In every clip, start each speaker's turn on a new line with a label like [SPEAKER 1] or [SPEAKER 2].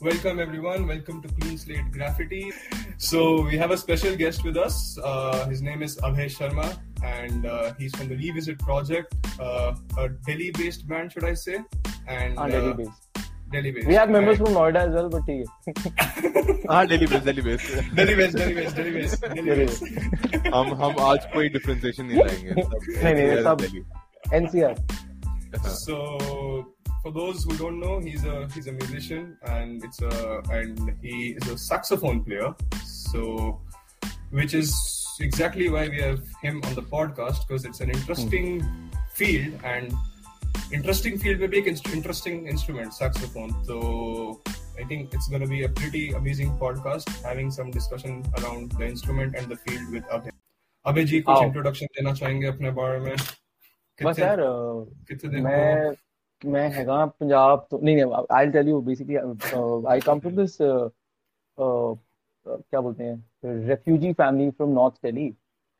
[SPEAKER 1] Welcome everyone. Welcome to Clean Slate Graffiti. So we have a special guest with us. Uh, his name is Abhay Sharma, and uh, he's from the Revisit Project, uh, a Delhi-based band, should I say? And
[SPEAKER 2] हाँ Delhi based.
[SPEAKER 1] Delhi based.
[SPEAKER 2] We have members
[SPEAKER 1] And-
[SPEAKER 2] from Noida as well, but ठीक है.
[SPEAKER 3] हाँ Delhi base Delhi base
[SPEAKER 1] Delhi based, Delhi based, Delhi based, Delhi
[SPEAKER 2] Delhi
[SPEAKER 1] based.
[SPEAKER 3] हम हम आज कोई differentiation नहीं लाएंगे सब
[SPEAKER 2] नहीं, नहीं,
[SPEAKER 3] NCR,
[SPEAKER 2] सब-
[SPEAKER 3] Delhi.
[SPEAKER 2] NCR.
[SPEAKER 1] So for those who don't know, he's a he's a musician and it's a and he is a saxophone player. So which is exactly why we have him on the podcast because it's an interesting field and interesting field maybe an interesting instrument saxophone. So I think it's going to be a pretty amazing podcast having some discussion around the instrument and the field with Abhay. Abhay जी कुछ
[SPEAKER 2] आओ।
[SPEAKER 1] Introduction देना चाहेंगे अपने बारे में
[SPEAKER 2] बस
[SPEAKER 1] कितने-
[SPEAKER 2] यार अ,
[SPEAKER 1] कितने दिन
[SPEAKER 2] मैं मैं है पंजाब तो नहीं I tell you basically I come from this क्या बोलते हैं refugee family from north
[SPEAKER 1] Delhi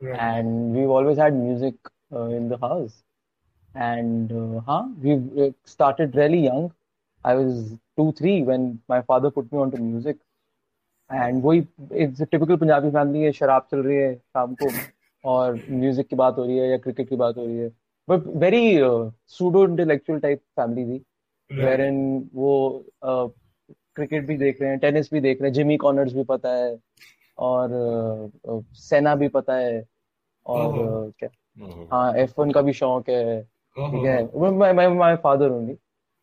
[SPEAKER 2] and we always had music in the house and हाँ we started really young I was 2 3 when my father put me on to music and वही it's typical Punjabi family है शराब चल रही है शाम को और म्यूज़िक की बात हो रही है या क्रिकेट की बात हो रही है। But very pseudo intellectual type family थी wherein वो क्रिकेट भी देख रहे हैं टेनिस भी देख रहे हैं जिमी कॉर्नर्स भी पता है और अ, अ, सेना भी पता है और क्या? हाँ एफ़ वन का भी शौक है ठीक है। मैं मैं my
[SPEAKER 1] father
[SPEAKER 2] only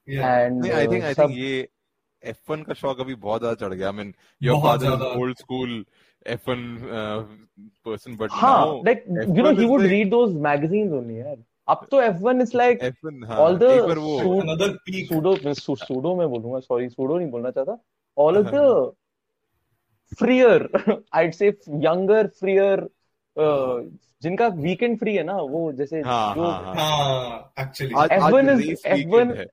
[SPEAKER 3] and I think I
[SPEAKER 2] सब
[SPEAKER 3] थिंक ये F1 का शौक अभी बहुत ज़्यादा चढ़ गया। I
[SPEAKER 1] mean
[SPEAKER 3] your father
[SPEAKER 1] is
[SPEAKER 3] old school F1 person but
[SPEAKER 2] हाँ
[SPEAKER 3] like
[SPEAKER 2] you
[SPEAKER 3] know
[SPEAKER 2] he
[SPEAKER 3] would
[SPEAKER 2] read those magazines only यार। अब तो F1 इज़ लाइक
[SPEAKER 3] F1 हाँ
[SPEAKER 2] all the
[SPEAKER 3] एक बार वो
[SPEAKER 2] suit-
[SPEAKER 1] Another peak.
[SPEAKER 2] Pseudo pseudo में बोलूँगा सॉरी सूडो नहीं बोलना चाहता all of the freer I'd से यंगर फ्रीयर जिनका वीकेंड फ्री है ना वो जैसे
[SPEAKER 3] हाँ
[SPEAKER 2] जो
[SPEAKER 3] हाँ हाँ
[SPEAKER 1] हाँ,
[SPEAKER 3] आज
[SPEAKER 2] F1 is- F1
[SPEAKER 3] वीकेंड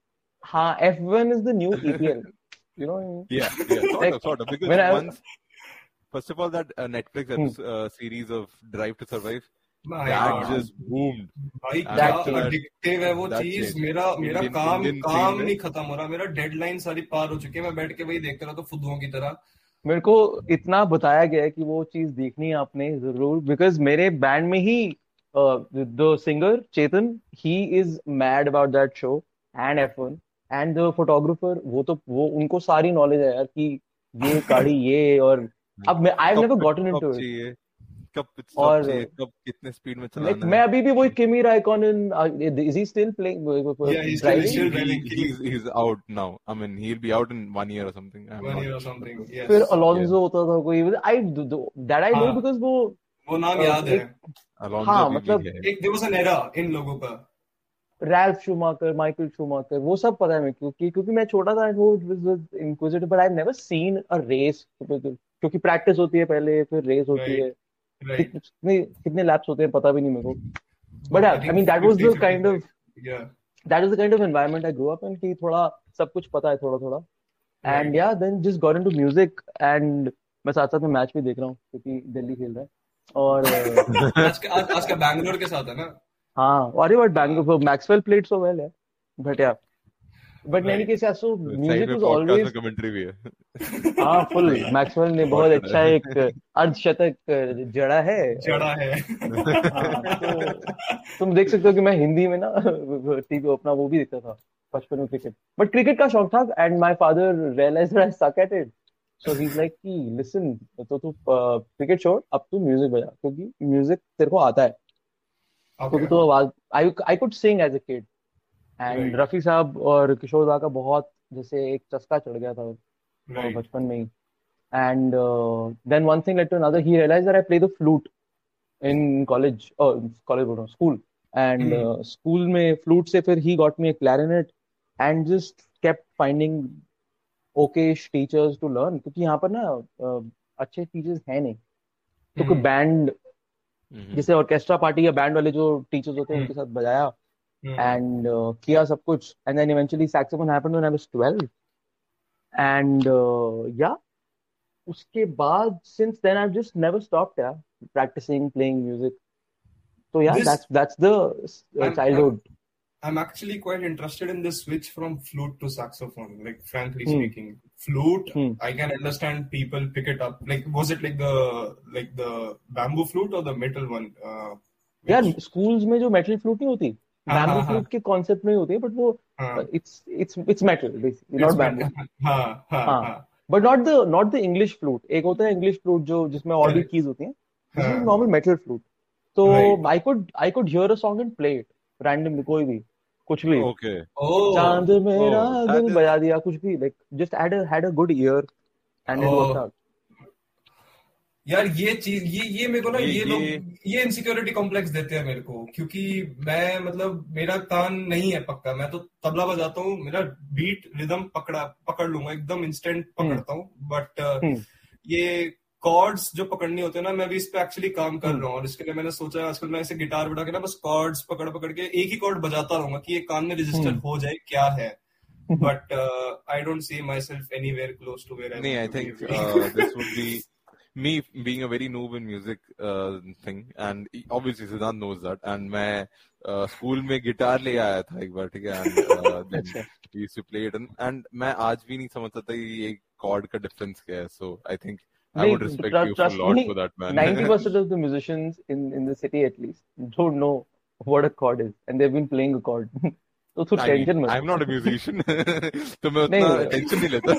[SPEAKER 3] हाँ
[SPEAKER 2] F1 is the new EPL you know?
[SPEAKER 3] Yeah, yeah, sort
[SPEAKER 2] Like,
[SPEAKER 3] of, sort of. Because
[SPEAKER 2] when I-
[SPEAKER 3] once, first of all, that uh, Netflix
[SPEAKER 2] Hmm.
[SPEAKER 3] uh, series of Drive to Survive that just boomed.
[SPEAKER 1] भाई क्या है वो चीज़? मेरा मेरा
[SPEAKER 3] Indian-
[SPEAKER 1] काम
[SPEAKER 3] Indian
[SPEAKER 1] काम नहीं खत्म हो रहा मेरा डेडलाइन सारी पार हो चुकी है मैं बैठ के वही देखता रहा तो फुद्दुओं की तरह।
[SPEAKER 2] मेरे को इतना बताया गया है कि वो चीज़ देखनी है आपने ज़रूर बिकॉज़ मेरे बैंड में ही the singer Chetan he is mad about that show and F1 and the photographer वो तो वो उनको सारी नॉलेज है यार कि ये गाड़ी ये और अब मैं I
[SPEAKER 3] never
[SPEAKER 2] gotten into
[SPEAKER 3] it कब
[SPEAKER 2] और-
[SPEAKER 3] कब कितने स्पीड में चलाना
[SPEAKER 2] मैं
[SPEAKER 3] है?
[SPEAKER 2] अभी भी वही Kimi Raikkonen is he still playing
[SPEAKER 1] Yeah, he's still-
[SPEAKER 2] driving
[SPEAKER 1] still-
[SPEAKER 3] He-
[SPEAKER 1] driving.
[SPEAKER 3] he's he's out now. I mean he'll be out in one year or something. I'm
[SPEAKER 1] one
[SPEAKER 3] not
[SPEAKER 1] year or
[SPEAKER 3] sure.
[SPEAKER 1] something yes.
[SPEAKER 2] फिर Alonso होता था कोई I that I know
[SPEAKER 1] हाँ।
[SPEAKER 2] Because वो
[SPEAKER 1] वो नाम
[SPEAKER 2] uh,
[SPEAKER 1] याद है।
[SPEAKER 2] एक-
[SPEAKER 3] Alonso
[SPEAKER 2] हाँ, मतलब-
[SPEAKER 1] एक there was an era इन लोगों का।
[SPEAKER 2] रैल्फ शूमाकर माइकल शूमाकर वो सब पता है मेरे को क्योंकि क्योंकि मैं छोटा था वो inquisitive but I never seen a race क्योंकि प्रैक्टिस होती है पहले फिर रेस होती
[SPEAKER 1] Right.
[SPEAKER 2] है।
[SPEAKER 1] Right.
[SPEAKER 2] कितने कितने लैप्स होते हैं पता भी नहीं मेरे को। But
[SPEAKER 1] I
[SPEAKER 2] mean that
[SPEAKER 1] was
[SPEAKER 2] the kind of
[SPEAKER 1] 55. yeah.
[SPEAKER 2] That was the kind of environment I grow up in कि थोड़ा सब कुछ पता है थोड़ा थोड़ा।
[SPEAKER 1] And
[SPEAKER 2] yeah then just got into music and मैं साथ साथ में मैच भी देख रहा हूँ क्योंकि दिल्ली खेल रहा है। और
[SPEAKER 1] आज का आज, आज का बैंगलोर के साथ है ना?
[SPEAKER 2] हाँ अरे but Bangalore Maxwell played so well है but yeah
[SPEAKER 3] but
[SPEAKER 2] any.
[SPEAKER 3] Case
[SPEAKER 2] so
[SPEAKER 3] music
[SPEAKER 2] was
[SPEAKER 3] always commentary भी है।
[SPEAKER 2] हाँ फुल मैक्सवेल ने बहुत अच्छा एक अर्धशतक जड़ा है।
[SPEAKER 1] जड़ा है।
[SPEAKER 2] हाँ, तो तुम देख सकते हो कि मैं हिंदी में ना टीवी अपना वो भी देखता था बचपन में क्रिकेट। बट क्रिकेट का शौक था and my father realise I suck at it so he is like कि लिसन तो तू क्रिकेट छोड़ अब तू म्यूज़िक बजा क्योंकि म्यूज़िक तेरे को आता है। क्योंकि तो आवाज़ I I could sing as a kid
[SPEAKER 1] and
[SPEAKER 2] Rafi साहब और किशोर दा का बहुत जैसे एक चस्का चढ़ गया था. बचपन में ही and then one thing led to another he realise that I play the flute in college college बोल रहा स्कूल एंड
[SPEAKER 1] Hmm.
[SPEAKER 2] स्कूल में फ्लूट से फिर he got me a clarinet and just kept finding okay teachers to learn क्योंकि यहाँ पर ना uh, अच्छे टीचर्स हैं नहीं तो कोई
[SPEAKER 1] Hmm.
[SPEAKER 2] बैंड
[SPEAKER 3] हम्म।
[SPEAKER 2] जैसे ऑर्केस्ट्रा पार्टी या बैंड वाले जो टीचर्स होते हैं
[SPEAKER 1] Hmm.
[SPEAKER 2] उनके साथ बजाया
[SPEAKER 1] Hmm. Mm-hmm.
[SPEAKER 2] and uh, kiya sab kuch. And then eventually saxophone happened when i was 12 and uh, yeah. Uske baad since then i've just never stopped yeah practicing playing music. So yeah
[SPEAKER 1] this,
[SPEAKER 2] that's that's the uh, childhood.
[SPEAKER 1] I'm, I'm, actually quite interested in the switch from flute to saxophone like frankly
[SPEAKER 2] hmm.
[SPEAKER 1] speaking. Flute
[SPEAKER 2] hmm.
[SPEAKER 1] i can understand people pick it up. Like was it like the like the bamboo flute or the metal one? Uh, which...
[SPEAKER 2] yeah schools mein jo metal flute nahi
[SPEAKER 1] hoti.
[SPEAKER 2] Bamboo
[SPEAKER 1] हाँ,
[SPEAKER 2] flute के concept में होती है but वो
[SPEAKER 1] हाँ,
[SPEAKER 2] it's it's it's metal basically
[SPEAKER 1] not
[SPEAKER 2] bamboo
[SPEAKER 1] metal. हाँ हाँ
[SPEAKER 2] हाँ।
[SPEAKER 1] हाँ।
[SPEAKER 2] But not the not the English flute एक होता है इंग्लिश फ्लूट जो जिसमें और भी कीज होती हैं दिस इज़
[SPEAKER 1] हाँ।
[SPEAKER 2] नॉर्मल मेटल फ्लूट तो I could I could hear a song and play it randomly कोई भी कुछ भी।
[SPEAKER 3] Okay.
[SPEAKER 1] Oh,
[SPEAKER 2] चाँद मेरा
[SPEAKER 3] Oh,
[SPEAKER 2] दिल बजा दिया कुछ भी like just had had a good ear and
[SPEAKER 1] it.
[SPEAKER 2] Worked out
[SPEAKER 1] यार ये चीज़ ये ये मेरे को ना
[SPEAKER 3] ये-
[SPEAKER 1] ये लोग
[SPEAKER 3] ये-
[SPEAKER 1] इनसिक्योरिटी कॉम्प्लेक्स देते हैं मेरे को क्योंकि मैं मतलब मेरा कान नहीं है पक्का। मैं तो तबला बजाता हूँ मेरा बीट रिदम पकड़ा पकड़ लूँगा एकदम इंस्टेंट पकड़ता हूँ। But
[SPEAKER 2] hmm.
[SPEAKER 1] ये कॉर्ड्स जो पकड़नी होते हैं ना मैं भी इस पे एक्चुअली काम कर
[SPEAKER 2] हम्म।
[SPEAKER 1] रहा हूँ। और इसके लिए मैंने सोचा आजकल मैं ऐसे गिटार बजा के ना बस कॉर्ड्स पकड़ पकड़ के एक ही कॉर्ड बजाता रहूँगा कि ये कान में रजिस्टर
[SPEAKER 2] हम्म।
[SPEAKER 1] हो जाए क्या है। But I don't see myself anywhere close
[SPEAKER 3] to where think uh, this would be me being a very noob in music uh, thing, and obviously Siddhant knows that. And मैं uh, school में guitar ले आया था एक बार ठीक है and uh, then
[SPEAKER 2] अच्छा
[SPEAKER 3] we used to play it and, and मैं आज भी नहीं समझता था कि ये chord का difference क्या है. So I think I would respect
[SPEAKER 2] trust
[SPEAKER 3] you for a lot for that man.
[SPEAKER 2] 90% of the musicians in in the city at least don't know what a chord is and they've been playing a chord तो तू tension मत
[SPEAKER 3] I'm not a musician, तो मैं उतना tension नहीं लेता.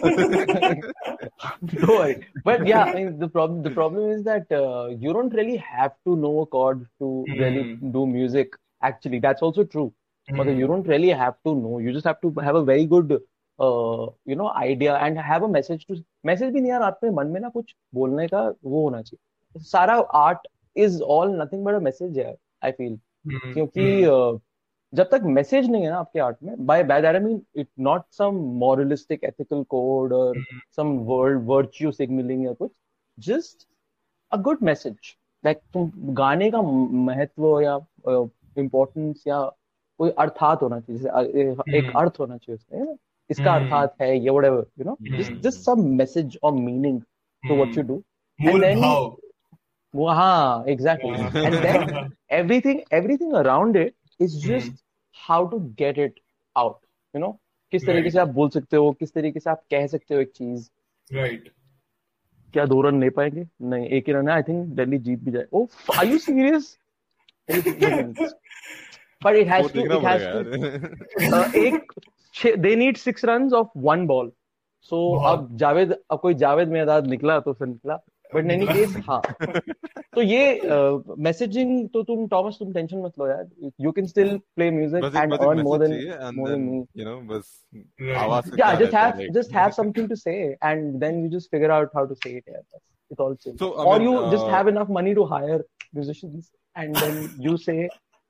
[SPEAKER 2] The problem the problem is that uh, you don't really have to know a chord to really
[SPEAKER 1] Hmm.
[SPEAKER 2] do music. Actually, that's also true. But
[SPEAKER 1] Hmm.
[SPEAKER 2] you don't really have to know. You just have to have a very good, uh, you know, idea and have a message to. Message भी नहीं यार आपके मन में ना कुछ बोलने का वो होना चाहिए. सारा art is all nothing but a message है. I feel
[SPEAKER 1] Hmm.
[SPEAKER 2] क्योंकि uh, जब तक मैसेज नहीं है ना आपके आर्ट में by that I mean it not some moralistic ethical code और सम वर्ल्ड वर्च्यू सिग्नलिंग या कुछ just a good message like तुम गाने का महत्व या इम्पोर्टेंस या कोई अर्थात होना चाहिए जैसे, एक
[SPEAKER 1] हम्म।
[SPEAKER 2] अर्थ होना चाहिए उसमें इसका
[SPEAKER 1] हम्म।
[SPEAKER 2] अर्थात है ये whatever you know
[SPEAKER 1] just.
[SPEAKER 2] Just some message और meaning to what
[SPEAKER 1] you
[SPEAKER 2] do
[SPEAKER 1] भाव
[SPEAKER 2] वो हाँ exactly and then everything everything around it is just how to get it out you know? किस तरीके
[SPEAKER 1] Right.
[SPEAKER 2] से आप बोल सकते हो किस तरीके से आप कह सकते हो एक चीज़।
[SPEAKER 1] Right right.
[SPEAKER 2] क्या दो रन ले पाएँगे? नहीं एक ही रन है आई थिंक दिल्ली जीत भी जाए। ओ are you
[SPEAKER 3] serious
[SPEAKER 2] but
[SPEAKER 3] it
[SPEAKER 2] has to
[SPEAKER 3] it has
[SPEAKER 2] to एक they need six runs of one ball
[SPEAKER 1] so
[SPEAKER 2] अब जावेद अब कोई जावेद मेहदाद निकला तो फिर निकला। बट इन एनी केस हाँ तो ये मैसेजिंग तो तुम टॉमस तुम टेंशन मत लो यार you can still play music
[SPEAKER 3] बस एक
[SPEAKER 2] एंड
[SPEAKER 3] बस एक
[SPEAKER 2] अर्न मोर
[SPEAKER 3] message
[SPEAKER 2] देन
[SPEAKER 3] चाहिए and
[SPEAKER 2] more than
[SPEAKER 3] then,
[SPEAKER 2] me.
[SPEAKER 3] you know, बस
[SPEAKER 1] Right.
[SPEAKER 3] आवाज़ से
[SPEAKER 2] yeah
[SPEAKER 3] क्या
[SPEAKER 2] just
[SPEAKER 3] रहता है,
[SPEAKER 2] have
[SPEAKER 3] like-
[SPEAKER 2] just have something to say and then you just figure out how to say it yeah that's it all chill.
[SPEAKER 3] So, I
[SPEAKER 2] or
[SPEAKER 3] mean,
[SPEAKER 2] you just
[SPEAKER 3] uh,
[SPEAKER 2] have enough money to hire musicians and then you say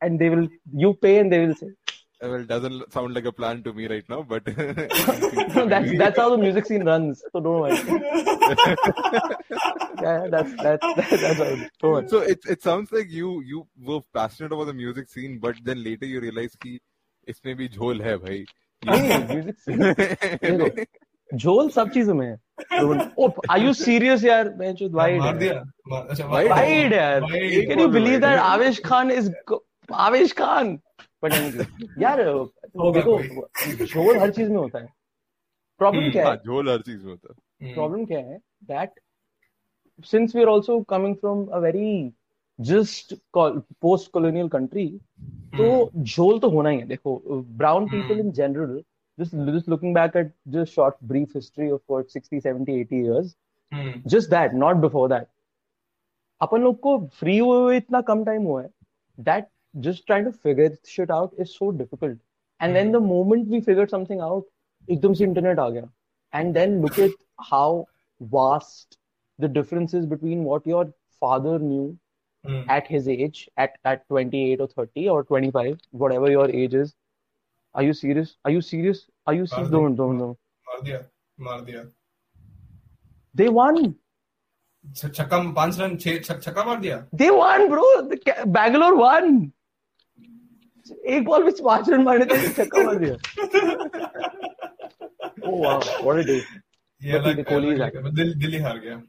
[SPEAKER 2] and they will you pay and they will say
[SPEAKER 3] Uh, Well, doesn't sound like a plan to me right now, but
[SPEAKER 2] no, that's that's how the music scene runs so don't worry yeah that's that's that's, that's how it- don't worry.
[SPEAKER 3] so it it sounds like you you were passionate about the music scene, but then later you realize कि इसमें भी झोल है भाई.
[SPEAKER 2] नहीं music scene देखो झोल सब चीजों में है ओ आर यू सीरियस यार मैं जो वाइड
[SPEAKER 1] मार दिया मार- अच्छा
[SPEAKER 3] Wide
[SPEAKER 2] वाइड यार
[SPEAKER 1] Wide.
[SPEAKER 2] Can you believe that
[SPEAKER 3] Wide.
[SPEAKER 2] Avesh Khan is आवेश खान बट यार देखो झोल हर चीज़ में होता है। प्रॉब्लम
[SPEAKER 1] हम्म,
[SPEAKER 2] क्या
[SPEAKER 3] हाँ,
[SPEAKER 2] है?
[SPEAKER 3] झोल हर चीज़ में होता है.
[SPEAKER 1] हम्म,
[SPEAKER 2] प्रॉब्लम क्या है? That since we are also coming from a very just post colonial country तो झोल तो होना ही है। देखो brown people in general just just looking back at just short brief history of what 60 70 80 years
[SPEAKER 1] hmm,
[SPEAKER 2] just that not before that अपन लोग को फ्री हुए हुए इतना कम टाइम हुआ है। That just trying to figure shit out is so difficult and then the moment we figured something out एकदम से इंटरनेट आ गया and then look at how vast the differences between what your father knew
[SPEAKER 1] hmm,
[SPEAKER 2] at his age at at 28 or 30 or 25 whatever your age is are you serious are you serious are you serious
[SPEAKER 1] Pardon?
[SPEAKER 2] don't don't don't
[SPEAKER 1] मार दिया मार दिया
[SPEAKER 2] they won
[SPEAKER 1] छ- छक्का पांच run छह छक- छक्का मार दिया
[SPEAKER 2] they won bro the Ca- Bangalore won एक बॉल में पाँच रन मारने थे छक्का मार दिया। Oh wow what a day.
[SPEAKER 1] ये
[SPEAKER 2] But
[SPEAKER 1] अलग
[SPEAKER 2] the Kohli
[SPEAKER 1] दिल दिल्ली हार गया।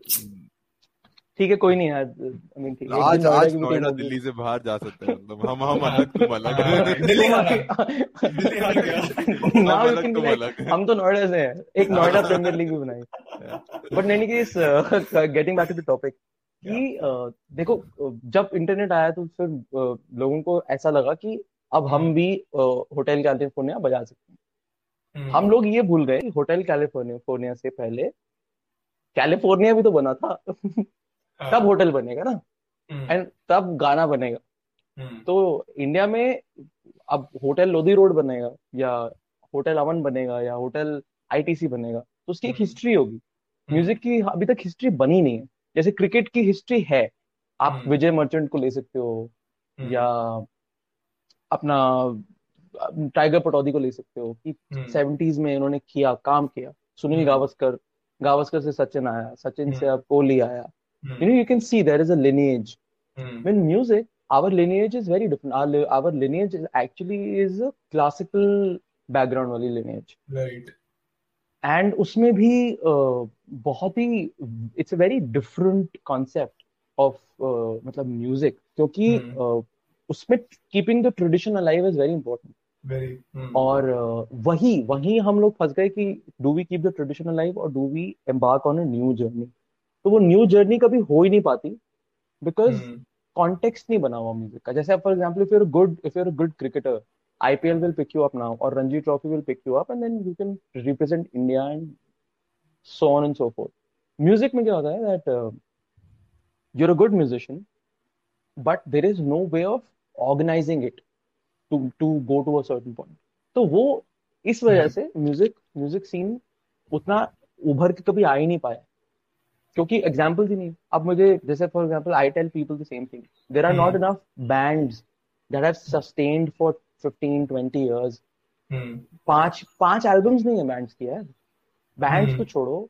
[SPEAKER 2] ठीक है कोई नहीं यार आई मीन ठीक
[SPEAKER 3] आज आज नोएडा दिल्ली से बाहर जा सकते हैं मतलब हम हम अलग तुम अलग।
[SPEAKER 1] हाँ, दिल्ली रहा है दिल्ली आ गया।
[SPEAKER 2] can be
[SPEAKER 3] तुम
[SPEAKER 2] like
[SPEAKER 3] अलग।
[SPEAKER 2] हम तो नोएडा से हैं एक नोएडा प्रीमियर लीग भी बनाई। But any case getting back to the topic कि uh, देखो जब इंटरनेट आया तो फिर uh, लोगों को ऐसा लगा कि अब हम भी होटल कैलिफ़ोर्निया बजा सकते हैं।
[SPEAKER 1] हम्म,
[SPEAKER 2] हम लोग ये भूल गए कि होटल कैलिफ़ोर्निया से पहले कैलिफ़ोर्निया भी तो बना था।
[SPEAKER 1] हाँ,
[SPEAKER 2] तब होटल बनेगा ना।
[SPEAKER 1] हम्म,
[SPEAKER 2] एंड तब गाना बनेगा।
[SPEAKER 1] हम्म,
[SPEAKER 2] तो इंडिया में अब होटल लोधी रोड बनेगा या होटल अमन बनेगा या होटल आईटीसी बनेगा तो उसकी एक
[SPEAKER 1] हम्म।
[SPEAKER 2] हिस्ट्री होगी। म्यूज़िक की अभी तक हिस्ट्री बनी नहीं है। जैसे क्रिकेट की हिस्ट्री है आप
[SPEAKER 1] हम्म।
[SPEAKER 2] विजय मर्चेंट को ले सकते हो
[SPEAKER 1] हम्म,
[SPEAKER 2] या अपना टाइगर पटौदी को ले सकते हो कि
[SPEAKER 1] हम्म।
[SPEAKER 2] सेवेंटीज में इन्होंने किया काम किया। सुनील
[SPEAKER 1] हम्म।
[SPEAKER 2] गावस्कर गावस्कर से सचिन आया सचिन
[SPEAKER 1] हम्म।
[SPEAKER 2] से अब कोहली आया। You know you can see there is
[SPEAKER 1] as
[SPEAKER 2] in music our lineage is very different our lineage is actually is classical background वाली
[SPEAKER 1] लिनेज
[SPEAKER 2] एंड उसमें भी बहुत ही it's a very different concept of मतलब म्यूज़िक क्योंकि उसमें keeping the tradition alive is very important.
[SPEAKER 1] Very, हम्म,
[SPEAKER 2] और वही वही हम लोग फंस गए कि do we keep the tradition alive और do we embark on a new journey तो वो न्यू जर्नी कभी हो ही नहीं पाती बिकॉज़ कॉन्टेक्स्ट नहीं बना हुआ म्यूज़िक का। जैसे for example if you're good if you're good cricketer IPL will pick you up now और Ranji trophy will pick you up and then you can represent India and so on and so forth music में क्या होता है that you're a good musician but there is no way of organizing it to to go to a certain point. तो वो इस वजह से music music scene उतना उभर के कभी आ ही नहीं पाया। क्योंकि एग्जाम्पल्स ही नहीं। अब मुझे जैसे for example I tell people the same thing there are
[SPEAKER 1] not.
[SPEAKER 2] Enough bands that have sustained for 15 20 years
[SPEAKER 1] hmm,
[SPEAKER 2] पाँच पाँच एल्बम्स नहीं है बैंड्स की यार। Bands
[SPEAKER 1] Hmm.
[SPEAKER 2] तो छोड़ो।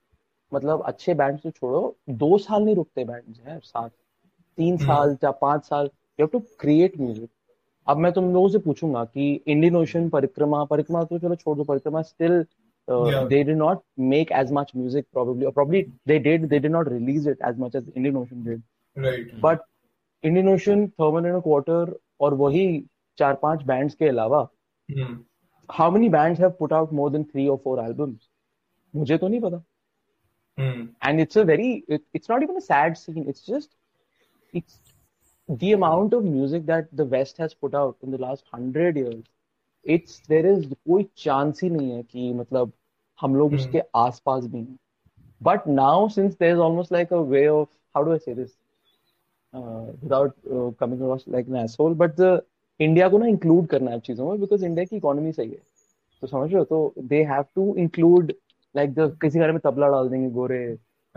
[SPEAKER 2] मतलब अच्छे बैंड्स तो छोड़ो। दो साल नहीं रुकते बैंड्स यार साथ तीन
[SPEAKER 1] Hmm.
[SPEAKER 2] साल या पाँच साल। You have to create music अब मैं तुम लोगों से पूछूँगा कि इंडियन ओशन परिक्रमा परिक्रमा तो चलो छोड़ दो Parikrama
[SPEAKER 1] still
[SPEAKER 2] they did not make as much music probably or probably they did they did not release it as much as Indian Ocean did
[SPEAKER 1] right,
[SPEAKER 2] but Indian Ocean Thermal and a Quarter और वही चार पाँच bands के अलावा
[SPEAKER 1] हम्म,
[SPEAKER 2] how many bands have put out more than three or four albums मुझे तो नहीं पता
[SPEAKER 1] hmm,
[SPEAKER 2] and it's a very it, it's not even a sad scene it's just it's the amount of music that the west has put out in the last 100 years it's there is कोई chance ही नहीं है कि मतलब हम लोग
[SPEAKER 1] Hmm.
[SPEAKER 2] उसके आसपास भी हैं but now since there's almost like a way of how do I say this uh, without uh, coming across like an asshole but the India को ना इंक्लूड करना है चीज़ों में बिकॉज़ इंडिया की इकोनॉमी सही है तो समझ रहे हो तो they have to include like किसी गाने में तबला डाल देंगे गोरे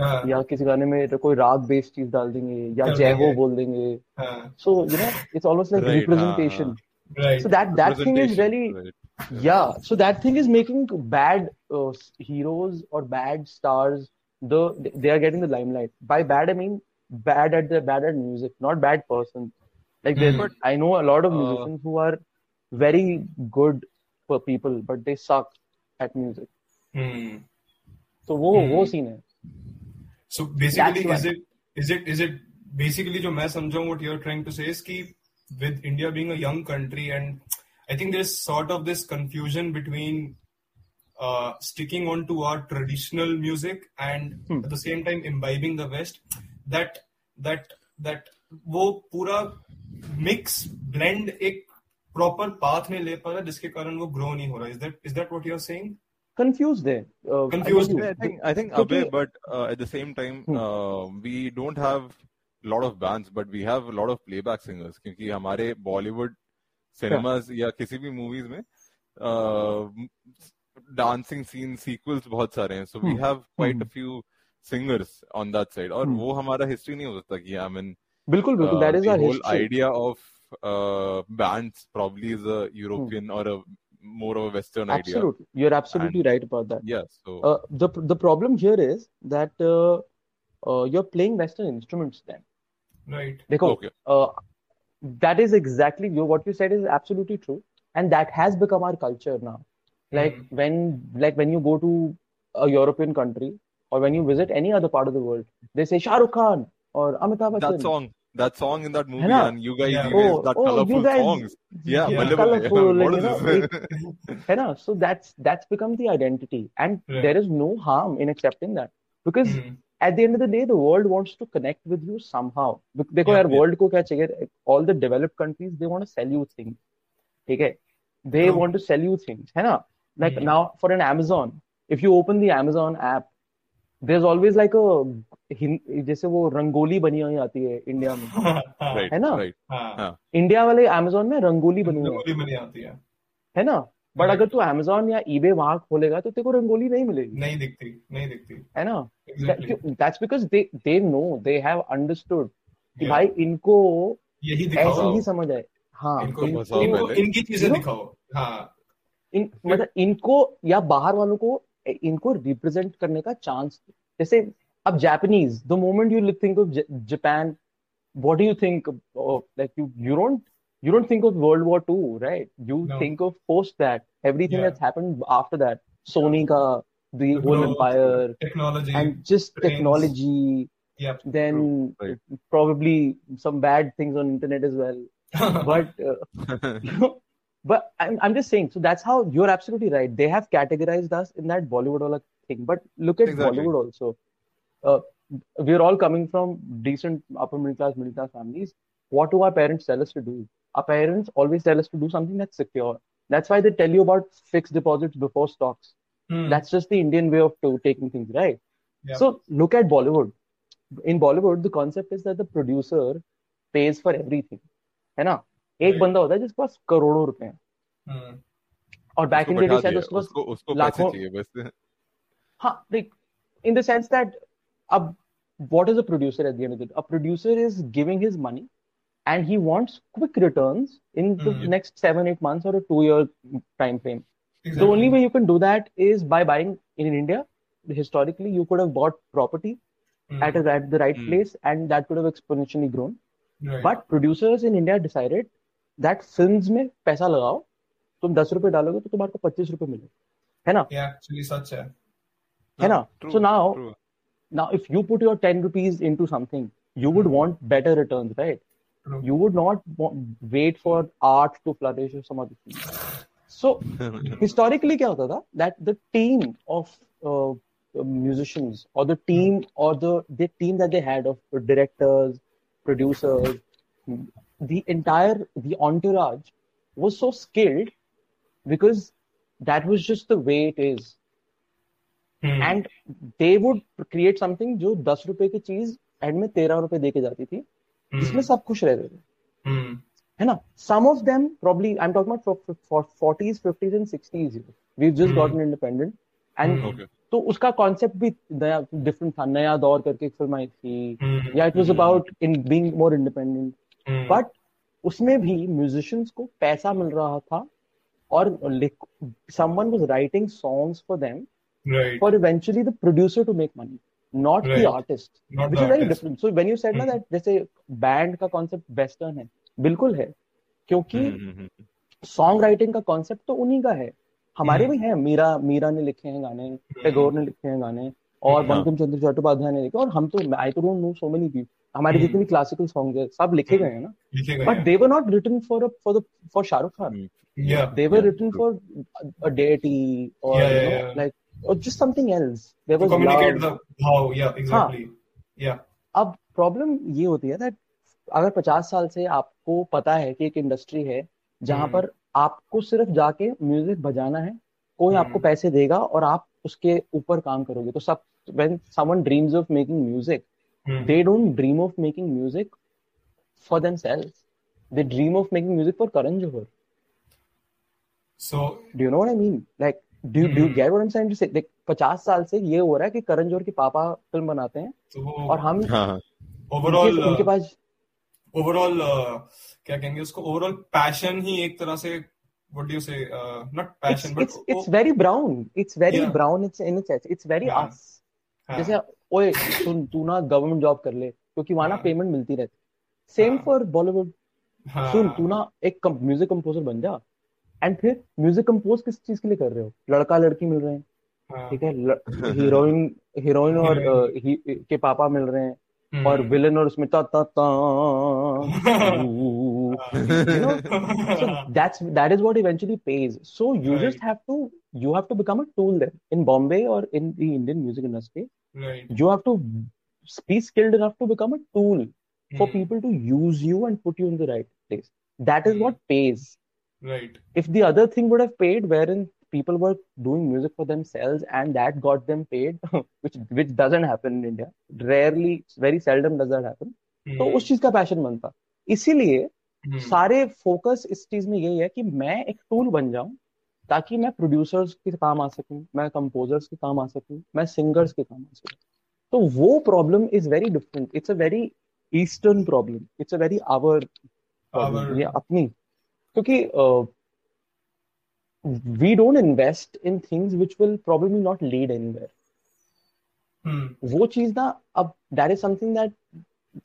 [SPEAKER 1] हाँ,
[SPEAKER 2] या किसी गाने में तो कोई राग बेस्ड चीज़ डाल देंगे या जय हो बोल देंगे
[SPEAKER 1] हाँ,
[SPEAKER 2] so you know it's
[SPEAKER 3] almost
[SPEAKER 2] like
[SPEAKER 1] representation
[SPEAKER 2] so that that thing is really
[SPEAKER 3] Right.
[SPEAKER 2] yeah so that thing is making bad uh, heroes or bad stars the they are getting the limelight by bad i mean bad at the bad at music not bad person like there's
[SPEAKER 1] Hmm.
[SPEAKER 2] i know a lot of
[SPEAKER 3] Uh,
[SPEAKER 2] musicians who are very good for people but they suck at music
[SPEAKER 1] hmm.
[SPEAKER 2] so वो
[SPEAKER 1] Hmm.
[SPEAKER 2] वो scene है
[SPEAKER 1] So basically,
[SPEAKER 2] That's
[SPEAKER 1] is it is it is it basically जो मैं समझाऊँ what you're trying to say is कि with India being a young country and I think there's sort of this confusion between uh, sticking on to our traditional music and
[SPEAKER 2] Hmm.
[SPEAKER 1] at the same time imbibing the West that that that वो पूरा mix blend एक proper path नहीं ले पा रहा जिसके कारण वो grow नहीं हो रहा is that is that what you're saying
[SPEAKER 2] confused there uh,
[SPEAKER 1] Confused
[SPEAKER 2] told you.
[SPEAKER 3] I think I think Abhay, but uh, at the same time,
[SPEAKER 2] Hmm.
[SPEAKER 3] uh, we don't have a lot of bands, but we have a lot of playback singers. क्योंकि हमारे Bollywood cinemas या किसी भी movies में dancing scene sequels बहुत सारे हैं so we
[SPEAKER 2] Hmm.
[SPEAKER 3] Have quite a
[SPEAKER 2] Hmm.
[SPEAKER 3] Few singers on that side और
[SPEAKER 2] Hmm.
[SPEAKER 3] वो हमारा हिस्ट्री नहीं हो सकता कि आई मीन
[SPEAKER 2] बिल्कुल बिल्कुल that is
[SPEAKER 3] the
[SPEAKER 2] our
[SPEAKER 3] whole
[SPEAKER 2] history
[SPEAKER 3] idea of uh, bands probably is a European or a more of a Western absolutely. idea.
[SPEAKER 2] Absolutely, you're absolutely
[SPEAKER 3] and,
[SPEAKER 2] right about that. Yes.
[SPEAKER 3] Yeah, so
[SPEAKER 2] uh, the the problem here is that uh, uh, you're playing Western instruments then.
[SPEAKER 1] Right.
[SPEAKER 2] Because
[SPEAKER 3] okay.
[SPEAKER 2] Uh, that is exactly you, what you said is absolutely true, and that has become our culture now. Like
[SPEAKER 1] mm.
[SPEAKER 2] when like when you go to a European country or when you visit any other part of the world, they say Shah Rukh Khan or Amitabh
[SPEAKER 3] Bachchan.
[SPEAKER 2] That
[SPEAKER 3] song that song in that movie,
[SPEAKER 2] ना?
[SPEAKER 3] and you guys
[SPEAKER 1] Yeah.
[SPEAKER 3] erased
[SPEAKER 2] Oh,
[SPEAKER 3] that
[SPEAKER 2] oh, you
[SPEAKER 3] colorful
[SPEAKER 2] guys-
[SPEAKER 3] songs. Yeah,
[SPEAKER 1] Yeah.
[SPEAKER 3] बल्ले बल्ले.
[SPEAKER 2] Colourful,
[SPEAKER 3] What
[SPEAKER 2] you
[SPEAKER 3] is
[SPEAKER 2] know,
[SPEAKER 3] this?
[SPEAKER 2] है ना so that's that's become the identity and
[SPEAKER 1] Right.
[SPEAKER 2] there is no harm in accepting that because
[SPEAKER 1] Hmm.
[SPEAKER 2] at the end of the day the world wants to connect with you somehow Bec- देखो
[SPEAKER 1] Yeah,
[SPEAKER 2] यार
[SPEAKER 1] yeah.
[SPEAKER 2] world को क्या चाहिए all the developed countries they want to sell you things ठीक है they
[SPEAKER 1] True.
[SPEAKER 2] want to sell you things है ना like
[SPEAKER 1] Hmm.
[SPEAKER 2] now for an Amazon if you open the Amazon app there's always like a हिं- जैसे वो रंगोली बनी हुई आती है इंडिया में
[SPEAKER 1] हाँ,
[SPEAKER 3] Right,
[SPEAKER 2] है ना?
[SPEAKER 3] right.
[SPEAKER 1] हाँ,
[SPEAKER 2] इंडिया वाले Amazon में रंगोली बनी हुई
[SPEAKER 1] रंगोली बनी आती है।
[SPEAKER 2] है ना? But
[SPEAKER 1] Right.
[SPEAKER 2] अगर तू Amazon या eBay वहाँ खोलेगा तो तेरे को रंगोली नहीं मिलेगी।
[SPEAKER 1] नहीं दिखती नहीं दिखती।
[SPEAKER 2] है ना? That's because they they know they have understood कि भाई इनको
[SPEAKER 1] यही
[SPEAKER 2] ऐसे
[SPEAKER 1] दिखाओ
[SPEAKER 2] ही समझ आए। हाँ
[SPEAKER 1] इनको
[SPEAKER 3] बताओ
[SPEAKER 1] इनको इनकी चीज़ें दिखाओ। हाँ।
[SPEAKER 2] इन मतलब इनको या बाहर वालों को इनको रिप्रेजेंट करने का चांस जैसे अब Japanese the moment you think of Japan what do you think like you you don't you don't think of world war two right you think of post that everything that's happened after that Sony का the whole empire
[SPEAKER 1] technology
[SPEAKER 2] and just technology
[SPEAKER 1] Yeah,
[SPEAKER 2] then
[SPEAKER 3] right.
[SPEAKER 2] probably some bad things on internet as well. But uh, but I'm, I'm just saying so that's how you're absolutely right they have categorized us in that bollywood wala thing but look at
[SPEAKER 3] Exactly.
[SPEAKER 2] bollywood also uh, we're all coming from decent upper middle class middle class families what do our parents tell us to do our parents always tell us to do something that's secure that's why they tell you about fixed deposits before stocks
[SPEAKER 1] Hmm.
[SPEAKER 2] that's just the Indian way of to, taking things, right?
[SPEAKER 1] Yeah.
[SPEAKER 2] So look at Bollywood. In Bollywood, the concept is that the producer pays for everything, है ना? एक बंदा होता है जिसके पास करोड़ों रुपए हैं
[SPEAKER 1] Hmm.
[SPEAKER 2] और बैक इन द शायद उसके पास
[SPEAKER 3] उसको
[SPEAKER 2] लाखों- हाँ like in the sense that अब what is a producer at the end of the day? A producer is giving his money and he wants quick returns in the
[SPEAKER 1] Mhm.
[SPEAKER 2] next seven eight months or a two year time frame.
[SPEAKER 1] Exactly.
[SPEAKER 2] The only way you can do that is by buying in India. Historically, you could have bought property
[SPEAKER 1] mm-hmm.
[SPEAKER 2] at, a, at the right
[SPEAKER 3] mm-hmm.
[SPEAKER 2] place and that could have exponentially grown.
[SPEAKER 1] Right.
[SPEAKER 2] But producers in India decided that films में पैसा लगाओ तुम दस रुपए डालोगे तो तुम्हारे को पच्चीस रुपए मिले है ना
[SPEAKER 1] Yeah, सच है
[SPEAKER 2] है ना so now
[SPEAKER 3] true.
[SPEAKER 2] now if you put your 10 rupees into something you would want better returns right
[SPEAKER 1] True.
[SPEAKER 2] you would not wa- wait for art to flourish or some other thing so historically क्या होता था that the team of uh, musicians or the team or the the team that they had of directors producers the entire the entourage was so skilled because that was just the way it is
[SPEAKER 1] Hmm.
[SPEAKER 2] And they would create something जो दस रुपए की चीज़ and में तेरह रुपए दे के जाती थी
[SPEAKER 1] Hmm.
[SPEAKER 2] जिसमें सब खुश रहते थे
[SPEAKER 1] Hmm.
[SPEAKER 2] है ना some of them probably i'm talking about for 40s 50s and 60s we've just
[SPEAKER 1] Hmm.
[SPEAKER 2] gotten independent and
[SPEAKER 1] Hmm.
[SPEAKER 3] Okay.
[SPEAKER 2] तो उसका कॉन्सेप्ट भी नया डिफरेंट था नया दौर करके एक फ़िल्म आई थी
[SPEAKER 1] Hmm.
[SPEAKER 2] Yeah it was about in being more independent
[SPEAKER 1] Hmm.
[SPEAKER 2] But उसमें भी म्यूजिशियंस को पैसा मिल रहा था और someone was writing songs for
[SPEAKER 1] them
[SPEAKER 2] for eventually the producer to make money not the artist which is very different so when you said that जैसे band का कांसेप्ट वेस्टर्न है बिल्कुल है क्योंकि सॉन्ग राइटिंग का कांसेप्ट तो उन्हीं का है। हमारे भी है मीरा मीरा ने लिखे हैं गाने टैगोर ने लिखे हैं गाने और
[SPEAKER 1] Hmm.
[SPEAKER 2] बंकिम चंद्र चट्टोपाध्याय ने लिखे और हम तो आई तो don't know so many people हमारे
[SPEAKER 1] Hmm.
[SPEAKER 2] जितने भी क्लासिकल सॉन्ग है सब लिखे गए हैं ना
[SPEAKER 1] but
[SPEAKER 2] they were
[SPEAKER 3] not
[SPEAKER 2] written
[SPEAKER 3] for
[SPEAKER 2] for the for Shahrukh Khan or
[SPEAKER 1] Yeah,
[SPEAKER 2] you
[SPEAKER 1] yeah,
[SPEAKER 2] know,
[SPEAKER 1] yeah.
[SPEAKER 2] like or just something else there
[SPEAKER 1] To communicate
[SPEAKER 2] love
[SPEAKER 1] the how. Yeah. Exactly. Yeah.
[SPEAKER 2] अब problem ये होती है that अगर पचास साल से आपको पता है कि एक इंडस्ट्री है जहाँ
[SPEAKER 1] हम्म।
[SPEAKER 2] पर आपको सिर्फ़ जाके म्यूज़िक बजाना है कोई
[SPEAKER 1] हम्म।
[SPEAKER 2] आपको पैसे देगा और आप उसके ऊपर काम करोगे तो सब when someone dreams of making music
[SPEAKER 1] Hmm.
[SPEAKER 2] they don't dream of making music for themselves they dream of making music for Karan Johar
[SPEAKER 1] So
[SPEAKER 2] do you know what I mean like do, you, mm. do you
[SPEAKER 1] Hmm.
[SPEAKER 2] get what I'm trying to say like पचास साल से ये हो रहा है कि करण जौहर के पापा फ़िल्म बनाते हैं
[SPEAKER 1] so
[SPEAKER 2] और हम
[SPEAKER 3] हाँ, हाँ.
[SPEAKER 1] overall
[SPEAKER 2] उनके, उनके
[SPEAKER 1] uh,
[SPEAKER 2] पास
[SPEAKER 1] overall uh, क्या कहेंगे उसको overall passion ही एक तरह से what do you say uh, not
[SPEAKER 2] it's
[SPEAKER 1] passion but
[SPEAKER 2] it's it's very brown it's very
[SPEAKER 1] Yeah.
[SPEAKER 2] brown it's in its it's very
[SPEAKER 1] Yeah.
[SPEAKER 2] us
[SPEAKER 1] हाँ,
[SPEAKER 2] जैसे ओए सुन तू ना गवर्नमेंट जॉब कर ले क्योंकि वहाँ ना
[SPEAKER 1] हाँ.
[SPEAKER 2] पेमेंट मिलती रहती सेम
[SPEAKER 1] हाँ.
[SPEAKER 2] फॉर बॉलीवुड
[SPEAKER 1] हाँ,
[SPEAKER 2] सुन तू ना एक म्यूज़िक कंपोजर बन जा एंड फिर म्यूज़िक कंपोज किस चीज़ के लिए कर रहे हो लड़का लड़की मिल रहे हैं
[SPEAKER 1] हाँ,
[SPEAKER 2] ठीक है हीरोइन हीरोइन और ही, के पापा मिल रहे हैं. और विलन और उसमें ता ता ता. you know so that's that is what eventually pays so you just
[SPEAKER 1] Right.
[SPEAKER 2] have to you have to become a tool then in bombay or in the indian music industry
[SPEAKER 1] right.
[SPEAKER 2] you have to be skilled enough to become a tool for
[SPEAKER 1] Hmm.
[SPEAKER 2] people to use you and put you in the right place that is
[SPEAKER 1] Hmm.
[SPEAKER 2] what pays
[SPEAKER 1] Right.
[SPEAKER 2] if the other thing would have paid wherein people were doing music for themselves and that got them paid which which doesn't happen in india rarely very seldom does that happen तो
[SPEAKER 1] Hmm.
[SPEAKER 2] उस चीज का passion बनता इसीलिए
[SPEAKER 1] Hmm.
[SPEAKER 2] सारे focus इस चीज़ में यही है कि मैं एक टूल बन जाऊँ ताकि मैं प्रोड्यूसर्स के काम आ सकूँ मैं कंपोजर्स के काम आ सकूँ मैं सिंगर्स के काम आ सकूँ। तो वो problem is very different it's a very eastern problem it's a very
[SPEAKER 1] our
[SPEAKER 2] ये अपनी। क्योंकि we don't invest in things which will probably not lead
[SPEAKER 1] anywhere.
[SPEAKER 2] वो चीज़ ना अब that is something that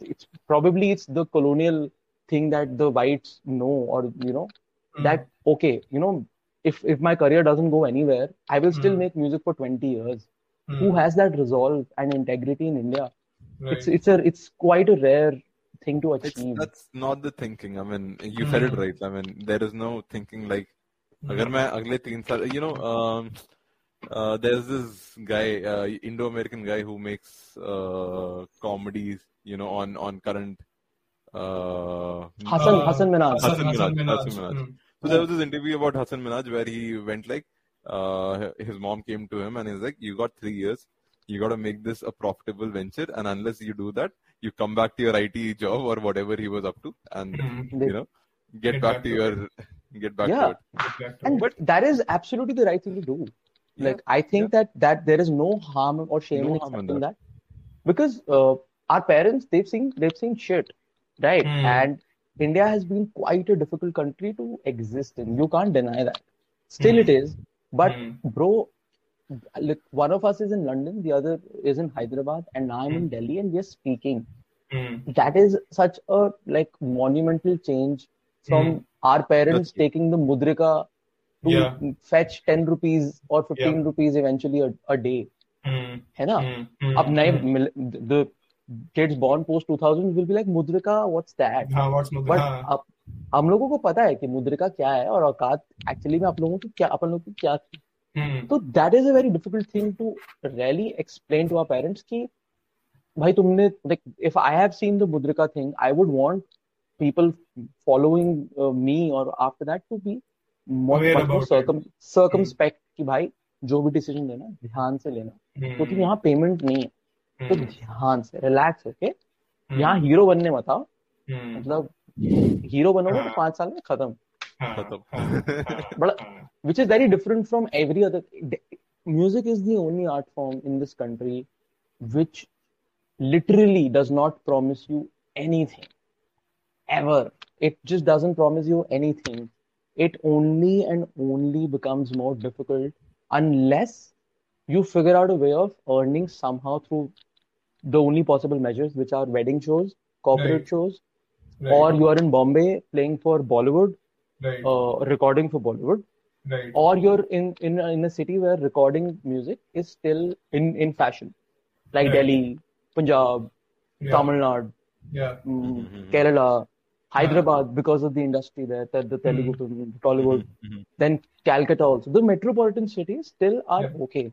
[SPEAKER 2] it's probably it's the colonial thing that the whites know or you know
[SPEAKER 1] Hmm.
[SPEAKER 2] that okay you know if if my career doesn't go anywhere i will still
[SPEAKER 1] Hmm.
[SPEAKER 2] make music for 20 years
[SPEAKER 1] Hmm.
[SPEAKER 2] who has that resolve and integrity in india
[SPEAKER 1] Right.
[SPEAKER 2] it's it's a it's quite a rare thing to
[SPEAKER 3] It's,
[SPEAKER 2] achieve
[SPEAKER 3] that's not the thinking. I mean, you said it
[SPEAKER 1] Hmm.
[SPEAKER 3] right. I mean, there is no thinking like,
[SPEAKER 1] Hmm.
[SPEAKER 3] अगर मैं अगले तीन साल, you know, um, uh, there's this guy, uh, Indo-American guy who makes uh, comedies, you know, on on current. uh,
[SPEAKER 2] hassan
[SPEAKER 1] Uh,
[SPEAKER 2] hassan minaj
[SPEAKER 3] Hassan
[SPEAKER 1] Hassan, Hassan
[SPEAKER 3] Minhaj,
[SPEAKER 1] Minhaj.
[SPEAKER 3] Hassan Minhaj.
[SPEAKER 1] Hmm.
[SPEAKER 3] So there was this interview about Hassan Minaj where he went like, uh, his mom came to him and he's like, "You got three years. You got to make this a profitable venture, and unless you do that, you come back to your IT job or whatever he was up to, and
[SPEAKER 1] Hmm.
[SPEAKER 3] You know, get, back, to your, get back
[SPEAKER 2] Yeah.
[SPEAKER 3] to it."
[SPEAKER 1] Get back to
[SPEAKER 2] and but that is absolutely the right thing to do
[SPEAKER 3] Yeah,
[SPEAKER 2] like i think that that there is no harm or shame
[SPEAKER 3] No
[SPEAKER 2] in
[SPEAKER 3] harm in
[SPEAKER 2] accepting that. because uh, our parents they've seen they've seen shit right
[SPEAKER 1] Hmm.
[SPEAKER 2] and india has been quite a difficult country to exist in you can't deny that still it
[SPEAKER 1] Hmm.
[SPEAKER 2] is but
[SPEAKER 1] Hmm.
[SPEAKER 2] bro like one of us is in london the other is in hyderabad and now i'm in delhi and we're speaking
[SPEAKER 1] Hmm.
[SPEAKER 2] that is such a like monumental change from
[SPEAKER 1] Hmm.
[SPEAKER 2] our parents
[SPEAKER 3] That's true.
[SPEAKER 2] taking the mudrika to
[SPEAKER 1] Yeah.
[SPEAKER 2] fetch 10 rupees or 15 rupees eventually a, a day
[SPEAKER 1] Hmm.
[SPEAKER 2] है ना
[SPEAKER 1] Hmm. Hmm.
[SPEAKER 2] अब नए
[SPEAKER 1] Hmm.
[SPEAKER 2] Mill- the kids born post 2000 will be like mudrika what's that
[SPEAKER 1] हाँ, what's more-
[SPEAKER 2] but
[SPEAKER 1] हाँ.
[SPEAKER 2] अब हम लोगों को पता है कि मुद्रिका क्या है और औकात एक्चुअली में आप लोगों की क्या अपन लोगों की क्या थी
[SPEAKER 1] Hmm.
[SPEAKER 2] तो that is a very difficult thing to really explain to our parents कि भाई तुमने like if I have seen the मुद्रिका thing I would want people following uh, me or after that to be more,
[SPEAKER 1] Aware
[SPEAKER 2] much more
[SPEAKER 1] about it.
[SPEAKER 2] circum, circumspect कि भाई जो भी decision लेना ध्यान से लेना
[SPEAKER 1] Hmm.
[SPEAKER 2] क्योंकि यहाँ पेमेंट नहीं है हम्म।
[SPEAKER 1] तो
[SPEAKER 2] ध्यान से रिलैक्स होके
[SPEAKER 1] हम्म।
[SPEAKER 2] यहाँ हीरो बनने मत आओ।
[SPEAKER 1] हम्म।
[SPEAKER 2] मतलब हीरो बनोगे तो
[SPEAKER 1] हाँ।
[SPEAKER 2] पाँच साल में खत्म।
[SPEAKER 1] हाँ।
[SPEAKER 3] खत्म।
[SPEAKER 1] हाँ।
[SPEAKER 2] बड़ा which is very different from every other music is the only art form in this country which literally does not promise you anything ever it just doesn't promise you anything it only and only becomes more difficult unless you figure out a way of earning somehow through the only possible measures which are wedding shows corporate
[SPEAKER 1] Right.
[SPEAKER 2] shows
[SPEAKER 1] Right,
[SPEAKER 2] or you are in bombay playing for bollywood
[SPEAKER 1] right,
[SPEAKER 2] uh, recording for bollywood
[SPEAKER 1] right.
[SPEAKER 2] or you're in in a, in a city where recording music is still in in fashion like
[SPEAKER 1] Right.
[SPEAKER 2] delhi punjab
[SPEAKER 1] Yeah,
[SPEAKER 2] tamil nadu
[SPEAKER 1] yeah.
[SPEAKER 2] mm,
[SPEAKER 3] Mhm.
[SPEAKER 2] kerala hyderabad because of the industry there the, the telugu
[SPEAKER 1] Hmm.
[SPEAKER 2] film, tollywood
[SPEAKER 3] Mhm.
[SPEAKER 2] then calcutta also the metropolitan cities still are
[SPEAKER 1] Yeah.
[SPEAKER 2] okay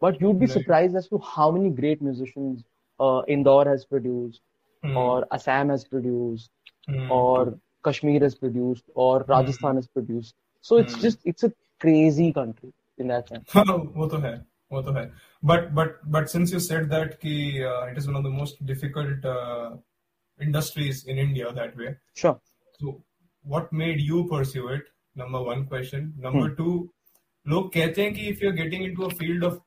[SPEAKER 2] but you'd be
[SPEAKER 1] Right.
[SPEAKER 2] surprised as to how many great musicians uh, indore has produced
[SPEAKER 1] Hmm.
[SPEAKER 2] or assam has produced
[SPEAKER 1] Hmm.
[SPEAKER 2] or Kashmir has produced, or Rajasthan has produced. So it's
[SPEAKER 1] Hmm.
[SPEAKER 2] just it's a crazy country in that sense.
[SPEAKER 1] हाँ, वो तो है वो तो है but but but since you said that कि uh, it is one of the most difficult uh, industries in India that way
[SPEAKER 2] Sure.
[SPEAKER 1] so what made you pursue it number one question number two लोग कहते हैं कि if you're getting into a field of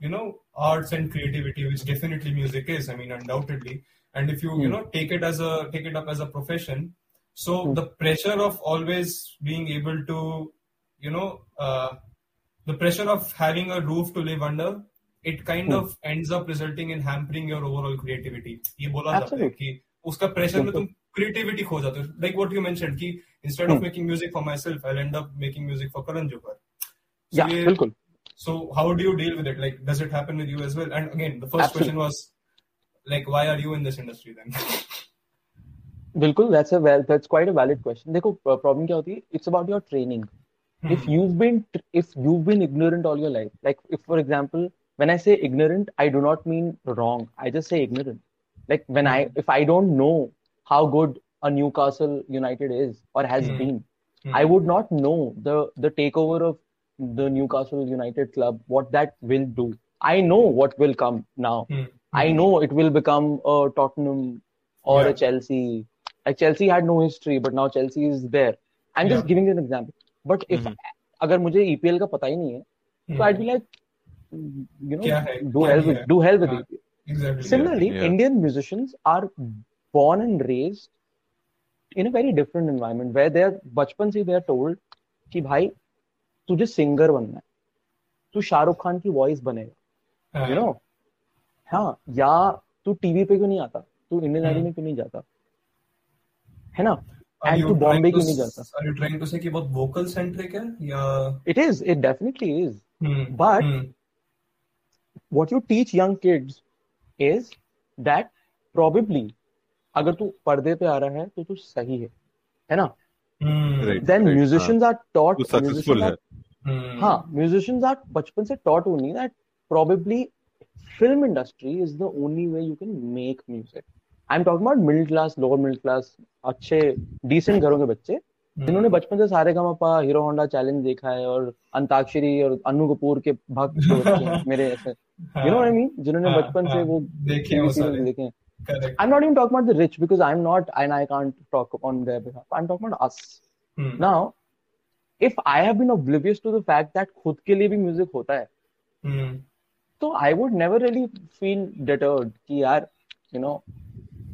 [SPEAKER 1] you know arts and creativity which definitely music is I mean undoubtedly and if you you
[SPEAKER 2] Hmm.
[SPEAKER 1] know take it as a take it up as a profession so
[SPEAKER 2] Hmm.
[SPEAKER 1] the pressure of always being able to you know uh, the pressure of having a roof to live under it kind
[SPEAKER 2] Hmm.
[SPEAKER 1] of ends up resulting in hampering your overall creativity ये बोला जाता है
[SPEAKER 2] Absolutely.
[SPEAKER 1] कि उसका pressure में
[SPEAKER 2] बिल्कुल।
[SPEAKER 1] तुम creativity खो जाते हो लाइक व्हाट यू मेंशनड कि instead of
[SPEAKER 2] Hmm.
[SPEAKER 1] Making music for myself I end up making music for Karan Johar
[SPEAKER 2] Yeah, बिल्कुल.
[SPEAKER 1] so how do you deal with it like does it happen with you as well and again the first
[SPEAKER 2] Absolutely.
[SPEAKER 1] question was like why are you in this industry then
[SPEAKER 2] बिल्कुल that's a well that's quite a valid question देखो problem क्या होती है it's about your training if you've been if you've been ignorant all your life like if for example when i say ignorant i do not mean wrong i just say ignorant like when i if i don't know how good a newcastle united is or has
[SPEAKER 1] Hmm.
[SPEAKER 2] been
[SPEAKER 1] Hmm.
[SPEAKER 2] i would not know the the takeover of the newcastle united club what that will do i know what will come now
[SPEAKER 1] Hmm.
[SPEAKER 2] I know it will become a Tottenham or
[SPEAKER 1] Yeah.
[SPEAKER 2] a Chelsea. Like Chelsea had no history, but now Chelsea is there. I'm just
[SPEAKER 1] Yeah.
[SPEAKER 2] giving you an example. But if
[SPEAKER 3] Mhm.
[SPEAKER 2] अगर मुझे EPL का पता ही नहीं है,
[SPEAKER 1] Hmm.
[SPEAKER 2] so I'd be like, you know,
[SPEAKER 1] क्या है?
[SPEAKER 2] do
[SPEAKER 1] क्या
[SPEAKER 2] hell
[SPEAKER 1] नहीं
[SPEAKER 2] with
[SPEAKER 1] है?
[SPEAKER 2] do hell with
[SPEAKER 1] हाँ.
[SPEAKER 2] EPL.
[SPEAKER 1] exactly
[SPEAKER 2] Similarly,
[SPEAKER 3] yeah.
[SPEAKER 2] Indian musicians are born and raised in a very different environment where they are बचपन से they are told कि भाई तुझे सिंगर बनना है, तू शाहरुख खान की वॉइस बनेगा.
[SPEAKER 1] हाँ.
[SPEAKER 2] यू नो हाँ या तू टीवी पे क्यों नहीं आता तू इंडियन आइडल
[SPEAKER 1] हम्म।
[SPEAKER 2] में क्यों नहीं जाता है ना
[SPEAKER 1] you
[SPEAKER 2] तू बॉम्बे क्यों नहीं जाता
[SPEAKER 1] Are you trying to say कि बहुत vocal centric है या
[SPEAKER 2] it is it definitely
[SPEAKER 1] is.
[SPEAKER 2] But-
[SPEAKER 1] Hmm.
[SPEAKER 2] What you teach young kids is that probably अगर तू पर्दे पे आ रहा है तो तू सही है है ना. Then musicians are
[SPEAKER 3] taught successful है.
[SPEAKER 2] हाँ म्यूजिशियंस आर बचपन से taught only that probably film industry is the only way you can make music I am talking about middle class lower middle class अच्छे डिसेंट घरों के बच्चे जिन्होंने hmm. बचपन से सारे का मपा हीरो होंडा चैलेंज देखा है और अंताक्षरी और अनु कपूर के भक्त मेरे ऐसे। यू नो आई मीन जिन्होंने बचपन से वो
[SPEAKER 1] देखे I
[SPEAKER 2] am not even talk about the rich because I am not I and I can't talk on their behalf I am talking about us now if I have been oblivious to the fact that खुद के लिए भी music होता है
[SPEAKER 1] Hmm.
[SPEAKER 2] तो I would never really feel deterred कि यार you know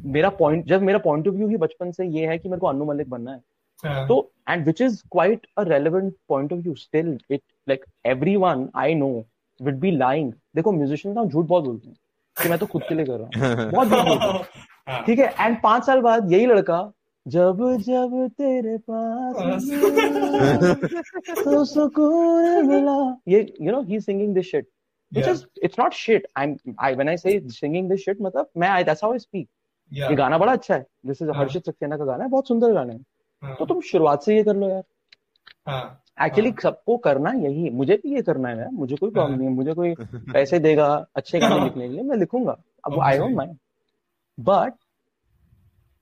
[SPEAKER 2] मेरा पॉइंट जब मेरा पॉइंट ऑफ़ व्यू ही बचपन से ये है कि मेरे को अनु मलिक बनना है
[SPEAKER 1] हाँ.
[SPEAKER 2] तो and which is quite a relevant point of view still it like everyone I know would be lying देखो म्यूजिशियन ना झूठ बहुत बोलते हैं कि मैं तो खुद के लिए कर रहा हूँ बहुत झूठ बोलते हैं
[SPEAKER 1] हाँ.
[SPEAKER 2] ठीक है एंड पाँच साल बाद यही लड़का जब जब तेरे पास तो सुकून मिला ये you know he singing this shit which
[SPEAKER 1] Yeah.
[SPEAKER 2] is it's not shit i'm i when i say singing this shit मतलब मैं I, that's how I speak
[SPEAKER 1] Yeah.
[SPEAKER 2] ये गाना बड़ा अच्छा है दिस इज़
[SPEAKER 1] हाँ.
[SPEAKER 2] हर्षित सक्सेना का गाना है बहुत सुंदर गाना है
[SPEAKER 1] हाँ.
[SPEAKER 2] तो तुम शुरुआत से ये कर लो यार
[SPEAKER 1] हाँ.
[SPEAKER 2] एक्चुअली
[SPEAKER 1] हाँ.
[SPEAKER 2] सबको करना यही है मुझे भी ये करना है यार मुझे कोई प्रॉब्लम
[SPEAKER 1] हाँ.
[SPEAKER 2] नहीं है मुझे कोई पैसे देगा अच्छे गाने लिखने के लिए मैं लिखूँगा अब आई डोंट. माइंड बट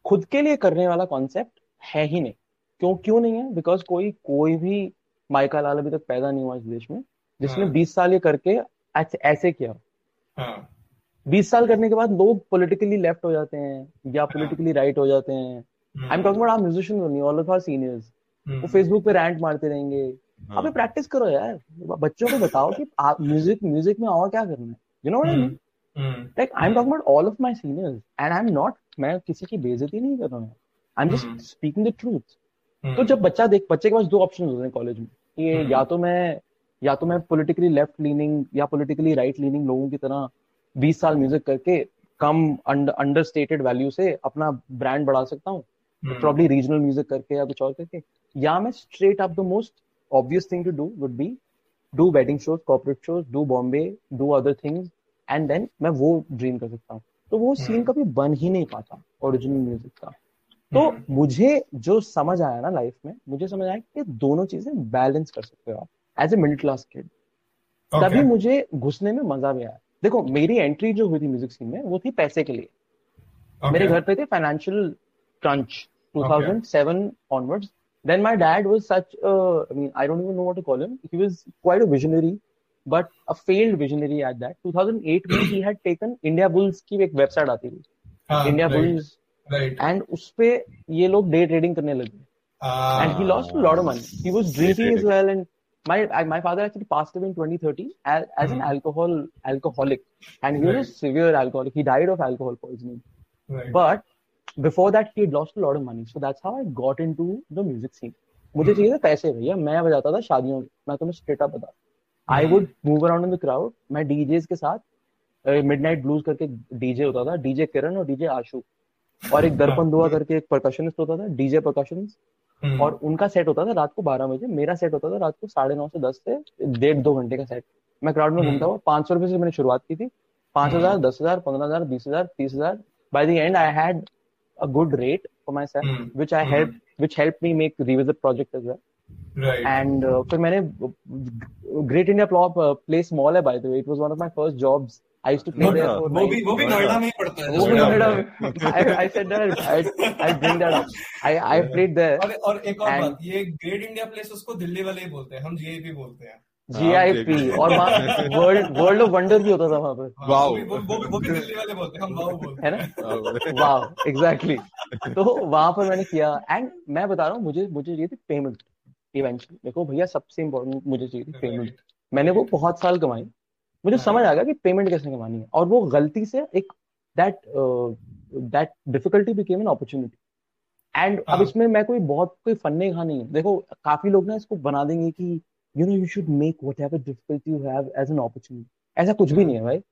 [SPEAKER 2] खुद के लिए करने वाला कॉन्सेप्ट है ही नहीं। क्यों क्यों नहीं है? बिकॉज़ कोई कोई भी माइका लाल अभी तक पैदा नहीं हुआ इस देश में जिसने
[SPEAKER 1] हाँ.
[SPEAKER 2] 20 साल ये करके ऐसे किया।
[SPEAKER 1] हाँ.
[SPEAKER 2] बीस साल करने के बाद लोग पॉलिटिकली लेफ़्ट हो जाते हैं या पॉलिटिकली राइट हो जाते हैं. I am talking about musicians only all of our
[SPEAKER 1] seniors.
[SPEAKER 2] वो फेसबुक पे रैंट मारते रहेंगे।
[SPEAKER 3] हाँ,
[SPEAKER 2] अबे प्रैक्टिस करो यार। बच्चों को बताओ कि आप म्यूज़िक म्यूज़िक में आओ क्या करना है। You
[SPEAKER 1] know.
[SPEAKER 2] Like I am talking about all of my seniors and I am not मैं किसी की बेइज्जती नहीं कर रहा हूँ
[SPEAKER 1] I
[SPEAKER 2] am. Just speaking the
[SPEAKER 1] truth.
[SPEAKER 2] तो जब बच्चा देख बच्चे के पास दो ऑप्शन होते हैं कॉलेज में कि
[SPEAKER 1] हम्म।
[SPEAKER 2] या तो मैं या तो मैं पोलिटिकली लेफ़्ट लीनिंग या पोलिटिकली राइट लीनिंग लोगों की तरह 20 साल म्यूज़िक करके कम अंडर स्टेटेड वैल्यू से अपना ब्रांड बढ़ा सकता हूँ. प्रॉब्ली रीजनल म्यूज़िक करके या कुछ और करके या मैं straight up the most obvious thing to do would be do wedding shows corporate shows do Bombay do other things and then मैं वो ड्रीम कर सकता हूँ तो वो सीन
[SPEAKER 1] हम्म।
[SPEAKER 2] कभी बन ही नहीं पाता ओरिजिनल म्यूज़िक का। तो
[SPEAKER 1] हम्म।
[SPEAKER 2] मुझे जो समझ आया ना लाइफ में मुझे समझ आया कि दोनों चीज़ें बैलेंस कर सकते हो आप as a middle class
[SPEAKER 1] kid
[SPEAKER 2] तभी मुझे घुसने में मज़ा भी आया। देखो मेरी एंट्री जो हुई थी म्यूज़िक सीन में वो थी पैसे के लिए।
[SPEAKER 1] Okay.
[SPEAKER 2] मेरे घर पे थे financial crunch 2007 onwards then my dad was such a i mean i don't even know what to call him. He was but a failed visionary at that 2008 में ही हैड टेकन इंडिया बुल्स की एक website आती थी। India bulls and उस पे ये लोग day trading करने लगे। And he lost a lot of money he was drinking as well and my my father actually passed away in 2013 as an alcohol alcoholic and he was severe alcoholic he died of alcohol poisoning but before that he lost a lot of money so that's how I got into the music scene मुझे चाहिए पैसे भैया। मैं बजाता था शादियों में। मैं तुम्हें स्ट्रेट अप बताता I
[SPEAKER 1] Hmm.
[SPEAKER 2] Would move around in the crowd मैं डीजेस के साथ मिडनाइट ब्लूज करके डीजे होता था डीजे किरण और डीजे आशु और एक दर्पण दुआ करके एक परकशनिस्ट होता था डीजे परकशन
[SPEAKER 1] Hmm.
[SPEAKER 2] और उनका सेट होता था रात को बारह बजे मेरा सेट होता था रात को साढ़े नौ से दस से डेढ़ दो घंटे का सेट मैं क्राउड में। घूमता हुआ पाँच सौ रुपए से मैंने शुरुआत की थी पाँच हज़ार दस हज़ार पंद्रह हज़ार बीस हज़ार तीस हज़ार by the end I had a good rate for myself
[SPEAKER 1] Hmm.
[SPEAKER 2] which i
[SPEAKER 1] Hmm.
[SPEAKER 2] helped which helped me make revisit project as and uh, फिर मैंने ग्रेट इंडिया प्ले स्मॉल है by the way it was one of my first jobs I used to play there
[SPEAKER 3] Noida.
[SPEAKER 2] For
[SPEAKER 1] वो भी वो भी नोएडा में ही पड़ता है.
[SPEAKER 2] वो भी
[SPEAKER 3] Noida.
[SPEAKER 2] Noida I I said that I I bring that up. I I played there.
[SPEAKER 1] और और एक और बात ये ग्रेट इंडिया प्लेस उसको दिल्ली वाले ही बोलते हैं. हम जीआईपी बोलते हैं.
[SPEAKER 2] GIP और वहाँ वर्ल्ड वर्ल्ड ऑफ़ वंडर भी होता था वहाँ पर.
[SPEAKER 1] हाँ,
[SPEAKER 3] Wow.
[SPEAKER 1] वो भी वो, भी- वो भी दिल्ली वाले बोलते हैं. हम वाओ बोलते
[SPEAKER 2] है ना? वाह एग्जैक्टली तो वहाँ पर मैंने किया. एंड मैं बता रहा हूँ मुझे मुझे चाहिए थी पेमेंट इवेंचुअली देखो भैया सबसे इम्पोर्टेंट मुझे चाहिए थी पेमेंट मैंने वो बहुत साल कमाई। मुझे
[SPEAKER 1] हाँ।
[SPEAKER 2] समझ आ गया कि पेमेंट कैसे कमानी है। और वो गलती से एक that that difficulty became an opportunity and अब
[SPEAKER 1] हाँ।
[SPEAKER 2] इसमें मैं कोई बहुत कोई फन्ने खा नहीं हूँ देखो काफ़ी लोग ना इसको बना देंगे कि you know you should make whatever difficulty you have as an opportunity ऐसा कुछ भी नहीं है भाई।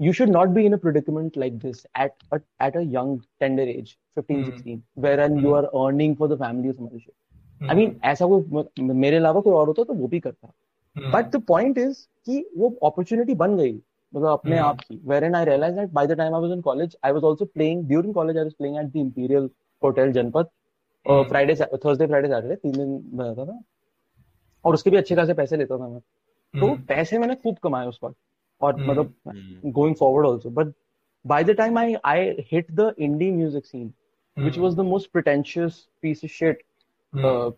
[SPEAKER 2] You should not be in a predicament like this at a, at a young tender age 15
[SPEAKER 1] Hmm.
[SPEAKER 2] 16 wherein you are earning for the family or some other shit I mean हम्म। ऐसा कोई मेरे अलावा कोई और होता तो वो भी करता। बट द पॉइंट इज़ कि वो अपॉर्चुनिटी बन गई मतलब अपने
[SPEAKER 1] हम्म।
[SPEAKER 2] आप की। Where and I realise that by the time I was in college I was also playing during college I was playing at the Imperial hotel
[SPEAKER 1] Janpath
[SPEAKER 2] Friday Thursday Friday Saturday तीन दिन बनाता था। और उसके भी अच्छे खासे पैसे लेता था मैं। तो
[SPEAKER 1] हम्म।
[SPEAKER 2] पैसे मैंने खूब कमाए उस पर और मतलब going forward also but by the time I I hit the indie music scene which was the most pretentious piece shit uh,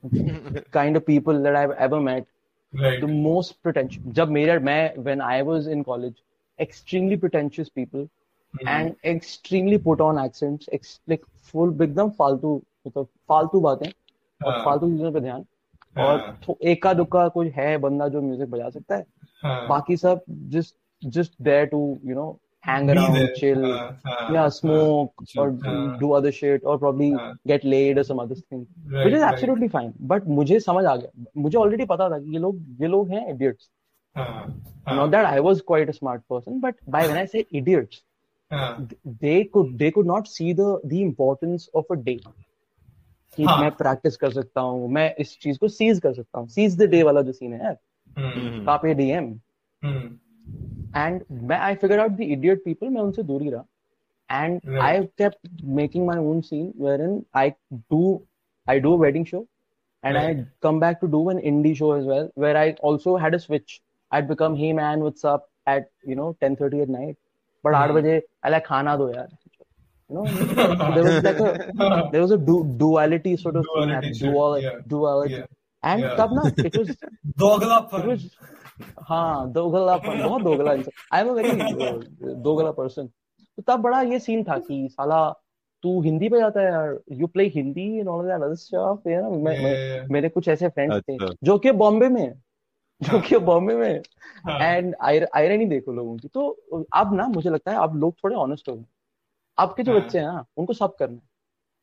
[SPEAKER 2] kind of people that I've ever met,
[SPEAKER 1] right.
[SPEAKER 2] the most pretentious. जब मेरे मैं when I was in college, extremely pretentious people
[SPEAKER 1] hmm,
[SPEAKER 2] and extremely put on accents, ex, like full एकदम फालतू मतलब फालतू बातें और
[SPEAKER 1] हाँ,
[SPEAKER 2] फालतू चीज़ों पे ध्यान
[SPEAKER 1] हाँ,
[SPEAKER 2] और एका दुक्का कोई है बंदा जो म्यूज़िक बजा सकता है
[SPEAKER 1] हाँ,
[SPEAKER 2] बाकी सब just just there to you know hang
[SPEAKER 1] be
[SPEAKER 2] around
[SPEAKER 1] there.
[SPEAKER 2] chill
[SPEAKER 1] हाँ, हाँ,
[SPEAKER 2] yeah, smoke uh, or
[SPEAKER 1] हाँ.
[SPEAKER 2] do other shit or probably
[SPEAKER 1] हाँ.
[SPEAKER 2] get laid or some other thing,
[SPEAKER 1] right,
[SPEAKER 2] which is absolutely right. fine. But मुझे समझ आ गया मुझे already पता था कि ये लोग ये लोग हैं idiots.
[SPEAKER 1] हाँ, हाँ,
[SPEAKER 2] Not that I was quite a smart person, but by when I say idiots,
[SPEAKER 1] हाँ,
[SPEAKER 2] they could they could not see the the importance of a day. कि
[SPEAKER 1] हाँ.
[SPEAKER 2] मैं प्रैक्टिस कर सकता हूँ मैं इस चीज़ को सीज कर सकता हूँ सीज द डे वाला जो सीन है यार
[SPEAKER 1] हम्म,
[SPEAKER 2] कापे DM
[SPEAKER 1] हम्म,
[SPEAKER 2] and मैं I figured out the idiot people मैं उनसे दूर ही रहा and
[SPEAKER 1] Right.
[SPEAKER 2] I kept making my own scene wherein I do I do a wedding show and
[SPEAKER 1] Right.
[SPEAKER 2] I come back to do an indie show as well where I also had a switch I'd become hey man what's up at you know 10:30 at night but 8
[SPEAKER 1] Hmm.
[SPEAKER 2] बजे I like खाना दो यार you know there was like a there was a du- duality sort of thing
[SPEAKER 1] Duality
[SPEAKER 2] happening
[SPEAKER 1] shit,
[SPEAKER 2] dual
[SPEAKER 1] yeah,
[SPEAKER 2] duality
[SPEAKER 1] yeah,
[SPEAKER 2] and
[SPEAKER 1] yeah.
[SPEAKER 2] तब ना it was
[SPEAKER 1] दोगलापन
[SPEAKER 2] it was हाँ दोगला बहुत दोगला आई एम अ वेरी दोगला person तो तब बड़ा ये सीन था कि साला तू हिंदी पे जाता है यार। You play Hindi and all that
[SPEAKER 1] other
[SPEAKER 2] stuff
[SPEAKER 1] you know.
[SPEAKER 2] मेरे कुछ ऐसे फ्रेंड्स थे
[SPEAKER 3] अच्छा।
[SPEAKER 2] जो कि बॉम्बे में जो कि बॉम्बे में
[SPEAKER 1] हाँ,
[SPEAKER 2] एंड आयरनी देखो लोगों की। तो अब ना मुझे लगता है अब लोग थोड़े ऑनेस्ट हो गए। अब के जो
[SPEAKER 1] हाँ.
[SPEAKER 2] बच्चे हैं ना उनको सब करना है।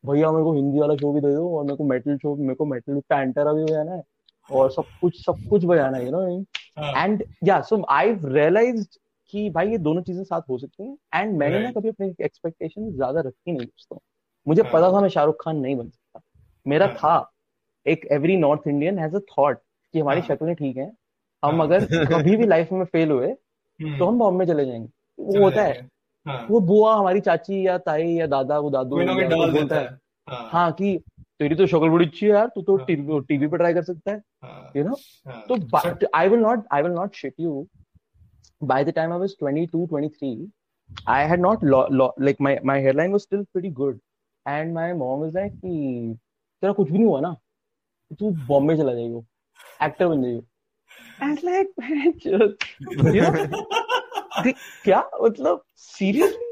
[SPEAKER 2] भैया मेरे को हिंदी वाला शो भी दे दो और मेरे को मेटल शो मेरे को मेटल पैंटरा भी बजाना है। और सब कुछ सब कुछ बजाना यू नो एंड या सो आई रियलाइज्ड कि भाई ये दोनों चीज़ें साथ हो सकती हैं एंड मैंने ना कभी अपनी एक्सपेक्टेशन ज़्यादा रखी नहीं दोस्तों मुझे
[SPEAKER 1] हाँ.
[SPEAKER 2] पता था मैं शाहरुख खान नहीं बन सकता। मेरा
[SPEAKER 1] हाँ.
[SPEAKER 2] था एक every North Indian has a thought कि हमारी
[SPEAKER 1] हाँ.
[SPEAKER 2] शक्लें ठीक हैं हम. अगर कभी भी लाइफ में फेल हुए
[SPEAKER 1] हम्म,
[SPEAKER 2] तो हम बॉम्बे चले जाएँगे। वो होता है। वो बुआ हमारी चाची या ताई या दादा वो दादू बोलता हाँ,
[SPEAKER 1] हाँ
[SPEAKER 2] कि तेरी तो शक्ल बड़ी अच्छी है यार तू तो
[SPEAKER 1] हाँ.
[SPEAKER 2] टीवी टीवी पे ट्राई कर सकता है
[SPEAKER 1] हाँ,
[SPEAKER 2] यू नो
[SPEAKER 1] हाँ,
[SPEAKER 2] So, but I will not, I will not shit you. By the time I was 22, 23, I had not lo- lo- like my my hairline was still pretty good, and my mom was like कि तेरा कुछ भी नहीं हुआ ना तू बॉम्बे चला जाएगा एक्टर बन जाएगा and like man just you know the- क्या मतलब seriously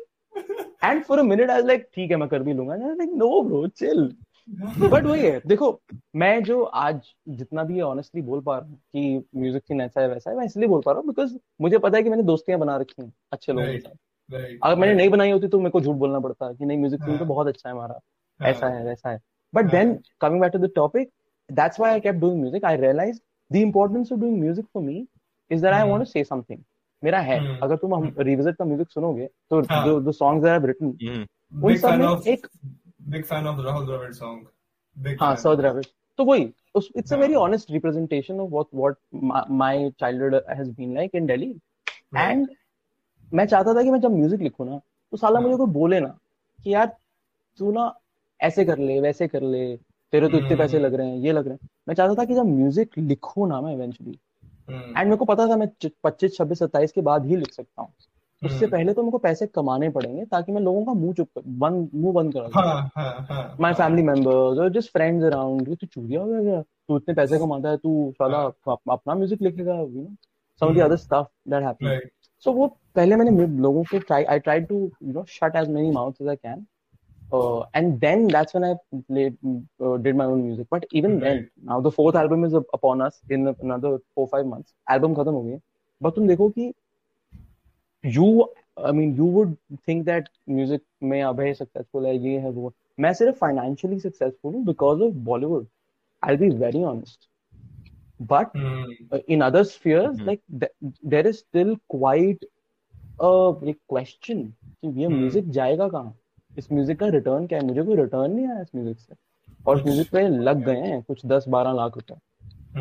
[SPEAKER 2] and for a minute I was like ठीक है मैं कर भी लूँगा and I was like no bro chill but वही है देखो मैं जो आज जितना भी ऑनेस्टली बोल पा रहा हूँ कि म्यूज़िक सीन ऐसा है वैसा है मैं इसलिए बोल पा रहा हूँ बिकॉज़ मुझे पता है कि मैंने दोस्तियाँ बना रखी हैं अच्छे लोगों के साथ अगर मैंने नहीं बनाई होती तो मेरे को झूठ बोलना पड़ता कि नहीं म्यूज़िक सीन तो
[SPEAKER 1] हाँ.
[SPEAKER 2] बहुत अच्छा है हमारा
[SPEAKER 1] हाँ,
[SPEAKER 2] ऐसा है वैसा है but. Then coming back to the topic that's why I kept doing music I realise the importance of doing music for me is that
[SPEAKER 1] I.
[SPEAKER 2] Want to say something मेरा है
[SPEAKER 1] हम्म.
[SPEAKER 2] अगर तुम हम रिविजिट का म्यूज़िक सुनोगे तो
[SPEAKER 1] हाँ.
[SPEAKER 2] जो the songs that I have written
[SPEAKER 3] Hmm.
[SPEAKER 2] उन सब में एक
[SPEAKER 1] big fan of the Rahul Dravid song. Big
[SPEAKER 2] हाँ सौ द्रविड़ तो वही
[SPEAKER 1] it's
[SPEAKER 2] a. Very honest representation of what what my childhood has been like in
[SPEAKER 1] Delhi
[SPEAKER 2] and मैं चाहता था कि मैं जब म्यूज़िक लिखूं ना तो साला मुझे
[SPEAKER 1] हाँ।
[SPEAKER 2] कोई बोले ना कि यार तू ना ऐसे कर ले वैसे कर ले तेरे तो इतने
[SPEAKER 1] हम्म।
[SPEAKER 2] पैसे लग रहे हैं ये लग रहे हैं मैं चाहता था कि जब म्यूज़िक लिखूं ना मैं इवेंचुअली
[SPEAKER 1] हम्म,
[SPEAKER 2] एंड मेरे को पता था मैं पच्चीस छब्बीस सत्ताईस के बाद ही लिख सकता हूँ उससे
[SPEAKER 1] हम्म।
[SPEAKER 2] पहले तो मेरे पैसे कमाने पड़ेंगे ताकि मैं लोगों का मुँह चुप बंद मुँह बंद करा दूँ
[SPEAKER 1] हाँ हाँ हाँ
[SPEAKER 2] माय फैमिली मेंबर्स और जस्ट फ्रेंड्स अराउंड तू चूतिया हो गया क्या? तू इतने पैसे कमाता है तू साला
[SPEAKER 1] हाँ।
[SPEAKER 2] अपना म्यूज़िक लिखेगा you know some
[SPEAKER 1] of
[SPEAKER 2] the. Other stuff that
[SPEAKER 1] happened
[SPEAKER 2] so वो पहले मैंने लोगों को try I try to you know shut as many mouths as I can and then that's when I my own music. But even then
[SPEAKER 1] Right.
[SPEAKER 2] now the fourth album is up- upon us in another 4 5 months. Album खत्म हो गई है। But तुम देखो कि you I mean you would think that music में अभय successful है ये है वो मैं सिर्फ़ फाइनेंशियली सक्सेसफुल हूँ because of Bollywood I be very
[SPEAKER 1] honest
[SPEAKER 2] but in other spheres like th- there is still quite a like question कि ये। म्यूज़िक जाएगा कहाँ? इस म्यूज़िक का रिटर्न क्या है? मुझे कोई रिटर्न नहीं आया इस म्यूज़िक से। और म्यूज़िक पे लग गए हैं कुछ दस बारह लाख रुपए।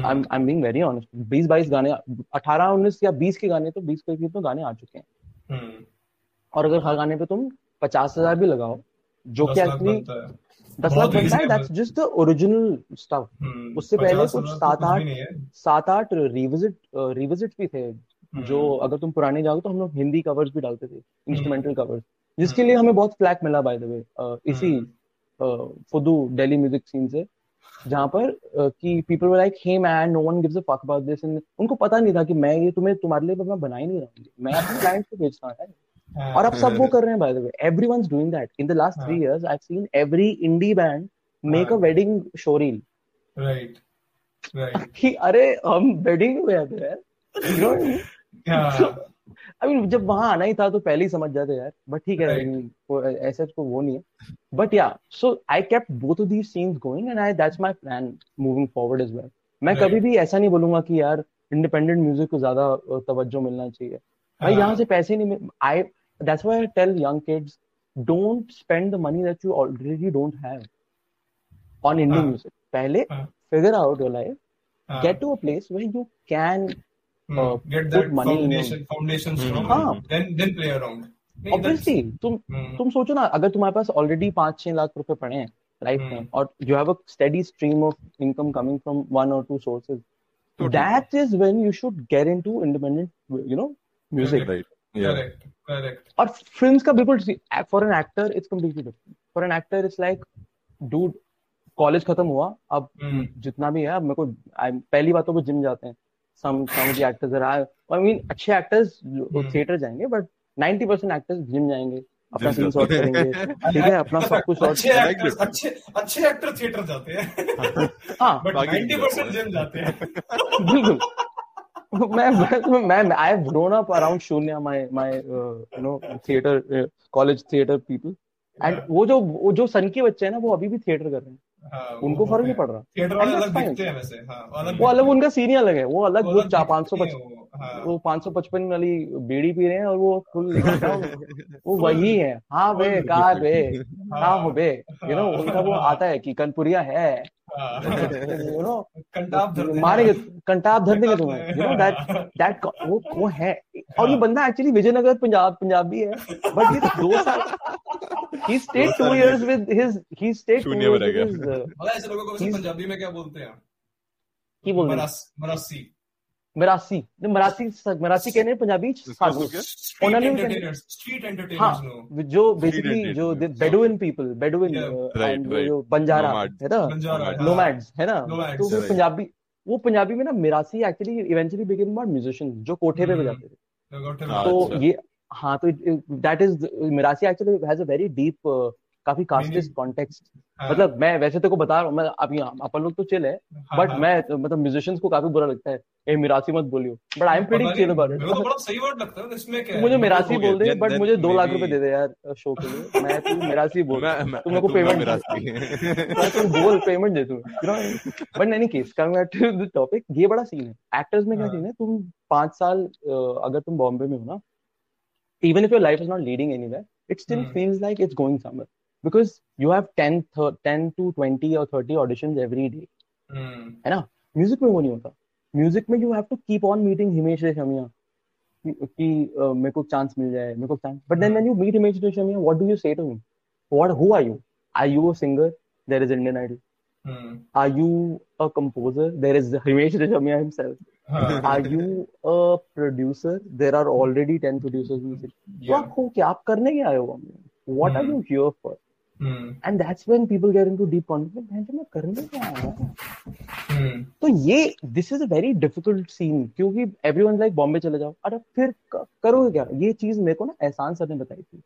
[SPEAKER 2] I am I being very honest बीस बाईस गाने अठारह उन्नीस या बीस के गाने तो बीस के तो गाने आ चुके हैं। और अगर हर गाने पे तुम पचास हज़ार भी लगाओ जो कि एक्चुअली दस लाख बनता है that's just the original stuff
[SPEAKER 1] हम्म,
[SPEAKER 2] उससे पहले कुछ
[SPEAKER 1] तो
[SPEAKER 2] सात आठ सात आठ रिविजिट रिविजिट भी थे जो
[SPEAKER 1] हम्म,
[SPEAKER 2] अगर तुम पुराने जाओ तो हम लोग हिंदी कवर्स भी डालते थे इंस्ट्रूमेंटल कवर्स जिसके लिए हमें बहुत फ्लैक मिला बाय द वे इसी
[SPEAKER 1] हम्म।
[SPEAKER 2] फुदू दिल्ली म्यूज़िक सीन से। जहाँ पर uh, कि people were like hey man no one gives a fuck about this and उनको पता नहीं था कि मैं ये तुम्हें तुम्हारे लिए मैं बना ही नहीं रहा हूँ। मैं अपने क्लाइंट्स को बेचता हूँ
[SPEAKER 1] हाँ,
[SPEAKER 2] और अब सब वो कर रहे हैं by the way everyone's doing that in the last
[SPEAKER 1] हाँ।
[SPEAKER 2] Three years I have seen every indie band make a
[SPEAKER 1] हाँ।
[SPEAKER 2] Wedding show reel
[SPEAKER 1] right right
[SPEAKER 2] कि अरे हम वेडिंग में गए थे यार Mean? आई मीन जब वहाँ आना ही था तो पहले ही समझ जाते यार बट ठीक है
[SPEAKER 1] Right.
[SPEAKER 2] I mean, वो ऐसा तो वो नहीं है but yeah so I kept both of these scenes going and I that's my plan moving forward as well मैं
[SPEAKER 1] Right.
[SPEAKER 2] कभी भी ऐसा नहीं बोलूँगा कि यार इंडिपेंडेंट म्यूज़िक को ज़्यादा तवज्जो मिलना चाहिए भाई
[SPEAKER 1] हाँ।
[SPEAKER 2] यहाँ से पैसे नहीं मिल I that's why I tell young kids don't spend the money that you already don't have on
[SPEAKER 1] Indian.
[SPEAKER 2] Music पहले। Figure out
[SPEAKER 1] your
[SPEAKER 2] life get to a place where you
[SPEAKER 1] can
[SPEAKER 2] uh,
[SPEAKER 1] get that
[SPEAKER 2] money in your-
[SPEAKER 1] foundation foundation
[SPEAKER 3] हम्म,
[SPEAKER 1] strong
[SPEAKER 2] हाँ।
[SPEAKER 1] then then play around.
[SPEAKER 2] Obviously तुम तुम सोचो ना अगर तुम्हारे पास already पाँच छह लाख रुपए पड़े हैं लाइफ में
[SPEAKER 1] हम्म।
[SPEAKER 2] और you have a steady stream of income coming from one और two
[SPEAKER 3] sources
[SPEAKER 2] that is when you should get into independent you know music
[SPEAKER 3] Right. Yeah.
[SPEAKER 1] correct. Correct.
[SPEAKER 2] और फिल्म्स का बिल्कुल for an actor it's completely different for an actor it's like dude college खत्म हुआ अब
[SPEAKER 1] हम्म,
[SPEAKER 2] जितना भी है अब मेरे को पहली बात तो वो जिम जाते हैं। Some some of the actors are I mean अच्छे एक्टर्स
[SPEAKER 1] हम्म।
[SPEAKER 2] थिएटर जाएँगे बट 90% एक्टर्स जिम जाएँगे अपना
[SPEAKER 3] Gym
[SPEAKER 2] सीन सॉर्ट करेंगे। ठीक है अपना सब कुछ सॉर्ट
[SPEAKER 1] अच्छे
[SPEAKER 3] I.
[SPEAKER 1] अच्छे अच्छे एक्टर थिएटर जाते हैं।
[SPEAKER 2] हाँ।
[SPEAKER 1] बट 90% जिम जाते। हैं।
[SPEAKER 2] बिल्कुल। मैं मैं मैं I have grown up around शून्य my my you know theatre college theatre people and वो जो वो जो सन के बच्चे हैं ना वो अभी भी थिएटर कर रहे हैं।
[SPEAKER 1] हाँ,
[SPEAKER 2] उनको फ़र्क नहीं पड़ रहा।
[SPEAKER 1] थिएटर वाले अलग दिखते हैं वैसे। हाँ वो अलग
[SPEAKER 2] वो अलग उनका सीन ही अलग है। वो अलग वो चार पाँच सौ
[SPEAKER 1] पचपन वो,
[SPEAKER 2] पाँच सौ पचपन वाली बीड़ी पी रहे हैं और वो फुल वो वही है। हाँ बे. कहा बे?
[SPEAKER 1] हाँ,
[SPEAKER 2] कहा हो बे? यू नो
[SPEAKER 1] हाँ,
[SPEAKER 2] उनका वो आता है कि कनपुरिया है।
[SPEAKER 1] हाँ।
[SPEAKER 2] यू नो
[SPEAKER 1] कंटाप धर देना।
[SPEAKER 2] मारेंगे कंटाप धर देंगे तुम्हें यू नो दैट
[SPEAKER 1] हाँ।
[SPEAKER 2] दैट वो वो है और ये बंदा एक्चुअली विजयनगर पंजाब पंजाबी है बट ये दो साल ही स्टेड
[SPEAKER 3] दो
[SPEAKER 2] टू
[SPEAKER 3] साल
[SPEAKER 2] years with his he stayed two
[SPEAKER 3] शून्य में रह
[SPEAKER 2] इयर्स
[SPEAKER 3] गया।
[SPEAKER 1] पता ऐसे लोगों को पंजाबी में क्या बोलते हैं
[SPEAKER 2] की बोलते हैं
[SPEAKER 1] मरास- मरासी
[SPEAKER 2] मरासी नहीं, मरासी मरासी कहने हैं पंजाबी साधु
[SPEAKER 3] क्या?
[SPEAKER 1] स्ट्रीट
[SPEAKER 2] उन्होंने भी
[SPEAKER 1] एंटरटेनर्स स्ट्रीट
[SPEAKER 2] हाँ
[SPEAKER 1] एंटरटेनर्स नो
[SPEAKER 2] जो बेसिकली जो
[SPEAKER 3] entertainment.
[SPEAKER 2] Bedouin people Bedouin
[SPEAKER 1] Yeah,
[SPEAKER 3] right,
[SPEAKER 2] and
[SPEAKER 3] right.
[SPEAKER 2] जो बंजारा
[SPEAKER 3] Nomads.
[SPEAKER 2] है ना
[SPEAKER 1] बंजारा हाँ,
[SPEAKER 2] नोमैड्स है ना
[SPEAKER 1] Nomads,
[SPEAKER 2] तो वो. पंजाबी वो पंजाबी में ना Mirasi actually eventually became about musicians जो कोठे पे
[SPEAKER 1] हम्म,
[SPEAKER 2] बजाते थे
[SPEAKER 3] हाँ,
[SPEAKER 2] तो
[SPEAKER 3] अच्छा।
[SPEAKER 2] ये हाँ तो that is Mirasi actually has a very deep काफ़ी कास्टिस्ट कॉन्टेक्स्ट
[SPEAKER 1] हाँ,
[SPEAKER 2] मतलब मैं वैसे तो को बता रहा हूँ मैं अब अपन लोग तो चिल है
[SPEAKER 1] हाँ,
[SPEAKER 2] बट
[SPEAKER 1] हाँ।
[SPEAKER 2] मैं तो मतलब म्यूजिशियंस को काफ़ी बुरा लगता है। ए मिरासी मत बोलियो। But I
[SPEAKER 1] am
[SPEAKER 2] pretty
[SPEAKER 1] chill
[SPEAKER 2] about
[SPEAKER 1] मेरे को तो
[SPEAKER 2] इट
[SPEAKER 1] बड़ा सही वर्ड लगता है इसमें क्या
[SPEAKER 2] मुझे मिरासी बोल दे बट मुझे दो लाख रुपए दे दे यार शो के लिए। मैं तू मिरासी बोल। तू मेरे को पेमेंट
[SPEAKER 3] मेरा
[SPEAKER 2] मैं तू बोल पेमेंट दे तू but in any case coming back to the topic ये बड़ा सीन है। एक्टर्स में क्या
[SPEAKER 1] हाँ।
[SPEAKER 2] सीन है? तुम पाँच साल अगर तुम बॉम्बे में हो ना even if your life is not leading anywhere it still
[SPEAKER 1] Hmm.
[SPEAKER 2] feels like it's going somewhere because you have 10 th- 10 to 20 or 30 auditions every day
[SPEAKER 1] हम्म,
[SPEAKER 2] है ना म्यूजिक में वो नहीं होता म्यूजिक में you have to keep on meeting Himesh Reshammiya कि uh, मेरे को चांस मिल जाए मेरे को chance but then when you meet Himesh Reshammiya what do you say to him what who are you are you a singer there is Indian Idol
[SPEAKER 1] Hmm.
[SPEAKER 2] are you a composer there is himesh reshamia himself
[SPEAKER 1] Huh.
[SPEAKER 2] are you a producer there are already 10 producers in the city तो
[SPEAKER 1] Yeah.
[SPEAKER 2] आप हो क्या आप करने क्या आए हो what are
[SPEAKER 1] Hmm.
[SPEAKER 2] you here
[SPEAKER 1] Hmm.
[SPEAKER 2] and that's when people get into deep मैं मैं करने क्या आया हूँ?
[SPEAKER 1] Hmm.
[SPEAKER 2] तो ये this is a very difficult scene क्योंकि एवरीवन लाइक बॉम्बे चले जाओ अरे फिर करोगे क्या ये चीज़ मेरे को ना एहसान सर ने बताई थी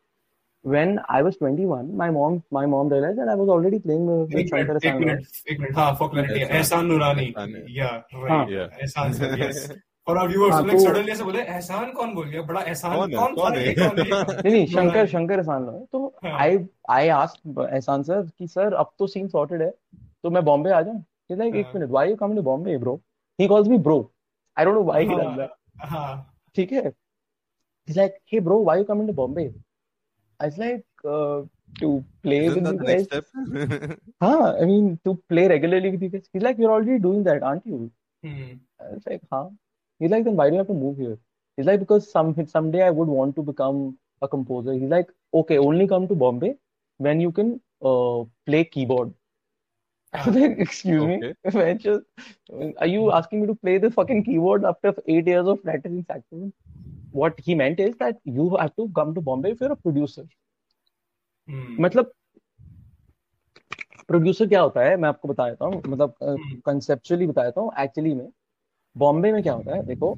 [SPEAKER 2] when I was 21 my mom my mom realized that I was already playing with
[SPEAKER 1] एक
[SPEAKER 2] Shankar
[SPEAKER 1] मिनट एक
[SPEAKER 2] Asana.
[SPEAKER 1] मिनट एक मिनट हाँ for clarity नूरानी
[SPEAKER 3] एहसान।
[SPEAKER 1] yeah
[SPEAKER 2] हाँ।
[SPEAKER 1] right
[SPEAKER 3] Yeah.
[SPEAKER 1] एहसान yes our viewers
[SPEAKER 2] हाँ,
[SPEAKER 1] like
[SPEAKER 2] तो-
[SPEAKER 1] ऐसे बोले एहसान कौन बोल गया बड़ा एहसान
[SPEAKER 3] कौन
[SPEAKER 1] कौन
[SPEAKER 3] कौन है?
[SPEAKER 1] ये कौन है
[SPEAKER 2] नहीं नहीं शंकर शंकर एहसान लो तो
[SPEAKER 1] हाँ।
[SPEAKER 2] I I ask Ehsaan sir कि सर अब तो सीन सॉर्टेड है तो मैं बॉम्बे आ जाऊँ He's like एक
[SPEAKER 1] हाँ।
[SPEAKER 2] Minute why you coming to Bombay bro he calls me bro I don't know why he done that
[SPEAKER 1] हाँ हाँ
[SPEAKER 2] ठीक है like hey bro why you coming to Bombay I was like uh, to play
[SPEAKER 3] Isn't
[SPEAKER 2] with you
[SPEAKER 3] the
[SPEAKER 2] guys? Huh, I mean, to play regularly with you guys. He's like, you're already doing that, aren't you?
[SPEAKER 1] Hmm.
[SPEAKER 2] I was like, huh? He's like, then why do you have to move here? He's like, because some someday I would want to become a composer. He's like, okay, only come to Bombay when you can uh, play keyboard. I was like, excuse okay. me, just, are you asking me to play the fucking keyboard after eight years of practicing saxophone? What he meant is that you have to come to Bombay if you're a producer.
[SPEAKER 1] Hmm.
[SPEAKER 2] मतलब producer क्या होता है मैं आपको बता देता हूँ मतलब कंसेप्चुअली बता देता हूँ एक्चुअली में बॉम्बे में क्या होता है? देखो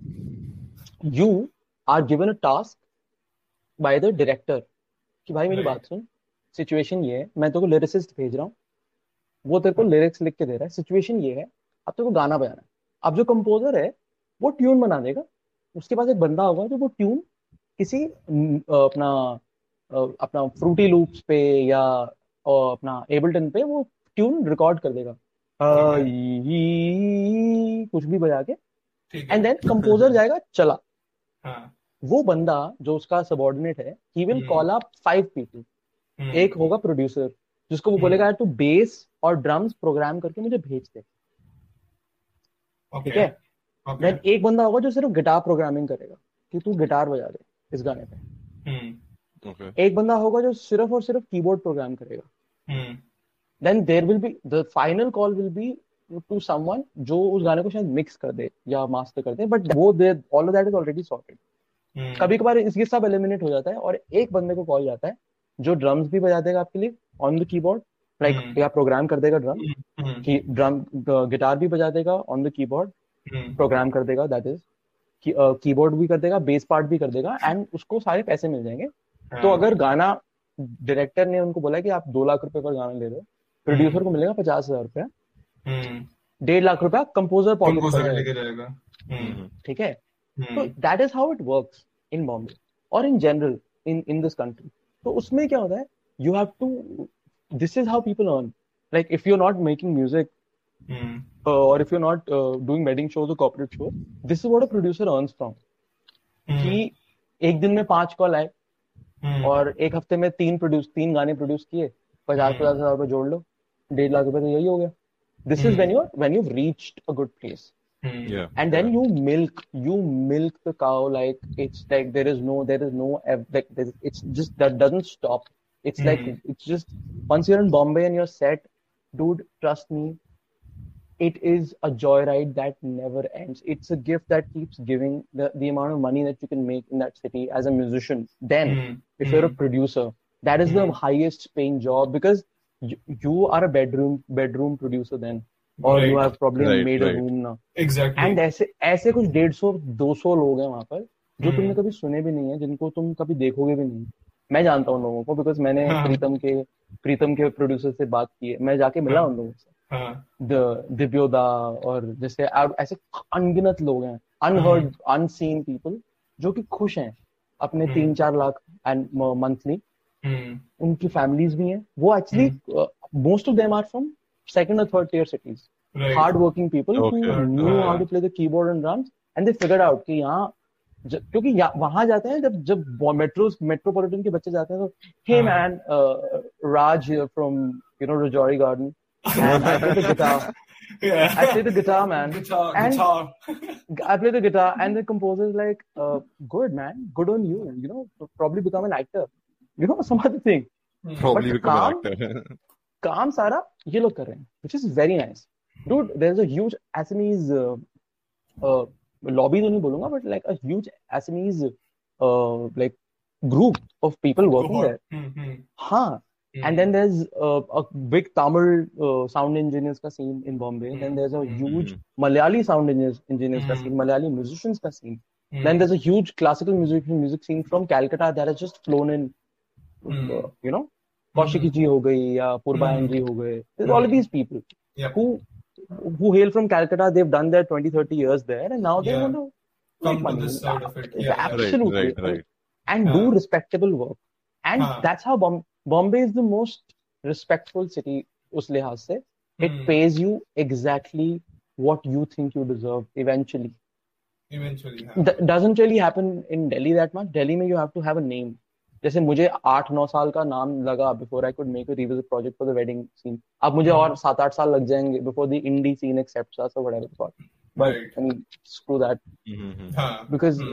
[SPEAKER 2] you are given a task by the director कि भाई मेरी बात सुन सिचुएशन ये है मैं तेरे को लिरिसिस्ट भेज रहा हूँ वो तेरे को लिरिक्स लिख के दे रहा है सिचुएशन ये है अब तेरे को गाना बजाना है। अब जो कंपोजर है वो ट्यून बना देगा। उसके पास एक बंदा होगा जो वो ट्यून किसी अपना अपना फ्रूटी लूप्स पे या अपना एबल्टन पे वो ट्यून रिकॉर्ड कर देगा। कुछ भी बजा के एंड देन कंपोजर जाएगा चला
[SPEAKER 1] हाँ
[SPEAKER 2] वो बंदा जो उसका सबॉर्डिनेट है he will
[SPEAKER 1] hmm.
[SPEAKER 2] Call up five
[SPEAKER 1] people.
[SPEAKER 2] एक होगा प्रोड्यूसर जिसको वो
[SPEAKER 1] हम्म।
[SPEAKER 2] बोलेगा यार तू बेस और ड्रम्स प्रोग्राम करके मुझे भेज दे ठीक है देन एक बंदा होगा जो सिर्फ़ गिटार प्रोग्रामिंग करेगा कि तू गिटार बजा दे इस गाने पे.
[SPEAKER 3] Okay.
[SPEAKER 2] एक बंदा होगा जो सिर्फ़ और सिर्फ़ कीबोर्ड प्रोग्राम करेगा
[SPEAKER 1] Hmm.
[SPEAKER 2] Then there will be the final call will be to someone जो उस गाने को शायद मिक्स कर दे या मास्टर कर दे बट वो all of that is already sorted
[SPEAKER 1] Hmm.
[SPEAKER 2] कभी कभार इसके सब एलिमिनेट हो जाता है और एक बंदे को कॉल जाता है जो ड्रम्स भी बजा देगा आपके लिए ऑन द कीबोर्ड लाइक। या प्रोग्राम कर देगा ड्रम
[SPEAKER 1] Hmm.
[SPEAKER 2] की ड्रम गिटार भी बजा देगा on the keyboard
[SPEAKER 1] Hmm.
[SPEAKER 2] Program कर देगा दैट इज़ कीबोर्ड भी कर देगा बेस पार्ट भी कर देगा एंड उसको सारे पैसे मिल जाएँगे तो
[SPEAKER 1] हाँ.
[SPEAKER 2] अगर गाना डायरेक्टर ने उनको बोला कि आप दो लाख रुपए पर गाना ले रहे हो प्रोड्यूसर को मिलेगा पचास हज़ार रुपया
[SPEAKER 1] Hmm.
[SPEAKER 2] डेढ़ लाख रुपया कंपोजर पॉकेट
[SPEAKER 1] लेके जाएगा.
[SPEAKER 3] Mhm.
[SPEAKER 2] ठीक है. तो that is how it works in Bombay और in general in in this country तो उसमें क्या होता है you have to this is how people earn like if you are not making
[SPEAKER 1] music.
[SPEAKER 2] और if you are not doing wedding shows और corporate shows this is what a producer earns
[SPEAKER 1] from.
[SPEAKER 2] कि एक दिन में पाँच call आए. और एक हफ़्ते में तीन प्रोड्यूस तीन गाने प्रोड्यूस किए पचास
[SPEAKER 1] हम्म।
[SPEAKER 2] पचास हज़ार रुपए जोड़ लो डेढ़ लाख रुपए तो यही हो गया this is
[SPEAKER 1] hmm.
[SPEAKER 2] When you when you reached a good place
[SPEAKER 1] Hmm.
[SPEAKER 3] Yeah.
[SPEAKER 2] and then
[SPEAKER 3] yeah.
[SPEAKER 2] you milk you milk the cow like it's like there is no there is no ev- like there's, it's just that doesn't stop it's like
[SPEAKER 1] Mhm.
[SPEAKER 2] it's just once you're in bombay and you're set dude trust me it is a joyride that never ends it's a gift that keeps giving the, the amount of money that you can make in that city as a musician then
[SPEAKER 1] Hmm.
[SPEAKER 2] if you're a producer that is the
[SPEAKER 1] Mhm.
[SPEAKER 2] highest paying job because you, you are a bedroom bedroom producer then or you
[SPEAKER 1] Right.
[SPEAKER 2] have probably
[SPEAKER 3] Right,
[SPEAKER 2] made
[SPEAKER 3] right.
[SPEAKER 2] a room now
[SPEAKER 1] Exactly.
[SPEAKER 2] And ऐसे ऐसे कुछ डेढ़ सौ दो सौ लोग हैं वहाँ पर जो
[SPEAKER 1] हम्म।
[SPEAKER 2] तुमने कभी सुने भी नहीं है जिनको तुम कभी देखोगे भी नहीं मैं जानता हूँ लोगों को बिकॉज़ मैंने
[SPEAKER 1] हाँ।
[SPEAKER 2] प्रीतम के प्रीतम के प्रोड्यूसर से बात की है मैं जाके मिला
[SPEAKER 1] हाँ।
[SPEAKER 2] उन लोगों से
[SPEAKER 1] हाँ.
[SPEAKER 2] दिव्योदा और जैसे ऐसे अनगिनत लोग हैं अनहर्ड अनसीन पीपल जो कि खुश हैं अपने
[SPEAKER 1] हम्म।
[SPEAKER 2] तीन चार लाख एंड मंथली
[SPEAKER 1] Hmm. हम्म।
[SPEAKER 2] उनकी फैमिलीज़ भी हैं वो actually most of them are from second और third tier
[SPEAKER 1] cities
[SPEAKER 2] hard working people knew how to play the keyboard and drums and they figure out कि यहाँ क्योंकि वहाँ जाते हैं जब जब मेट्रो मेट्रोपोलिटन के बच्चे जाते हैं तो hey man Raj from you know Rajouri Garden
[SPEAKER 1] Yeah.
[SPEAKER 2] I play the guitar, man.
[SPEAKER 1] Guitar,
[SPEAKER 2] and
[SPEAKER 1] guitar.
[SPEAKER 2] I play the guitar, and the composer is like, uh, "Good, man. Good on you. You know, probably become an actor." You know, some other thing.
[SPEAKER 3] Probably
[SPEAKER 2] But
[SPEAKER 3] become
[SPEAKER 2] calm-
[SPEAKER 3] an actor.
[SPEAKER 2] काम सारा ये लोग कर रहे हैं which is very nice dude there's a huge Assamese uh, uh, lobby तो नहीं बोलूंगा but like a huge Assamese uh, like group of people working there
[SPEAKER 1] Mm-hmm.
[SPEAKER 2] हाँ and then there's uh, a big Tamil uh, sound engineers का scene in Bombay then there's a huge
[SPEAKER 3] Mhm.
[SPEAKER 2] Malayali sound engineers engineers का
[SPEAKER 1] Mhm.
[SPEAKER 2] scene Malayali musicians का scene
[SPEAKER 1] Hmm.
[SPEAKER 2] then there's a huge classical music music scene from Calcutta that has just flown in
[SPEAKER 1] Hmm.
[SPEAKER 2] uh, you know Kaushiki ji हो गई या पूर्वायन जी हो गए There's all of these people
[SPEAKER 1] Yep.
[SPEAKER 2] who who hail from Calcutta they've done their 20 30 years there and now they
[SPEAKER 1] Yeah.
[SPEAKER 2] want to
[SPEAKER 1] Come
[SPEAKER 2] make
[SPEAKER 1] to
[SPEAKER 2] money
[SPEAKER 1] this side of it.
[SPEAKER 2] It's
[SPEAKER 1] Yeah, yeah.
[SPEAKER 2] absolutely
[SPEAKER 3] Right, right, right.
[SPEAKER 2] and do
[SPEAKER 1] Huh.
[SPEAKER 2] respectable work and
[SPEAKER 1] Huh.
[SPEAKER 2] that's how Bom- Bombay is the most respectful city उस लिहाज से it
[SPEAKER 1] Hmm.
[SPEAKER 2] pays you exactly what you think you deserve eventually
[SPEAKER 1] Eventually. हाँ.
[SPEAKER 2] That doesn't really happen in Delhi that much. Delhi में you have to have a name. जैसे मुझे आठ नौ साल का नाम लगा before I could make a revisit project for the wedding scene अब मुझे और सात आठ साल लग जाएँगे before the indie scene accept so
[SPEAKER 1] what
[SPEAKER 2] I but screw that because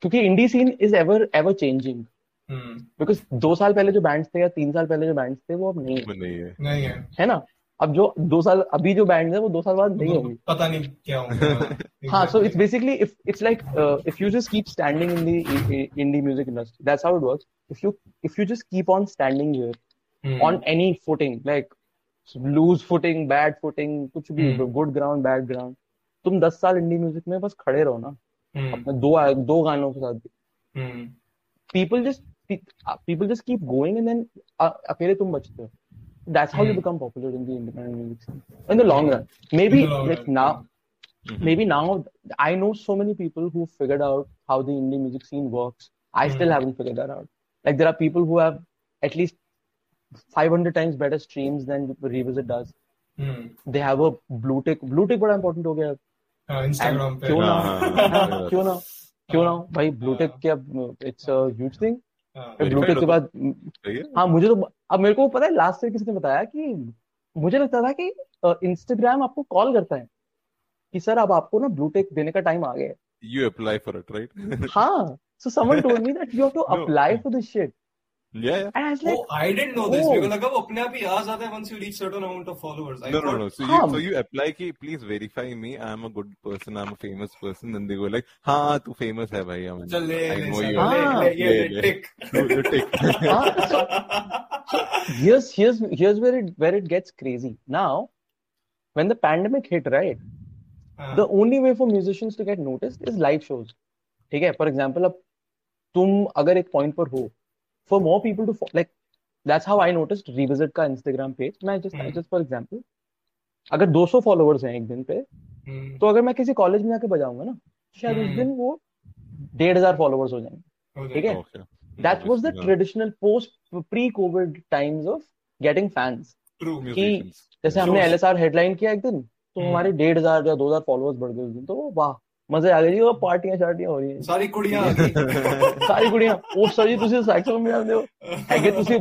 [SPEAKER 2] क्योंकि indie scene is ever ever changing because दो साल पहले जो बैंड्स थे या तीन साल पहले जो बैंड्स थे वो अब नहीं है।
[SPEAKER 3] नहीं है।
[SPEAKER 1] है
[SPEAKER 2] ना? अब जो दो साल अभी जो बैंड है वो दो साल बाद नहीं होंगे।
[SPEAKER 1] पता नहीं क्या होगा।
[SPEAKER 2] हाँ so it's basically if it's like if you just keep standing in the indie music industry that's how it works If you if you just keep on standing here
[SPEAKER 1] Hmm.
[SPEAKER 2] on any footing, like loose footing, bad footing, कुछ भी
[SPEAKER 1] Hmm.
[SPEAKER 2] good ground, bad ground, तुम दस साल indie music में बस खड़े रहो ना
[SPEAKER 1] Hmm.
[SPEAKER 2] अपने दो दो गानों के साथ
[SPEAKER 1] Hmm.
[SPEAKER 2] people just pe- people just keep going and then uh, अकेले तुम बचते हो that's how you
[SPEAKER 1] Hmm.
[SPEAKER 2] become popular in the independent music scene in the long run maybe
[SPEAKER 1] In the long
[SPEAKER 2] like
[SPEAKER 1] run.
[SPEAKER 2] now
[SPEAKER 3] Mhm.
[SPEAKER 2] maybe now I know so many people who figured out how the indie music scene works. I still
[SPEAKER 1] Hmm.
[SPEAKER 2] haven't figured that out. Like there are people who have at least 500 times better streams than Revisit does.
[SPEAKER 1] Hmm.
[SPEAKER 2] They have a blue tick. Blue tick बड़ा important हो गया
[SPEAKER 1] हाँ, Instagram पे
[SPEAKER 2] क्यों ना
[SPEAKER 3] हाँ, हाँ, हाँ,
[SPEAKER 2] हाँ,
[SPEAKER 3] हाँ।
[SPEAKER 2] क्यों ना क्यों ना भाई blue tick
[SPEAKER 1] हाँ.
[SPEAKER 2] क्या it's a huge thing.
[SPEAKER 1] हाँ.
[SPEAKER 2] blue tick के बाद
[SPEAKER 3] है
[SPEAKER 2] हाँ मुझे तो अब मेरे को पता है लास्ट ईयर किसी ने बताया कि मुझे लगता था कि इंस्टाग्राम आपको कॉल करता है कि सर अब आपको ना ब्लू टिक देने का टाइम आ गया है
[SPEAKER 3] you apply for it right
[SPEAKER 2] Huh. So someone told me that you have to
[SPEAKER 3] No.
[SPEAKER 2] apply for this shit.
[SPEAKER 3] yeah yeah
[SPEAKER 2] And I was
[SPEAKER 1] Oh,
[SPEAKER 2] like,
[SPEAKER 1] I didn't know this.
[SPEAKER 2] Oh.
[SPEAKER 1] मेरे को लगा वो अपने आप ही आ जाता है once you reach certain amount of followers. I
[SPEAKER 3] no, no,
[SPEAKER 1] thought-
[SPEAKER 3] no. So
[SPEAKER 2] हाँ.
[SPEAKER 3] you, so you apply कि please verify me. I'm a good person. I'm a famous person. Then they go like, हाँ तू famous है भाई. I mean,
[SPEAKER 1] चल ले
[SPEAKER 3] I
[SPEAKER 1] ले
[SPEAKER 3] know
[SPEAKER 1] चल,
[SPEAKER 3] you.
[SPEAKER 1] ले
[SPEAKER 2] हाँ.
[SPEAKER 1] ले ये
[SPEAKER 3] ले,
[SPEAKER 1] ले
[SPEAKER 3] ले.
[SPEAKER 1] tick.
[SPEAKER 3] You, you take.
[SPEAKER 2] huh? So here's here's here's where it where it gets crazy. Now, when the pandemic hit, right,
[SPEAKER 1] हाँ.
[SPEAKER 2] the only way for musicians to get noticed is live shows. ठीक है? For example, अब तुम अगर एक point पर हो, for more people to fo- like, that's how I noticed revisit का Instagram page. मैं just
[SPEAKER 1] Hmm.
[SPEAKER 2] just for example, अगर 200 followers हैं एक दिन पे,
[SPEAKER 1] Hmm.
[SPEAKER 2] तो अगर मैं किसी कॉलेज में जाके बजाऊँगा ना शायद उस
[SPEAKER 1] हम्म।
[SPEAKER 2] दिन वो डेढ़ हज़ार फॉलोअर्स हो जाएँगे ठीक है that was
[SPEAKER 3] the
[SPEAKER 2] traditional post pre covid times of getting fans
[SPEAKER 1] True.
[SPEAKER 3] Musicians.
[SPEAKER 2] जैसे हमने
[SPEAKER 1] Shows.
[SPEAKER 2] एलएसआर हेडलाइन किया एक दिन तो
[SPEAKER 1] हम्म।
[SPEAKER 2] हमारे डेढ़ हज़ार या दो हज़ार फॉलोअर्स बढ़ गए उस दिन तो वाह ਮਜ਼ੇ ਆ ਗਏ ਜੀ ਉਹ ਪਾਰਟੀਆਂ ਸ਼ਾਰਟੀਆਂ ਹੋ ਰਹੀਆਂ
[SPEAKER 1] ਸਾਰੀ ਕੁੜੀਆਂ ਆ ਗਈ
[SPEAKER 2] ਸਾਰੀ ਕੁੜੀਆਂ ਉਹ ਸਰ ਜੀ ਤੁਸੀਂ ਸੈਕਸ ਰੂਮ ਜਾਂਦੇ ਹੋ ਹੈਗੇ ਤੁਸੀਂ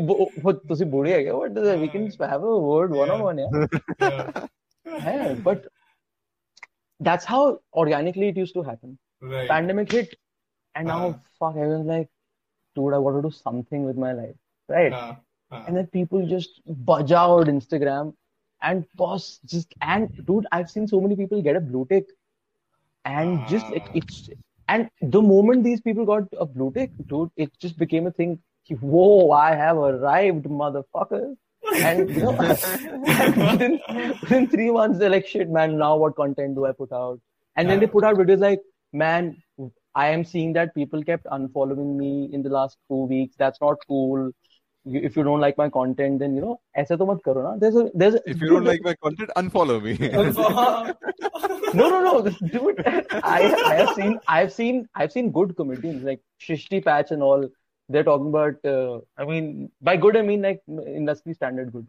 [SPEAKER 2] ਤੁਸੀਂ ਬੁੜੇ ਹੈਗੇ what does we can have a word one on
[SPEAKER 1] one ਯਾਰ
[SPEAKER 2] ਹੈ but that's how organically it used to happen.
[SPEAKER 1] Right.
[SPEAKER 2] Pandemic hit, and now
[SPEAKER 1] uh-huh.
[SPEAKER 2] fuck, I was like, dude, I want to do something with my life, right?
[SPEAKER 1] Uh-huh. Uh-huh.
[SPEAKER 2] And then people just budge out Instagram, and post just and dude, I've seen so many people get a blue tick and just like it's and the moment these people got a blue tick dude it just became a thing. Whoa i have arrived motherfucker. And you know within, within three months they're like shit man now what content do i put out? And then they put out videos like man i am seeing that people kept unfollowing me in the last two weeks. That's not cool if you don't like my content then you know ऐसे तो मत करो ना there's a there's a,
[SPEAKER 3] If you don't like my content, unfollow me.
[SPEAKER 2] no no no dude I I have seen I've seen I've seen good comedians like Shrishti Patch and all they're talking about uh, I mean by good I mean like industry standard good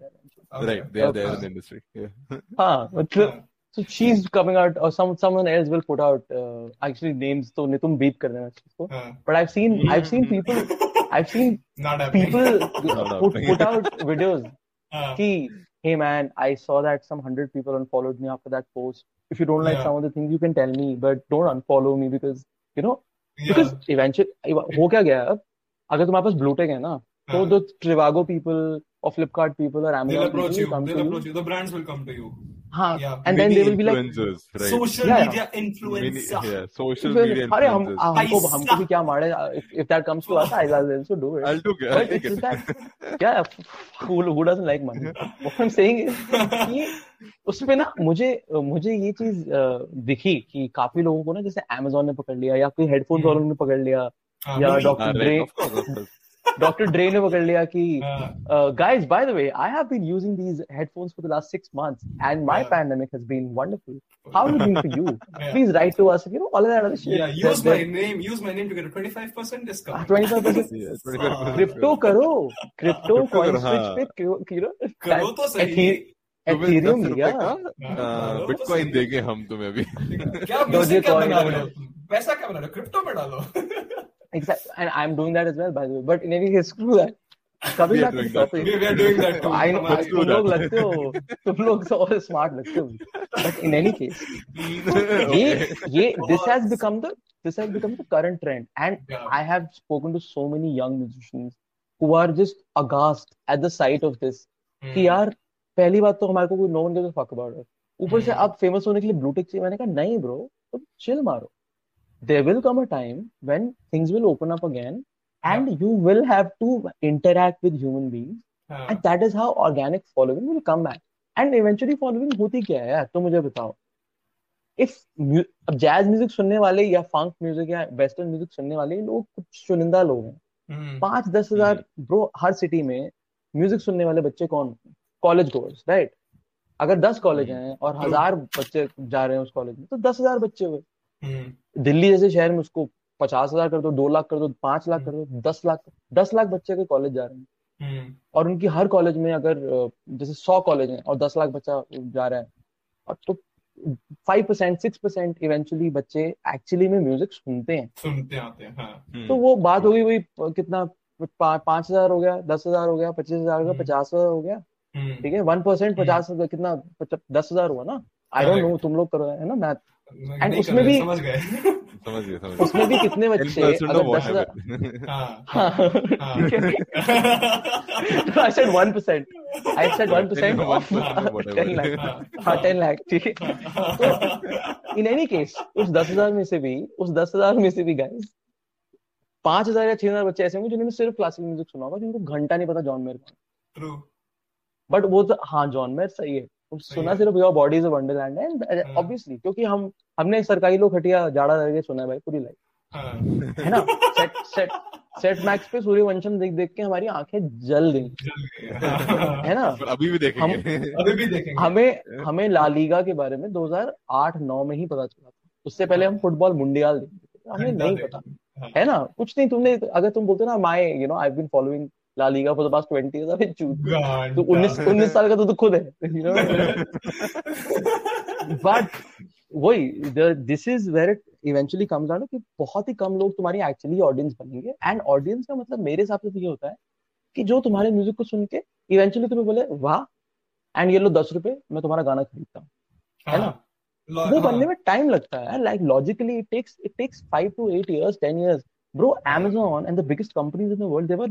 [SPEAKER 3] right, they are there in the industry. Yeah.
[SPEAKER 2] हाँ मतलब so she's coming out or some someone else will put out uh, actually names तो नहीं तुम beep कर देना इसको
[SPEAKER 1] हाँ.
[SPEAKER 2] but I've seen I've seen people I've seen
[SPEAKER 1] Not happening.
[SPEAKER 2] people
[SPEAKER 3] Not
[SPEAKER 2] put
[SPEAKER 3] happening.
[SPEAKER 2] put out videos
[SPEAKER 1] हाँ.
[SPEAKER 2] कि hey man, I saw that some hundred people unfollowed me after that post. If you don't like
[SPEAKER 1] Yeah.
[SPEAKER 2] some of the things, you can tell me, but don't unfollow me because you know
[SPEAKER 1] Yeah.
[SPEAKER 2] because eventually हो क्या गया है अब अगर तुम्हारे पास blue tick है ना तो
[SPEAKER 1] हाँ.
[SPEAKER 2] the Trivago people or Flipkart people or
[SPEAKER 1] They'll
[SPEAKER 2] Amazon
[SPEAKER 1] approach
[SPEAKER 2] people
[SPEAKER 1] you.
[SPEAKER 2] will come
[SPEAKER 1] They'll
[SPEAKER 2] to
[SPEAKER 1] approach
[SPEAKER 2] हाँ, उसमें ना मुझे मुझे ये चीज़ दिखी की काफ़ी लोगों को ना जैसे अमेजोन ने पकड़ लिया या कोई हेडफोन वालों ने पकड़ लिया या doctor
[SPEAKER 3] right, of course, of course.
[SPEAKER 2] Doctor Dre ने पकड़ लिया कि
[SPEAKER 1] हाँ.
[SPEAKER 2] guys by the way I have been using these headphones for the last six months and my
[SPEAKER 1] Yeah.
[SPEAKER 2] pandemic has been wonderful how has it been for you
[SPEAKER 1] Yeah.
[SPEAKER 2] please write to us you know all of that other shit
[SPEAKER 1] Yeah, use my name. Use my name to get a twenty-five percent discount.
[SPEAKER 2] 25%
[SPEAKER 3] Yeah, 25%
[SPEAKER 2] crypto करो crypto
[SPEAKER 3] Crypto
[SPEAKER 2] coin
[SPEAKER 3] करो, हाँ।
[SPEAKER 2] Switch पे क्यों- you know
[SPEAKER 1] करो तो सही।
[SPEAKER 3] तुम्हें
[SPEAKER 2] Ethereum
[SPEAKER 3] दस रुपए
[SPEAKER 2] लिया
[SPEAKER 3] का
[SPEAKER 1] हाँ,
[SPEAKER 3] बिटकॉइन
[SPEAKER 1] सही।
[SPEAKER 3] देंगे हम तुम्हें अभी
[SPEAKER 1] क्या
[SPEAKER 2] Dogecoin
[SPEAKER 1] म्यूजिक क्या बना रहे
[SPEAKER 2] है।
[SPEAKER 1] हो तुम? पैसा क्या बना रहे हो क्रिप्टो में डालो
[SPEAKER 2] exactly and i'm doing that as well by the way but in any case screw that coming
[SPEAKER 3] We are
[SPEAKER 2] back to the
[SPEAKER 3] doing that
[SPEAKER 2] topic
[SPEAKER 1] we, we are doing that too
[SPEAKER 2] I know
[SPEAKER 1] हमारी-
[SPEAKER 2] तुम लोग लगते हो तुम लोग so smart लगते हो but in any case ये ये this has become the this has become the current trend and
[SPEAKER 1] Yeah.
[SPEAKER 2] I have spoken to so many young musicians who are just aghast at the sight of this
[SPEAKER 1] हम्म,
[SPEAKER 2] कि यार पहली बात तो हमारे को कोई no one gives fuck about it ऊपर से
[SPEAKER 1] हम्म।
[SPEAKER 2] अब फ़ेमस होने के लिए ब्लू टिक चाहिए मैंने कहा नहीं ब्रो तुम चिल मारो there will come a time when things will open up again and you will have to interact with human beings
[SPEAKER 1] हाँ,
[SPEAKER 2] and that is how organic following will come back and eventually following होती क्या है यार? तो मुझे बताओ। If अब jazz music सुनने वाले या फंक म्यूज़िक या वेस्टर्न म्यूज़िक सुनने वाले लोग कुछ चुनिंदा लोग हैं।
[SPEAKER 1] हम्म,
[SPEAKER 2] पाँच दस हज़ार ब्रो हर सिटी में म्यूज़िक सुनने वाले बच्चे कौन? कॉलेज गोर्स राइट अगर दस कॉलेज हैं और हज़ार बच्चे जा रहे हैं उस कॉलेज में तो दस हज़ार बच्चे हुए। दिल्ली जैसे शहर में उसको पचास हज़ार कर दो दो लाख कर दो पाँच लाख कर दो दस लाख दस लाख बच्चे के कॉलेज जा रहे हैं।
[SPEAKER 1] हम्म,
[SPEAKER 2] और उनकी हर कॉलेज में अगर जैसे सौ कॉलेज हैं और दस लाख बच्चा जा रहा है और तो five percent six percent eventually बच्चे एक्चुअली में म्यूज़िक सुनते हैं।
[SPEAKER 1] सुनते आते हैं हाँ।
[SPEAKER 3] हम्म,
[SPEAKER 2] तो वो बात होगी वही कितना पाँच हज़ार हो गया दस हज़ार हो गया पच्चीस हज़ार हो गया
[SPEAKER 1] हम्म।
[SPEAKER 2] पचास हज़ार हो गया।
[SPEAKER 1] हम्म,
[SPEAKER 2] ठीक है वन परसेंट पचास हज़ार कितना दस हज़ार हुआ ना? आई डोंट नो तुम लोग करो है ना मैथ
[SPEAKER 1] कर
[SPEAKER 2] उसमें भी-
[SPEAKER 1] समझ गए।
[SPEAKER 3] समझ गए समझ
[SPEAKER 2] उसमें भी कितने बच्चे अगर दस हज़ार.
[SPEAKER 1] हाँ
[SPEAKER 2] हाँ।
[SPEAKER 1] हाँ।
[SPEAKER 2] ठीक है I said one percent I said one percent of
[SPEAKER 3] 1% of whatever.
[SPEAKER 2] Ten lakh हाँ। टेन लाख ठीक है। तो इन एनी केस उस दस हज़ार में से भी उस दस हज़ार में से भी गाइस पाँच हज़ार या छह हज़ार बच्चे ऐसे होंगे जिन्होंने सिर्फ़ क्लासिकल म्यूज़िक सुना होगा जिनको घंटा नहीं पता जॉन मेयर कौन बट वो तो हाँ जॉन मेयर सही है। सुना सिर्फ़ your body is a wonderland and
[SPEAKER 1] हाँ।
[SPEAKER 2] ऑब्वियसली क्योंकि हम हमने सरकारी लोग खटिया जाड़ा करके सुना है भाई पूरी लाइफ
[SPEAKER 1] हाँ।
[SPEAKER 2] है ना? सेट सेट सेट मैक्स पे सूर्यवंशम देख देख के हमारी आँखें जल गई।
[SPEAKER 1] हाँ।
[SPEAKER 2] है ना?
[SPEAKER 3] अभी भी देखेंगे।
[SPEAKER 1] अभी भी देखेंगे।
[SPEAKER 2] हमें हमें ला लीगा के बारे में 2008-9 में ही पता चला था। उससे पहले हम फुटबॉल मुंडियाल देखते थे। हमें नहीं पता।
[SPEAKER 1] हाँ।
[SPEAKER 2] है ना? कुछ नहीं तुमने अगर तुम बोलते ना my you know I been following La Liga for the past 20 years अबे चूत तो 19
[SPEAKER 1] घंटा।
[SPEAKER 2] 19 साल का तो तू खुद है यू नो बट वही this is where it eventually comes out कि बहुत ही कम लोग तुम्हारी एक्चुअली ऑडियंस बनेंगे। एंड ऑडियंस का मतलब मेरे हिसाब से तो ये होता है कि जो तुम्हारे म्यूज़िक को सुन के इवेंचुअली तुम्हें बोले वाह एंड ये लो दस रुपए मैं तुम्हारा गाना खरीदता हूँ। है ना?
[SPEAKER 1] हाँ।
[SPEAKER 2] वो बनने में टाइम लगता है like logically it takes it takes five to eight years ten years bro Amazon and the biggest companies in the world they were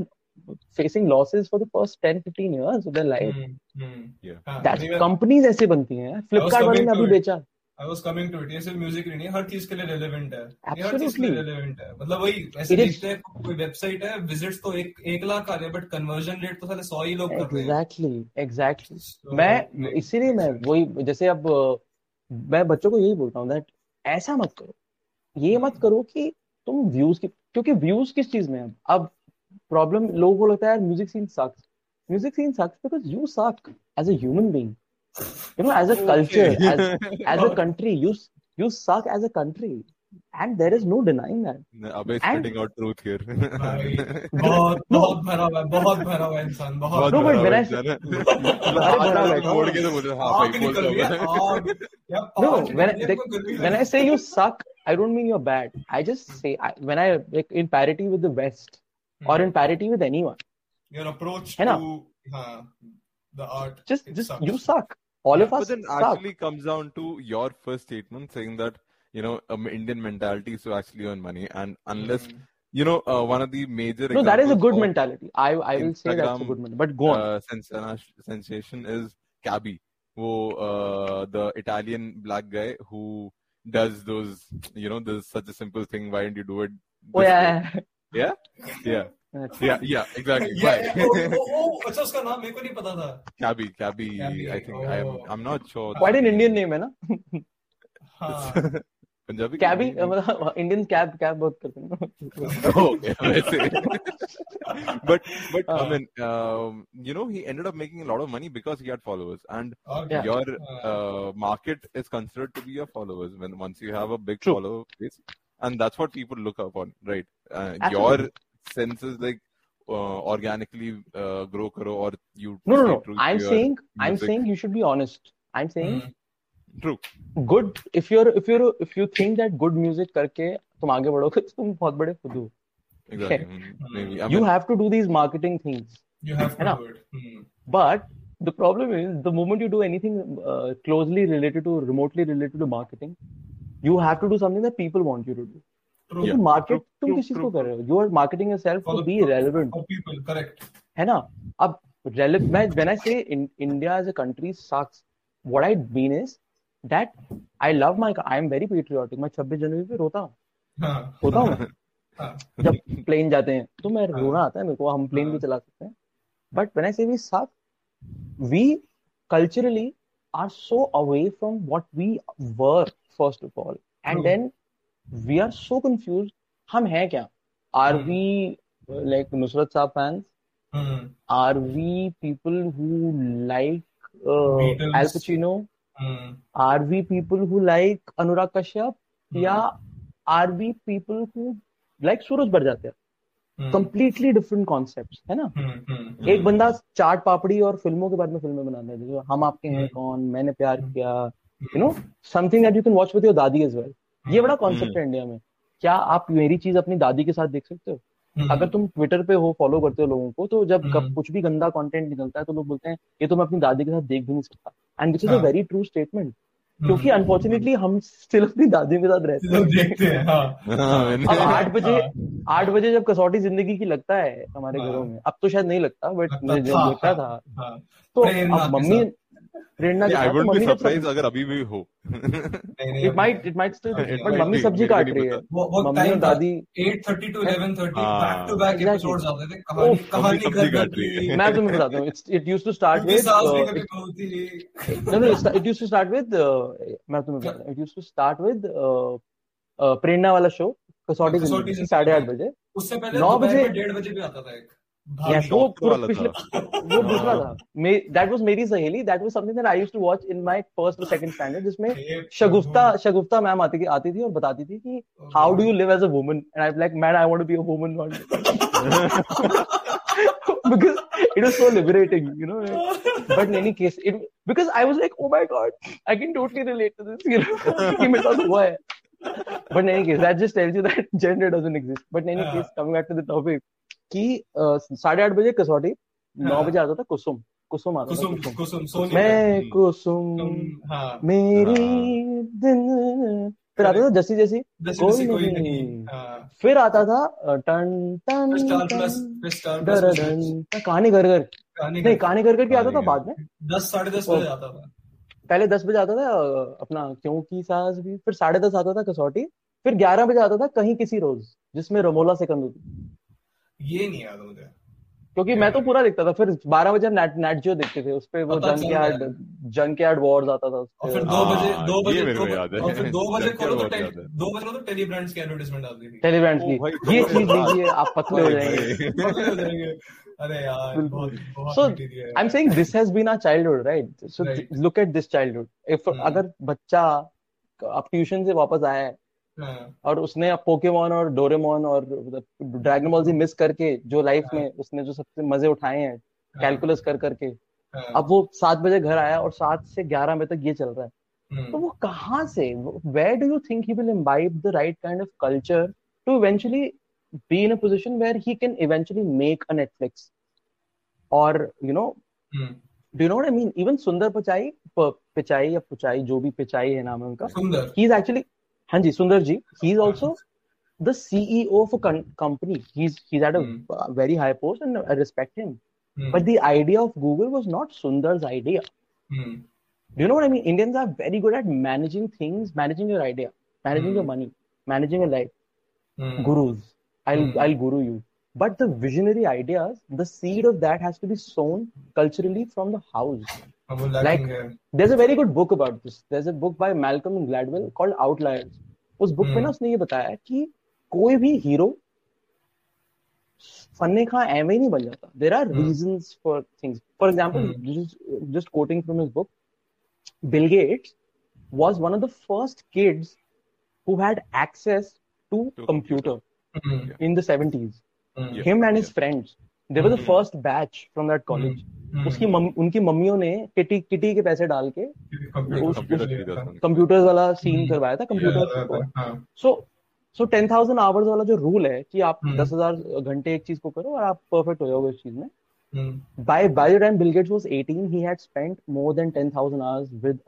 [SPEAKER 2] facing losses for the first 10 15 years of their life.
[SPEAKER 1] हम्म, हम्म।
[SPEAKER 3] Yeah.
[SPEAKER 1] हाँ,
[SPEAKER 2] that's
[SPEAKER 1] anyway,
[SPEAKER 2] companies ऐसे बनती हैं फ्लिपकार्ट वाले ने अभी बेचा।
[SPEAKER 1] I was coming to it. ये सिर्फ़ म्यूज़िक नहीं है हर चीज़ के लिए रेलेवेंट है। ये हर चीज़ के लिए
[SPEAKER 2] Absolutely.
[SPEAKER 1] रेलेवेंट है। मतलब वही ऐसे
[SPEAKER 2] It
[SPEAKER 1] देखते हैं कोई वेबसाइट है विजिट्स तो एक एक लाख आ रहे हैं बट कन्वर्जन रेट तो साले सौ ही लोग कर रहे हैं।
[SPEAKER 2] एग्जैक्टली एग्जैक्टली
[SPEAKER 1] So,
[SPEAKER 2] मैं इसीलिए मैं वही जैसे अब मैं बच्चों को यही बोलता हूँ दैट ऐसा मत करो। ये मत करो कि तुम व्यूज़ की क्योंकि व्यूज़ किस चीज़ में है? अब प्रॉब्लम लोगों को लगता है music scene sucks music scene sucks because you suck as a human being you know as a culture as as a country you you suck as a country and there is no denying that
[SPEAKER 3] अबे
[SPEAKER 2] And-
[SPEAKER 3] out truth here
[SPEAKER 1] भाई, बहुत बहुत भरा हुआ है बहुत भरा हुआ है इंसान बहुत
[SPEAKER 3] बहुत
[SPEAKER 2] No, but
[SPEAKER 3] बड़ा
[SPEAKER 2] when I-
[SPEAKER 3] बच्चा ना।
[SPEAKER 2] अरे
[SPEAKER 3] हाथ
[SPEAKER 2] बड़ा
[SPEAKER 3] ऐसे
[SPEAKER 2] बैठा
[SPEAKER 3] मोड़
[SPEAKER 2] हुआ।
[SPEAKER 3] के तो बोलते हाँ
[SPEAKER 1] आग
[SPEAKER 3] भाई बोल दो
[SPEAKER 1] रही है या
[SPEAKER 2] no when I,
[SPEAKER 1] है, गर्मी
[SPEAKER 2] when I
[SPEAKER 1] नहीं।
[SPEAKER 2] say you suck I don't mean you're bad I just say I, when I like in parity with the West hmm. or in mm-hmm. parity with anyone.
[SPEAKER 1] Your approach to uh, the art.
[SPEAKER 2] Just, just
[SPEAKER 1] sucks.
[SPEAKER 2] you suck. All yeah,
[SPEAKER 3] of
[SPEAKER 2] us.
[SPEAKER 3] But then
[SPEAKER 2] suck.
[SPEAKER 3] actually comes down to your first statement saying that you know um, Indian mentality is to actually earn money, and unless
[SPEAKER 1] hmm.
[SPEAKER 3] you know uh, one of the major
[SPEAKER 2] no, that is a good mentality. I I will Instagram, say that's a good mentality. But go on.
[SPEAKER 3] Uh, sensation is Cabby, who uh, the Italian black guy who does those you know there's such a simple thing why don't you do it
[SPEAKER 2] oh, yeah.
[SPEAKER 3] Yeah, yeah,
[SPEAKER 2] That's-
[SPEAKER 3] yeah, yeah, exactly.
[SPEAKER 1] Yeah,
[SPEAKER 3] Why?
[SPEAKER 1] yeah. Oh, oh, oh, अच्छा उसका नाम मेरे को नहीं पता था.
[SPEAKER 3] Cabby, Cabby,
[SPEAKER 1] Cabby,
[SPEAKER 3] I think I'm
[SPEAKER 1] oh.
[SPEAKER 3] I'm not sure.
[SPEAKER 2] Quite an Indian name है ना?
[SPEAKER 1] हाँ.
[SPEAKER 3] Punjabi
[SPEAKER 2] cabbie
[SPEAKER 3] Cabby?
[SPEAKER 2] मतलब इंडियन कैब कैब बहुत करते हैं ना
[SPEAKER 3] Oh, okay, वैसे. but but I
[SPEAKER 2] हाँ.
[SPEAKER 3] mean, um, you know, he ended up making a lot of money because he had followers, and
[SPEAKER 1] और
[SPEAKER 2] Yeah.
[SPEAKER 3] your
[SPEAKER 1] हाँ.
[SPEAKER 3] uh, market is considered to be your followers when once and that's what people look upon, right? Uh, your sense is like uh, organically uh, grow karo or you
[SPEAKER 2] No, no, no. I'm saying I'm saying you should be honest. I'm saying
[SPEAKER 1] hmm.
[SPEAKER 3] true.
[SPEAKER 2] good if you're if you're if you think that good music करके तुम आगे बढ़ोगे तो तुम बहुत बड़े खुद हो.
[SPEAKER 3] Mm,
[SPEAKER 2] you have to do these marketing things
[SPEAKER 1] You have to do it. Hmm.
[SPEAKER 2] but the problem is the moment you do anything uh, closely related to remotely related to marketing you have to do something that people want you to do तो market तुम किस को कर रहे हो? You
[SPEAKER 1] are
[SPEAKER 2] marketing
[SPEAKER 1] yourself
[SPEAKER 2] to
[SPEAKER 1] be relevant correct
[SPEAKER 2] है ना? अब relevant when I say India as a country sucks what I mean is that I love my I am very patriotic मैं 26 जनवरी पे रोता हूँ।
[SPEAKER 1] हाँ।
[SPEAKER 2] होता हूँ। जब प्लेन जाते हैं तो मैं रोना आता है मेरे को हम प्लेन भी चला सकते हैं। But when I say we suck we culturally are so away from what we work first of all and then we are so confuse हम हैं क्या? Are we like Nusrat Sahab fans are we people who like Al Pacino are we people who like Anurag Kashyap या are we people who like Sooraj Barjatya
[SPEAKER 1] हैं
[SPEAKER 2] completely different concept है ना?
[SPEAKER 1] Hmm. Hmm. Hmm.
[SPEAKER 2] एक बंदा चाट पापड़ी और फ़िल्मों के बारे में फ़िल्में बनाते हैं हम आपके हैं कौन? Maine
[SPEAKER 1] Pyar
[SPEAKER 2] Kiya you know something that you can watch with your dadi as well ये बड़ा कॉन्सेप्ट। है इंडिया में क्या आप मेरी चीज़ अपनी दादी के साथ देख सकते हो
[SPEAKER 1] Hmm.
[SPEAKER 2] अगर तुम ट्विटर पे हो फॉलो करते हो लोगों को तो जब कब। कुछ भी गंदा कंटेंट निकलता है तो लोग बोलते हैं ये तो मैं अपनी दादी के साथ देख भी नहीं सकता and this is
[SPEAKER 1] a.
[SPEAKER 2] Very true statement
[SPEAKER 1] Hmm.
[SPEAKER 2] क्योंकि अनफॉर्चुनेटली हम स्टिल अपनी दादी के साथ रहते हैं
[SPEAKER 1] देखते हैं हाँ
[SPEAKER 3] हाँ,
[SPEAKER 2] अब आठ बजे
[SPEAKER 1] हाँ।
[SPEAKER 2] आठ बजे जब कसौटी ज़िंदगी की लगता है हमारे। घरों में अब तो शायद नहीं लगता बट
[SPEAKER 1] लगता
[SPEAKER 2] मुझे जब लगता था। तो अब मम्मी। प्रेरणा
[SPEAKER 3] आई
[SPEAKER 2] तो
[SPEAKER 3] बी सरप्राइज़ अगर अभी भी हो
[SPEAKER 1] नहीं, नहीं,
[SPEAKER 2] it might
[SPEAKER 1] it might
[SPEAKER 3] still
[SPEAKER 2] but
[SPEAKER 3] mummy सब्ज़ी
[SPEAKER 2] काट रही है
[SPEAKER 3] पता।
[SPEAKER 1] वो वो
[SPEAKER 2] मम्मी और दादी
[SPEAKER 1] 8:30 to 11:30
[SPEAKER 3] हाँ।
[SPEAKER 1] Back to back. एपिसोड्स आते थे कहानी कहानी
[SPEAKER 3] सब्ज़ी काट रही है।
[SPEAKER 2] मैं तुम्हें बताता हूँ it's it used to
[SPEAKER 1] start
[SPEAKER 2] with
[SPEAKER 1] Saas Bhi Kabhi बोलती
[SPEAKER 2] no no it used to start with uh, मैं तुम्हें बताता to start with uh, uh, प्रेरणा वाला शो कसौटी
[SPEAKER 1] कसौटी
[SPEAKER 2] ज़िंदगी
[SPEAKER 1] ज़िंदगी।
[SPEAKER 2] साढ़े आठ बजे
[SPEAKER 1] उससे पहले
[SPEAKER 2] नौ बजे-
[SPEAKER 1] में डेढ़ बजे भी आता था एक
[SPEAKER 2] Yes,
[SPEAKER 1] भाभी
[SPEAKER 2] वो
[SPEAKER 3] डॉक्टर
[SPEAKER 2] पूरा
[SPEAKER 3] वाला
[SPEAKER 2] पिछले
[SPEAKER 3] था।
[SPEAKER 2] वो दूसरा था that was Meri Saheli that was something that I used to watch in my first और सेकंड स्टैंडर्ड जिसमें
[SPEAKER 1] हे
[SPEAKER 2] शगुफ्ता मैम आती आती थी और बताती थी कि how do you live as a woman and I like man I want to be a woman one because it was so liberating you know but in any case it because i was like oh my god i can totally relate to this you know कि मेरे साथ हुआ है but in any case that just tells you that gender doesn't exist but in any
[SPEAKER 1] हाँ.
[SPEAKER 2] case coming back to the topic कि साढ़े आठ बजे कसौटी नौ
[SPEAKER 1] हाँ.
[SPEAKER 2] बजे आता था कुसुम। कुसुम आता था
[SPEAKER 1] कुसुम
[SPEAKER 2] कुसुम।
[SPEAKER 1] कुसुम
[SPEAKER 2] मैं. कुसुम
[SPEAKER 1] हाँ।
[SPEAKER 2] मेरी दिन। फिर आता था जैसी जैसी कोई नहीं।
[SPEAKER 1] नहीं। हाँ।
[SPEAKER 2] फिर आता था टन टन कहानी घर घर। नहीं कहानी घर घर की आता था बाद में?
[SPEAKER 1] दस साढ़े दस बजे आता था।
[SPEAKER 2] पहले दस बजे आता था अपना क्योंकि सास भी। फिर साढ़े दस आता था कसौटी। फिर ग्यारह बजे आता था कहीं किसी रोज जिसमें रमोला सेकंद होती
[SPEAKER 1] ये नहीं याद मुझे
[SPEAKER 2] क्योंकि मैं तो पूरा देखता था फिर बारह बजे नेट नेट जियो देखते थे उस पे वो
[SPEAKER 1] पता
[SPEAKER 2] जंग के
[SPEAKER 1] रहा
[SPEAKER 2] यार्ड जंग के यार्ड वॉर्स आता था
[SPEAKER 1] और फिर दो
[SPEAKER 3] हाँ,
[SPEAKER 1] बजे दो बजे
[SPEAKER 3] मेरे
[SPEAKER 1] दो
[SPEAKER 3] को याद है।
[SPEAKER 1] और फिर दो बजे खोलो तो
[SPEAKER 3] है।
[SPEAKER 1] दो बजे तो टेली ब्रांड्स की एडवर्टाइजमेंट आती थी
[SPEAKER 2] टेलीब्रांड्स की ये चीज़। लीजिए आप पतले हो जाएँगे
[SPEAKER 3] भाई।
[SPEAKER 1] पतले हो जाएँगे। अरे यार
[SPEAKER 2] बिल्कुल।
[SPEAKER 1] बहुत बहुत
[SPEAKER 2] So,
[SPEAKER 1] मीठी थी यार।
[SPEAKER 2] I'm saying this has been our childhood, right? So
[SPEAKER 1] Right.
[SPEAKER 2] th- look at this childhood. If
[SPEAKER 1] Hmm.
[SPEAKER 2] अगर बच्चा आप ट्यूशन से वापस आया है
[SPEAKER 1] हाँ,
[SPEAKER 2] और उसने अब पोकेमोन और डोरेमोन और ड्रैगन बॉल जी मिस करके जो लाइफ में उसने जो सबसे मज़े उठाए हैं
[SPEAKER 1] हाँ,
[SPEAKER 2] कैलकुलस कर करके
[SPEAKER 1] हाँ,
[SPEAKER 2] अब वो सात बजे घर आया और सात से ग्यारह बजे तक ये चल रहा है।
[SPEAKER 1] हम्म,
[SPEAKER 2] तो वो कहाँ से where do you think he will imbibe the right kind of culture to eventually be in a position where he can eventually make a Netflix और you
[SPEAKER 1] know
[SPEAKER 2] do know what I mean? Even Sundar Pichai, या Pichai, जो भी पिचाई है नाम है उनका.
[SPEAKER 1] Sundar.
[SPEAKER 2] He's actually, हाँ जी, Sundar ji. He's also the CEO of a con- company. He's he's at a
[SPEAKER 1] Hmm.
[SPEAKER 2] uh, very high post, and I respect him.
[SPEAKER 1] Hmm.
[SPEAKER 2] But the idea of Google was not Sundar's idea.
[SPEAKER 1] Hmm.
[SPEAKER 2] Do you know what I mean? Indians are very good at managing things, managing your idea, managing your
[SPEAKER 1] Hmm.
[SPEAKER 2] money, managing your life.
[SPEAKER 1] Hmm.
[SPEAKER 2] Gurus. I'll
[SPEAKER 1] Hmm.
[SPEAKER 2] I'll guru you. But the visionary ideas, the seed of that has to be sown culturally from the house. Like- There's a very good book about this. There's a book by Malcolm Gladwell called Outliers. उस book में
[SPEAKER 1] Hmm.
[SPEAKER 2] ना उसने ये बताया कि कोई भी hero फन्ने खा ही नहीं बन जाता there are
[SPEAKER 1] Hmm.
[SPEAKER 2] Reasons for things for example
[SPEAKER 1] Hmm.
[SPEAKER 2] just quoting from his book bill gates was one of the first kids who had access to
[SPEAKER 3] To
[SPEAKER 2] computer
[SPEAKER 1] Hmm.
[SPEAKER 2] in the 70s
[SPEAKER 1] Hmm.
[SPEAKER 2] They were the first batch from that college उसकी उनकी मम्मियों ने kitty kitty के पैसे डाल के computers वाला scene करवाया था
[SPEAKER 1] computer
[SPEAKER 2] so so ten thousand hours वाला जो रूल है कि आप दस हज़ार घंटे एक चीज़ को करो और आप परफेक्ट हो जाओगे उस चीज़ में। By by time Bill was 18 he had spent more than 10000 hours with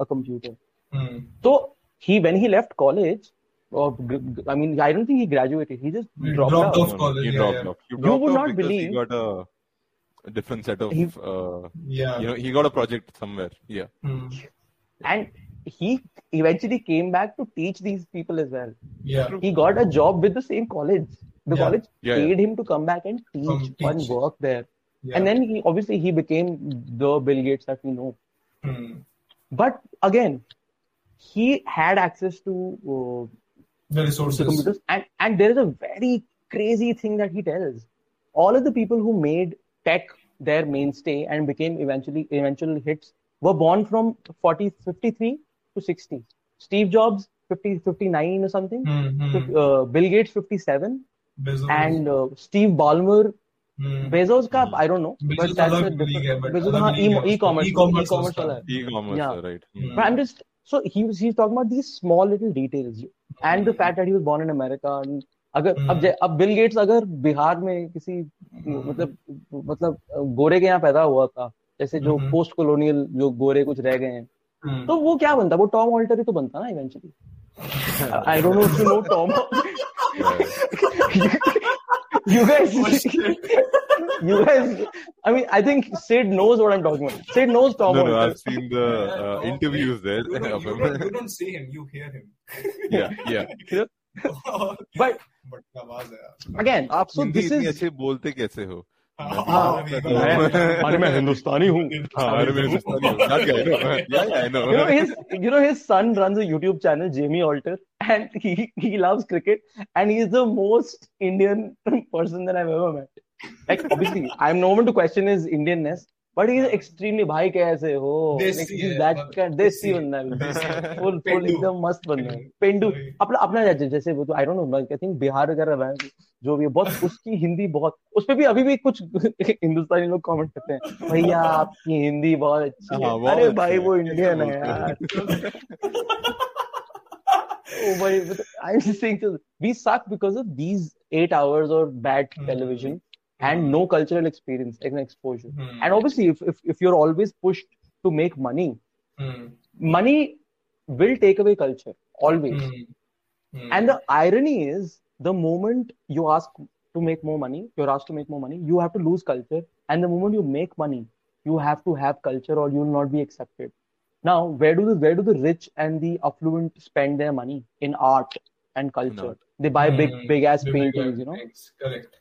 [SPEAKER 2] तो he when he left college or g- g- I mean, I don't think he graduated. He just
[SPEAKER 1] He
[SPEAKER 2] dropped,
[SPEAKER 1] dropped
[SPEAKER 2] out.
[SPEAKER 1] off. college,
[SPEAKER 3] he
[SPEAKER 1] yeah,
[SPEAKER 3] dropped
[SPEAKER 1] yeah.
[SPEAKER 3] off. He
[SPEAKER 2] You would
[SPEAKER 3] off
[SPEAKER 2] not believe-
[SPEAKER 3] he got a, a different set of,
[SPEAKER 2] He-
[SPEAKER 3] uh,
[SPEAKER 1] Yeah.
[SPEAKER 3] you know, he got a project somewhere. Yeah.
[SPEAKER 1] Hmm.
[SPEAKER 2] And he eventually came back to teach these people as well.
[SPEAKER 1] Yeah.
[SPEAKER 2] He got a job with the same college. The
[SPEAKER 1] Yeah.
[SPEAKER 2] college
[SPEAKER 3] Yeah, yeah.
[SPEAKER 2] paid him to come back and teach,
[SPEAKER 1] Come teach.
[SPEAKER 2] and work there.
[SPEAKER 1] Yeah.
[SPEAKER 2] And then he obviously he became the Bill Gates that we know.
[SPEAKER 1] Hmm.
[SPEAKER 2] But again, he had access to uh,
[SPEAKER 1] The
[SPEAKER 2] the
[SPEAKER 1] resources.
[SPEAKER 2] computers and and there is a very crazy thing that he tells all of the people who made tech their mainstay and became eventually eventual hits were born from 40 53 to 60 steve jobs 50 59 or something
[SPEAKER 1] Hmm. Hmm.
[SPEAKER 2] uh, bill gates 57
[SPEAKER 1] Bezos.
[SPEAKER 2] and uh, steve ballmer
[SPEAKER 1] Hmm.
[SPEAKER 2] bezos ka i don't know
[SPEAKER 1] Bezos
[SPEAKER 2] but that's a
[SPEAKER 1] अलग league है,
[SPEAKER 2] different
[SPEAKER 1] but
[SPEAKER 2] bezos
[SPEAKER 1] अलग
[SPEAKER 2] हाँ,
[SPEAKER 1] league है
[SPEAKER 2] e- e-commerce
[SPEAKER 1] उसका. E-commerce
[SPEAKER 2] e-commerce
[SPEAKER 1] उसका.
[SPEAKER 2] वाला है
[SPEAKER 3] E-commerce,
[SPEAKER 2] Yeah.
[SPEAKER 3] uh, right.
[SPEAKER 1] Hmm.
[SPEAKER 2] but I'm just so he was he's talking about these small little details And the fact that he was born in America and अगर अब
[SPEAKER 1] Hmm.
[SPEAKER 2] अब Bill Gates अगर बिहार में किसी मतलब मतलब गोरे के यहाँ पैदा हुआ था जैसे जो
[SPEAKER 1] Hmm.
[SPEAKER 2] पोस्ट कॉलोनियल जो गोरे कुछ रह गए हैं
[SPEAKER 1] Hmm.
[SPEAKER 2] तो वो क्या बनता वो टॉम ऑल्टर ही तो बनता ना eventually I don't know if you know Tom you guys you guys I mean I think Sid knows what I'm talking about Sid knows Tom
[SPEAKER 3] No, no,
[SPEAKER 2] Holter.
[SPEAKER 3] I've seen the uh, interviews there
[SPEAKER 1] You don't,
[SPEAKER 3] of
[SPEAKER 1] you,
[SPEAKER 3] him.
[SPEAKER 1] don't, you don't see him, you hear him.
[SPEAKER 3] yeah, yeah.
[SPEAKER 2] but
[SPEAKER 1] But आवाज है यार.
[SPEAKER 2] again
[SPEAKER 3] आप
[SPEAKER 2] so
[SPEAKER 3] Hindi
[SPEAKER 2] this
[SPEAKER 3] इतनी
[SPEAKER 2] is
[SPEAKER 3] अच्छे बोलते कैसे हो
[SPEAKER 1] हाँ,
[SPEAKER 2] मैं- अरे मैं हिंदुस्तानी हूँ
[SPEAKER 3] हाँ, अरे मेरे हिंदुस्तानी हो. That guy, no? Yeah, yeah, I know.
[SPEAKER 2] you know his you know his son runs a YouTube channel Jamie Alter and he he loves cricket and he's the most Indian person that I've ever met like obviously I'm no one to question his Indianness but he's extremely भाई कैसे हो?
[SPEAKER 1] देसी
[SPEAKER 2] बंदा है full
[SPEAKER 1] पेंडू।
[SPEAKER 2] एकदम मस्त बंदा है।
[SPEAKER 1] पेंडू।
[SPEAKER 2] अपना अपना जैसे जैसे वो तो I don't know I think Bihar वगैरह है जो भी है बहुत उसकी हिंदी बहुत उस पे भी अभी भी कुछ हिंदुस्तानी लोग कमेंट करते हैं भैया आपकी हिंदी बहुत अच्छी है।
[SPEAKER 3] हाँ,
[SPEAKER 2] अरे भाई वो इंडियन है यार oh भाई I'm just saying so we suck because of these eight hours or bad
[SPEAKER 1] Hmm.
[SPEAKER 2] television and no cultural experience and exposure
[SPEAKER 1] Hmm.
[SPEAKER 2] and obviously if, if if you're always pushed to make money
[SPEAKER 1] Hmm.
[SPEAKER 2] money will take away culture always.
[SPEAKER 1] Hmm.
[SPEAKER 2] and the irony is, the moment you ask to make more money, you're asked to make more money, you have to lose culture. And the moment you make money, you have to have culture or you will not be accepted. Now, where do the where do the rich and the affluent spend their money in art and culture?
[SPEAKER 3] art.
[SPEAKER 2] They buy big
[SPEAKER 1] Hmm.
[SPEAKER 2] big ass paintings, you know.
[SPEAKER 1] Correct.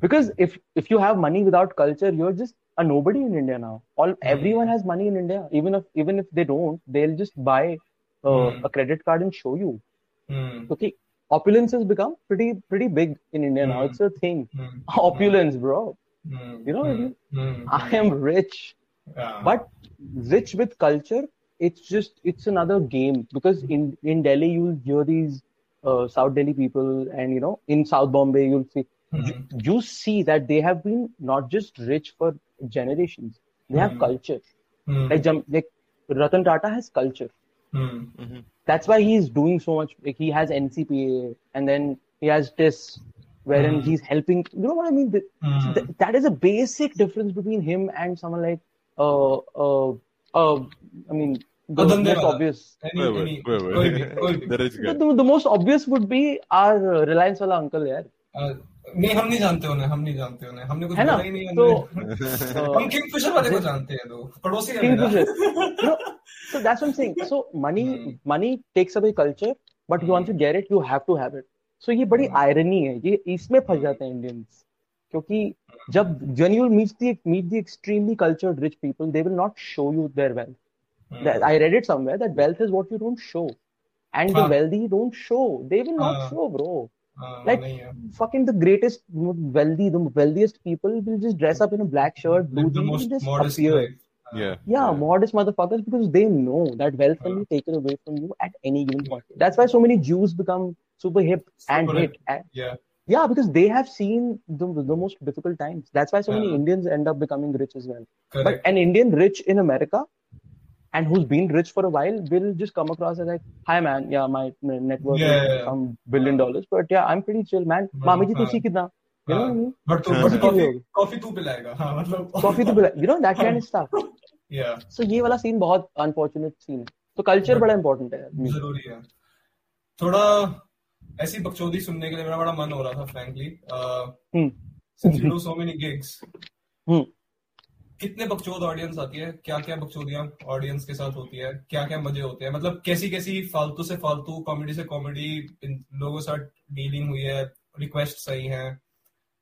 [SPEAKER 2] Because if if you have money without culture, you're just a nobody in India now. All everyone has money in India. Even if even if they don't, they'll just buy uh,
[SPEAKER 1] Hmm.
[SPEAKER 2] a credit card and show you.
[SPEAKER 1] Hmm.
[SPEAKER 2] Okay, opulence has become pretty pretty big in India now.
[SPEAKER 1] Hmm.
[SPEAKER 2] It's a thing.
[SPEAKER 1] Hmm.
[SPEAKER 2] Opulence, bro.
[SPEAKER 1] Hmm.
[SPEAKER 2] You know,
[SPEAKER 1] Hmm.
[SPEAKER 2] I am rich,
[SPEAKER 1] Yeah.
[SPEAKER 2] but rich with culture. It's just it's another game because in in Delhi you'll hear these uh, South Delhi people, and you know in South Bombay you'll see
[SPEAKER 1] Mm-hmm.
[SPEAKER 2] You, you, see that they have been not just rich for generations; they mm-hmm.
[SPEAKER 1] have
[SPEAKER 2] culture. Like, like Ratan Tata has culture. That's why he is doing so much. Like he has NCPA, and then he has this wherein he's helping. You know what I mean? The, that is a basic difference between him and someone like, uh, uh, uh I mean, the most obvious.
[SPEAKER 3] The,
[SPEAKER 2] most obvious would be our Reliance wala uncle, yaar.
[SPEAKER 1] Uh, नहीं हम नहीं जानते उन्हें हम नहीं जानते उन्हें। हमने कुछ बोला ही नहीं
[SPEAKER 2] तो
[SPEAKER 1] हम वाले को जानते हैं तो पड़ोसी
[SPEAKER 2] हम्म। हम्म। ये बड़ी
[SPEAKER 1] हम्म।
[SPEAKER 2] आयरनी है ये इसमें फंस जाते हैं इंडियंस क्योंकि जब जन you meet the meet the extremely cultured rich people they will not show you their wealth I read it somewhere wealth is what you don't show and the wealthy don't show they will not show bro Like fucking the greatest, wealthy, the wealthiest people will just dress up in a black shirt, blue jeans, just appear.
[SPEAKER 1] Uh,
[SPEAKER 3] yeah,
[SPEAKER 2] yeah, modest motherfuckers because they know that wealth can be taken away from you at any given point. That's why so many Jews become super hip
[SPEAKER 1] super
[SPEAKER 2] and
[SPEAKER 1] hip.
[SPEAKER 2] hit.
[SPEAKER 1] yeah,
[SPEAKER 2] yeah, because they have seen the, the most difficult times. That's why so
[SPEAKER 1] yeah.
[SPEAKER 2] many Indians end up becoming rich as well.
[SPEAKER 1] Correct.
[SPEAKER 2] But an Indian rich in America and who's been rich for a while will just come across as like, hi man, yeah, my net worth
[SPEAKER 1] Yeah,
[SPEAKER 2] is
[SPEAKER 1] yeah, yeah.
[SPEAKER 2] some billion dollars, but yeah, I'm pretty chill, man.
[SPEAKER 1] But,
[SPEAKER 2] Mami ji,
[SPEAKER 1] uh,
[SPEAKER 2] तुसी कितना? You know what I mean?
[SPEAKER 1] But तू
[SPEAKER 3] हाँ, हाँ.
[SPEAKER 1] Coffee coffee तू पिलाएगा हाँ मतलब
[SPEAKER 2] Coffee to be you know, that kind of stuff.
[SPEAKER 1] yeah
[SPEAKER 2] So ये वाला सीन बहुत अनफॉर्चुनेट सीन है. तो कल्चर
[SPEAKER 1] But-
[SPEAKER 2] बड़ा इंपॉर्टेंट है.
[SPEAKER 1] ज़रूरी है थोड़ा ऐसी बकचोदी सुनने के लिए मेरा बड़ा मन हो रहा था frankly
[SPEAKER 2] hmm.
[SPEAKER 1] since you do so many gigs
[SPEAKER 2] hmm.
[SPEAKER 1] कितने बकचोद ऑडियंस आती है? क्या क्या बकचोदियाँ ऑडियंस के साथ होती है? क्या क्या मज़े होते हैं? मतलब कैसी कैसी फालतू से फालतू कॉमेडी से कॉमेडी लोगों के साथ डीलिंग हुई है रिक्वेस्ट सही है।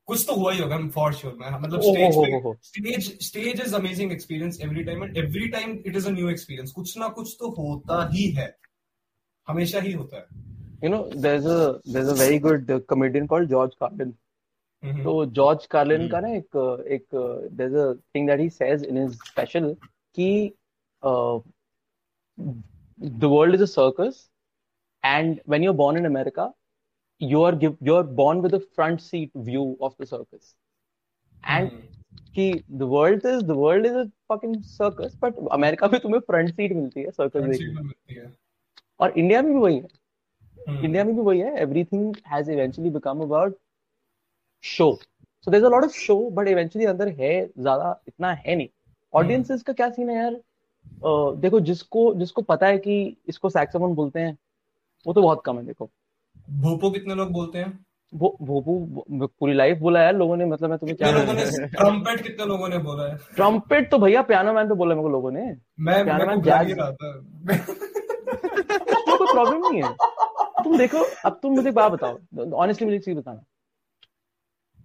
[SPEAKER 1] कुछ तो हुआ ही होगा फॉर श्योर मैं मतलब स्टेज पे. Stage stage is amazing experience every time and every time it is a new experience कुछ ना कुछ तो होता ही है। हमेशा ही होता है।
[SPEAKER 2] Know, there's a there's a very good uh, comedian called George Carlin.
[SPEAKER 1] हम्म,
[SPEAKER 2] तो जॉर्ज कार्लिन का ना एक एक thing that he says in his special कि the world is a circus and when you are born in America you are give you are born with a front seat view of the circus and कि the world is the world is a fucking circus but America में तुम्हें front seat मिलती है circus देखने और India में भी वही है। इंडिया में भी वही है। Everything has eventually become about show so is a lot of show but eventually अंदर है ज़्यादा इतना है नहीं. ऑडियंसेस का क्या सीन है यार? अ, देखो जिसको जिसको पता है कि इसको सैक्सोफोन बोलते हैं वो तो बहुत कम है देखो.
[SPEAKER 1] भोपो कितने लोग बोलते हैं?
[SPEAKER 2] वो भोपू पूरी लाइफ बोला यार लोगों ने मतलब मैं तुम्हें क्या
[SPEAKER 1] लोगों ने ट्रम्पेट कितने लोगों ने बोला है?
[SPEAKER 2] ट्रम्पेट तो भैया पियानो मैन पे बोला मेरे को लोगों ने.
[SPEAKER 1] मैं
[SPEAKER 2] Piano
[SPEAKER 1] मैं
[SPEAKER 2] man
[SPEAKER 1] को लग ही रहा था।
[SPEAKER 2] कोई प्रॉब्लम नहीं है. तुम देखो अब तुम मुझे बात बताओ. ऑनेस्टली मुझे चीज़ बताना.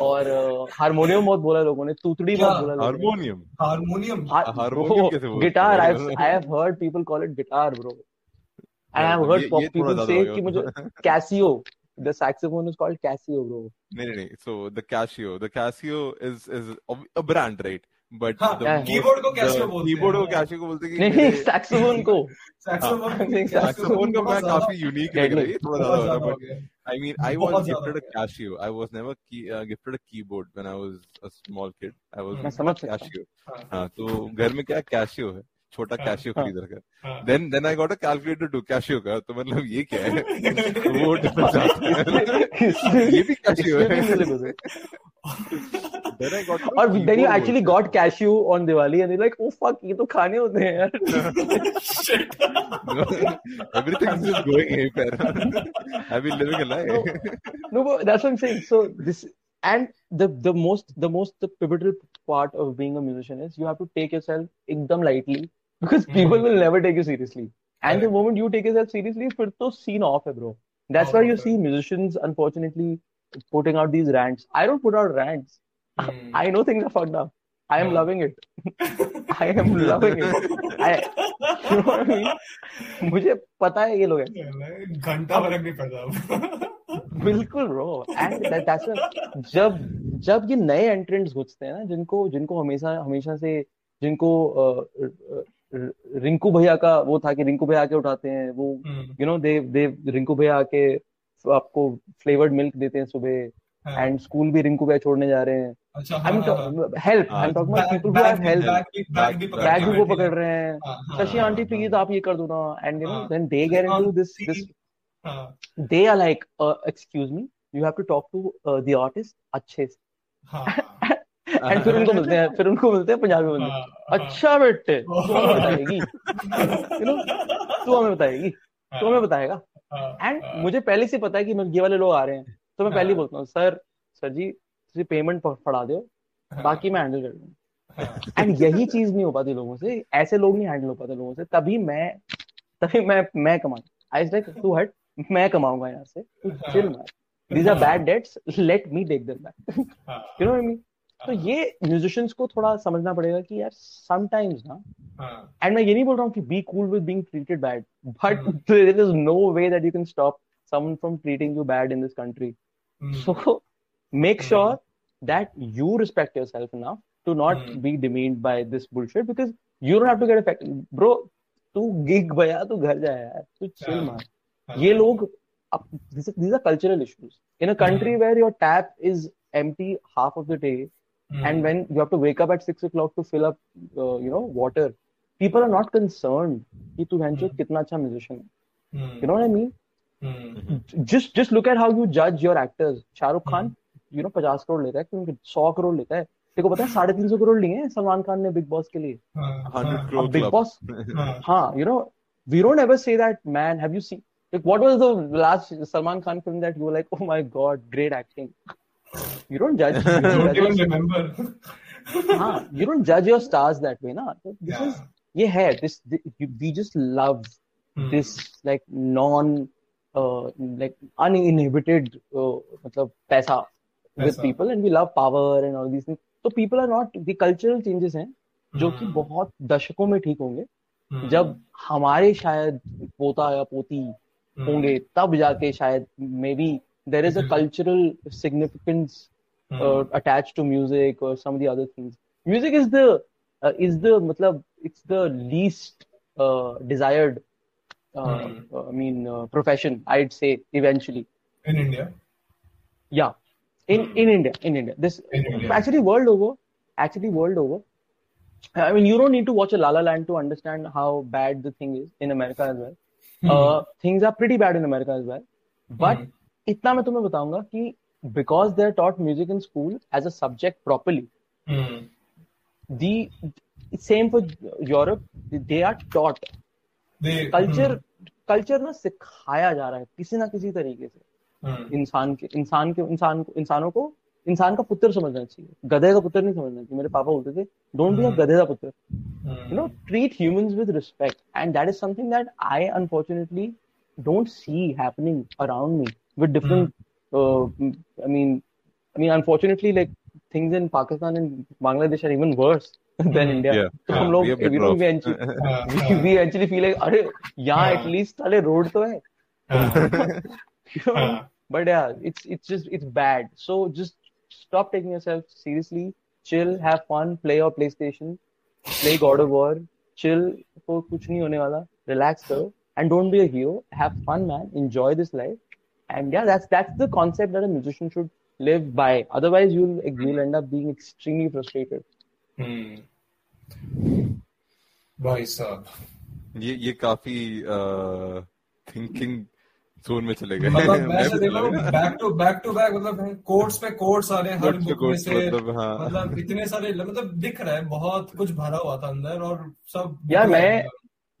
[SPEAKER 2] और हारमोनियम बहुत बोला लोगों ने तूतड़ी बहुत बोला है लोगों ने।
[SPEAKER 3] हारमोनियम?
[SPEAKER 1] हारमोनियम?
[SPEAKER 3] हारमोनियम कैसे बोलते
[SPEAKER 2] guitar I I have heard people call it
[SPEAKER 3] guitar
[SPEAKER 2] bro
[SPEAKER 3] and I
[SPEAKER 2] have
[SPEAKER 3] heard
[SPEAKER 2] pop
[SPEAKER 3] people say
[SPEAKER 2] कि मुझे Casio the saxophone is called casio bro.
[SPEAKER 3] नहीं नहीं so so the Casio the Casio is is a brand right? But
[SPEAKER 1] keyboard को कैसे बोलते हैं।
[SPEAKER 3] Keyboard को कैसे को बोलते हैं।
[SPEAKER 2] नहीं सैक्सोफोन को
[SPEAKER 1] सैक्सोफोन
[SPEAKER 3] का मैं काफ़ी यूनिक लग रही थोड़ा ज़्यादा but I mean I was gifted a Casio I was never gifted a keyboard when I was a small kid I was Casio
[SPEAKER 1] हाँ।
[SPEAKER 3] तो घर में क्या कैशियो है? छोटा
[SPEAKER 2] कैशियो
[SPEAKER 3] खरीद रखा then then I got a calculator too Casio का तो मतलब ये क्या है? वो डिफरेंस ये भी
[SPEAKER 2] कैशियो
[SPEAKER 3] है।
[SPEAKER 2] और then you actually got Casio on Diwali and like oh fuck ये तो खाने होते हैं यार.
[SPEAKER 3] Everything is just going here I have living a life
[SPEAKER 2] no but that's what I am saying so this And the the most the most the pivotal part of being a musician is you have to take yourself ignom lightly because people will never take you seriously. And right.
[SPEAKER 1] the
[SPEAKER 2] moment you take yourself seriously, फिर तो scene off है bro. That's oh, why you
[SPEAKER 1] Off,
[SPEAKER 2] see musicians unfortunately putting out these rants. I don't put out rants.
[SPEAKER 1] Hmm.
[SPEAKER 2] I know things are fucked up. I am
[SPEAKER 1] Hmm.
[SPEAKER 2] loving it. I am loving it. I, you know what I mean? मुझे पता है ये लोग हैं
[SPEAKER 1] घंटा फ़र्क नहीं पड़ता
[SPEAKER 2] बिल्कुल ब्रो एंड दैट्स जब जब ये नए एंट्रेंट्स घुसते हैं ना जिनको जिनको हमेशा हमेशा से जिनको अ, अ, रिंकू भैया का वो था कि रिंकू भैया आके उठाते हैं वो
[SPEAKER 1] हम्म,
[SPEAKER 2] you know they they Rinku भैया आके आपको फ्लेवर्ड मिल्क देते हैं सुबह
[SPEAKER 1] हाँ,
[SPEAKER 2] एंड स्कूल भी रिंकू भैया छोड़ने जा रहे हैं। आई
[SPEAKER 1] हाँ हाँ हाँ।
[SPEAKER 2] Mean help I am
[SPEAKER 1] talking
[SPEAKER 2] about bag
[SPEAKER 1] who
[SPEAKER 2] have
[SPEAKER 1] भी
[SPEAKER 2] वो पकड़ रहे हैं।
[SPEAKER 1] हाँ हाँ।
[SPEAKER 2] शशि
[SPEAKER 1] हाँ
[SPEAKER 2] आंटी
[SPEAKER 1] हाँ
[SPEAKER 2] प्लीज़ आप ये कर दो ना एंड यू नो
[SPEAKER 1] हाँ।
[SPEAKER 2] Then they get into this this
[SPEAKER 1] aunty हाँ।
[SPEAKER 2] they are like uh, excuse me you have to talk to uh, the artist अच्छे से।
[SPEAKER 1] हाँ।
[SPEAKER 2] एंड फिर उनको मिलते हैं फिर उनको मिलते हैं पंजाबी बंदे।
[SPEAKER 1] हाँ हाँ।
[SPEAKER 2] अच्छा बेटे तू हमें बताएगी। यू नो तू हमें बताएगी। तू हमें बताएगा।
[SPEAKER 1] हाँ
[SPEAKER 2] एंड
[SPEAKER 1] हाँ।
[SPEAKER 2] मुझे पहले से पता है कि ये वाले लोग आ रहे हैं। तो मैं पहले ही
[SPEAKER 1] हाँ।
[SPEAKER 2] बोलता हूँ सर सर जी ਤੁਸੀਂ पेमेंट फड़ा दो
[SPEAKER 1] हाँ।
[SPEAKER 2] बाकी मैं हैंडल कर
[SPEAKER 1] हाँ।
[SPEAKER 2] एंड यही चीज़ नहीं हो पाती लोगों से ऐसे लोग नहीं हैंडल हो पाते लोगों से। तभी मैं तभी मैं मैं कमाऊँ आई लाइक तू हट मैं कमाऊँगा यहाँ से। तू chill man are bad debts. Let me take them back.
[SPEAKER 1] हाँ।
[SPEAKER 2] You know what I mean? तो ये म्यूजिशियंस को थोड़ा समझना पड़ेगा कि यार समटाइम्स ना
[SPEAKER 1] हाँ।
[SPEAKER 2] एंड मैं ये नहीं बोल रहा हूँ कि be cool with being treated bad but there is no way that you can stop someone from treating you bad in this country so make sure that you respect yourself now to not be demeaned by this bullshit because you don't have to get affected bro तू gig भैया तू घर जा यार तू chill
[SPEAKER 1] हाँ।
[SPEAKER 2] मार।
[SPEAKER 1] हाँ।
[SPEAKER 2] ये लोग अब this is these cultural issues in a country where your tap is empty half of the day
[SPEAKER 1] hmm,
[SPEAKER 2] and when you have to wake up at six o'clock to fill up uh, you know water people are not concerned कि तू भैंचो कितना अच्छा musician है
[SPEAKER 1] हम्म,
[SPEAKER 2] you know what I mean
[SPEAKER 1] hmm,
[SPEAKER 2] just just look at how you judge your actors Shahrukh Khan you know पचास करोड़ लेता है क्योंकि सौ करोड़ लेता है तेरे को पता है साढ़े तीन सौ करोड़ लिए हैं सलमान खान ने बिग बॉस के लिए
[SPEAKER 1] हाँ,
[SPEAKER 3] हंड्रेड
[SPEAKER 1] हाँ,
[SPEAKER 3] crore
[SPEAKER 2] अब बिग
[SPEAKER 3] club.
[SPEAKER 2] बॉस
[SPEAKER 1] हाँ,
[SPEAKER 2] हाँ you know we don't ever say that man have you seen like what was the last Salman Khan film that you were like oh my god great acting You don't judge you don't
[SPEAKER 1] even remember.
[SPEAKER 2] हाँ, you don't judge your stars that way ना तो this
[SPEAKER 1] Yeah.
[SPEAKER 2] is ये है this, we just love
[SPEAKER 1] Hmm.
[SPEAKER 2] this like non uh, like uninhibited uh, मतलब पैसा with people and we love power and all these things तो people are not the cultural changes हैं जो कि
[SPEAKER 1] Hmm.
[SPEAKER 2] बहुत दशकों में ठीक होंगे
[SPEAKER 1] Hmm.
[SPEAKER 2] जब हमारे शायद पोता या पोती
[SPEAKER 1] Hmm.
[SPEAKER 2] होंगे तब जाके शायद maybe there is a
[SPEAKER 1] Mhm.
[SPEAKER 2] cultural significance uh, attached to music or some of the other things. Music is the uh, is the matlab it's the least uh, desired uh,
[SPEAKER 1] Hmm.
[SPEAKER 2] uh, I mean uh, profession I'd say eventually.
[SPEAKER 1] in India.
[SPEAKER 2] Yeah. In in India, in India. This
[SPEAKER 1] In India.
[SPEAKER 2] actually world over, actually world over. I mean you don't need to watch a La La Land to understand how bad the thing is in America as well. Uh, things are pretty bad in America as well. But
[SPEAKER 1] Hmm.
[SPEAKER 2] इतना मैं तुम्हें बताऊँगा कि because they are taught music in school as a subject properly same for Europe they are taught culture culture ना सिखाया जा रहा है किसी ना किसी तरीके से।
[SPEAKER 1] hmm.
[SPEAKER 2] इंसान के इंसान के इंसान को इंसानों को इंसान का पुत्र समझना चाहिए। गधे का पुत्र नहीं समझना चाहिए। मेरे पापा बोलते थे डोंट बी अ गधे का पुत्र. You know treat humans with respect and that is something that I unfortunately don't see happening around me with different uh, i mean i mean unfortunately like things in pakistan and bangladesh are even worse than india
[SPEAKER 3] Yeah.
[SPEAKER 2] तो
[SPEAKER 3] Yeah,
[SPEAKER 2] हम लोग
[SPEAKER 3] we are better
[SPEAKER 2] we, know,
[SPEAKER 3] off.
[SPEAKER 2] we, actually,
[SPEAKER 1] हाँ,
[SPEAKER 2] we,
[SPEAKER 1] हाँ,
[SPEAKER 2] we actually feel like अरे यहाँ
[SPEAKER 1] हाँ.
[SPEAKER 2] At least अरे road तो है
[SPEAKER 1] हाँ,
[SPEAKER 2] you know
[SPEAKER 1] हाँ.
[SPEAKER 2] but yeah it's it's just it's bad so just stop taking yourself seriously chill have fun play your playstation play god of war chill तो कुछ नहीं होने वाला relax करो and don't be a hero have fun man enjoy this life And yeah that's that's the concept that a musician should live by otherwise you'll you'll end up being extremely frustrated
[SPEAKER 1] Hmm. भाई साहब
[SPEAKER 3] ये ये काफ़ी thinking zone में चले गए
[SPEAKER 1] मतलब। Back to back to back मतलब कोट्स पे कोट्स आ रहे हैं हर बुक में से
[SPEAKER 3] मतलब, हाँ।
[SPEAKER 1] मतलब इतने सारे मतलब दिख रहा है बहुत कुछ भरा हुआ था अंदर और सब
[SPEAKER 2] यार मैं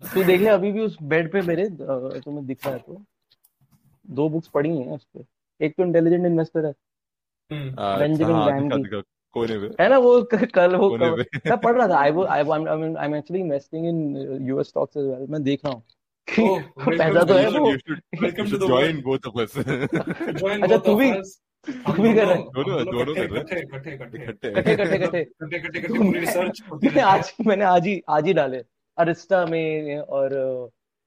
[SPEAKER 2] तू देख ले अभी भी उस बेड पे मेरे तुम्हें दिख रहा है तो दो बुक्स पढ़ी हैं उस पे। एक तो इंटेलिजेंट इन्वेस्टर है।
[SPEAKER 1] हम्म,
[SPEAKER 2] बेंजामिन
[SPEAKER 3] हाँ, दिखा
[SPEAKER 2] की।
[SPEAKER 3] दिखा। कोने पे
[SPEAKER 2] है ना वो कल वो मैं पढ़ रहा था। आई वो I I am actually investing in US stocks as well मैं देख रहा हूँ। कि पैसा तो है वो।
[SPEAKER 3] Both of us
[SPEAKER 1] Join
[SPEAKER 2] अच्छा
[SPEAKER 1] both
[SPEAKER 2] तू
[SPEAKER 1] of
[SPEAKER 2] भी
[SPEAKER 1] us.
[SPEAKER 2] तू भी कर रहा है।
[SPEAKER 1] दोनों-
[SPEAKER 3] दोनों
[SPEAKER 1] हम दोनों
[SPEAKER 3] दोनों कर रहे
[SPEAKER 1] इकट्ठे इकट्ठे। इकट्ठे
[SPEAKER 3] इकट्ठे।
[SPEAKER 2] कट्ठे कट्ठे कट्ठे
[SPEAKER 1] इकट्ठे इकट्ठे इकट्ठे। पूरी रिसर्च होती
[SPEAKER 2] मैंने
[SPEAKER 1] रहती है
[SPEAKER 2] आज मैंने आज ही आज ही डाले। अरिस्टा में और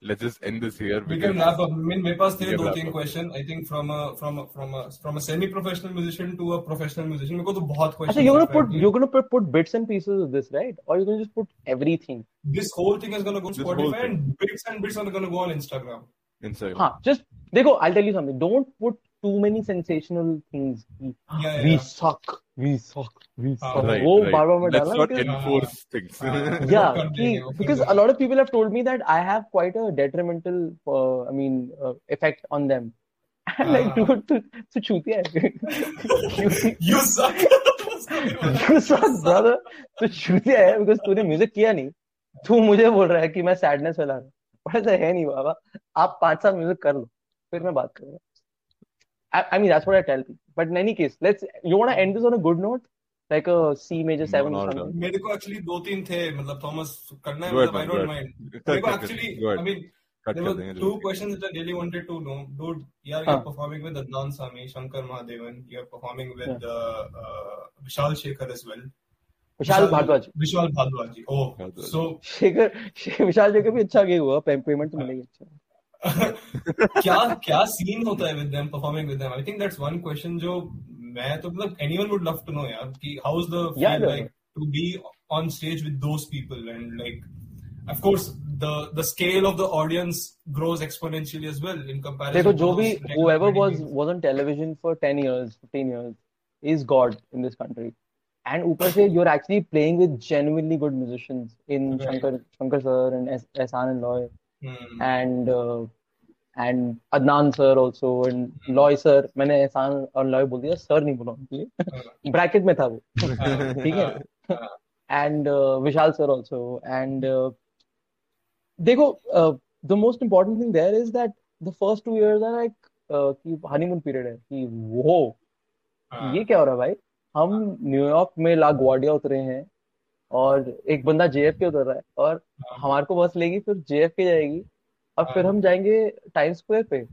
[SPEAKER 3] I mean, let's just end this here.
[SPEAKER 1] We
[SPEAKER 3] because-
[SPEAKER 1] can wrap up. I mean, मेरे पास थे
[SPEAKER 3] We can
[SPEAKER 1] दो
[SPEAKER 3] wrap
[SPEAKER 1] तीन
[SPEAKER 3] up.
[SPEAKER 1] Question I think from a from from from a semi professional musician to a professional musician मेरे को तो बहुत
[SPEAKER 2] अच्छा
[SPEAKER 1] question
[SPEAKER 2] you're gonna put you're gonna put, put bits and pieces of this right or you're gonna just put everything
[SPEAKER 1] this whole thing is going to go on
[SPEAKER 3] This whole
[SPEAKER 1] Spotify
[SPEAKER 3] thing.
[SPEAKER 1] and bits and bits are going to go on Instagram
[SPEAKER 3] Instagram.
[SPEAKER 2] हाँ just देखो I'll tell you something don't put too many sensational things
[SPEAKER 1] yeah,
[SPEAKER 2] we
[SPEAKER 1] yeah.
[SPEAKER 2] suck we suck we
[SPEAKER 1] हाँ,
[SPEAKER 2] suck
[SPEAKER 3] Right,
[SPEAKER 2] वो
[SPEAKER 3] right.
[SPEAKER 2] Bar bar
[SPEAKER 3] Let's not
[SPEAKER 2] because-
[SPEAKER 3] enforce things.
[SPEAKER 1] हाँ.
[SPEAKER 2] yeah
[SPEAKER 1] कर
[SPEAKER 2] because a lot of people have told me that I have quite a detrimental uh, I mean uh, effect on them I'm like
[SPEAKER 1] हाँ.
[SPEAKER 2] dude तू तू चूतिया है you,
[SPEAKER 1] you suck
[SPEAKER 2] you suck brother तू चूतिया है because तूने music किया नहीं तू मुझे बोल रहा है कि मैं सैडनेस फैला रहा हूँ ऐसा है नहीं बाबा आप पाँच साल म्यूज़िक कर लो फिर मैं बात करूँगा I, I mean that's what I tell people but in any case let's you want to end this on a good note like a C major seven or
[SPEAKER 3] No, no,
[SPEAKER 2] something
[SPEAKER 1] मेरे को actually दो तीन थे मतलब Thomas करना है
[SPEAKER 3] Go ahead,
[SPEAKER 1] मतलब I
[SPEAKER 3] man,
[SPEAKER 1] don't
[SPEAKER 3] go
[SPEAKER 1] mind
[SPEAKER 3] Cut,
[SPEAKER 1] मेरे को
[SPEAKER 3] cut, cut.
[SPEAKER 1] Actually
[SPEAKER 3] Go
[SPEAKER 1] I
[SPEAKER 3] ahead.
[SPEAKER 1] Mean
[SPEAKER 3] Cut
[SPEAKER 1] There
[SPEAKER 3] कर
[SPEAKER 1] were
[SPEAKER 3] देंगे
[SPEAKER 1] two
[SPEAKER 3] जल्दी.
[SPEAKER 1] questions that I really wanted to know. Dude, yeah,
[SPEAKER 2] हाँ.
[SPEAKER 1] you're performing with Adnan Sami, Shankar Mahadevan. You're performing with uh, uh, Vishal Shekhar as well.
[SPEAKER 2] Vishal Bhardwaj
[SPEAKER 1] Vishal Bhardwaj. Oh,
[SPEAKER 3] Bhardwaj.
[SPEAKER 1] so
[SPEAKER 2] Shekhar शे- विशाल शेखर भी अच्छा गया हुआ payment तो मिलेगी अच्छा
[SPEAKER 1] क्या क्या सीन होता है with them performing with them I think that's one question जो मैं तो मतलब anyone would love to know यार कि how is the feel like to be on stage with those people and like of course the the scale of the audience grows exponentially as well in comparison
[SPEAKER 2] देखो जो भी whoever was was on television for 10 years 15 years is god in this country and ऊपर से you are actually playing with genuinely good musicians in Shankar Shankar sir and S S Anand Loy
[SPEAKER 1] Hmm.
[SPEAKER 2] and uh, and Adnan sir also and Loy sir मैंने एहसान और लॉय बोल दिया sir नहीं बोला उनके लिए ब्रैकेट में था वो
[SPEAKER 1] हाँ,
[SPEAKER 2] ठीक है
[SPEAKER 1] हाँ,
[SPEAKER 2] and uh, Vishal sir also. And uh, देखो uh, the most important thing there is that the first two years are like uh, कि honeymoon period है कि वो
[SPEAKER 1] हाँ.
[SPEAKER 2] ये क्या हो रहा है भाई हम न्यूयॉर्क में ला गुआर्डिया उतरे हैं और एक बंदा जेएफके उतर रहा है और हमारे को बस लेगी फिर जेएफ के जाएगी और फिर हम जाएँगे टाइम स्क्वायर पे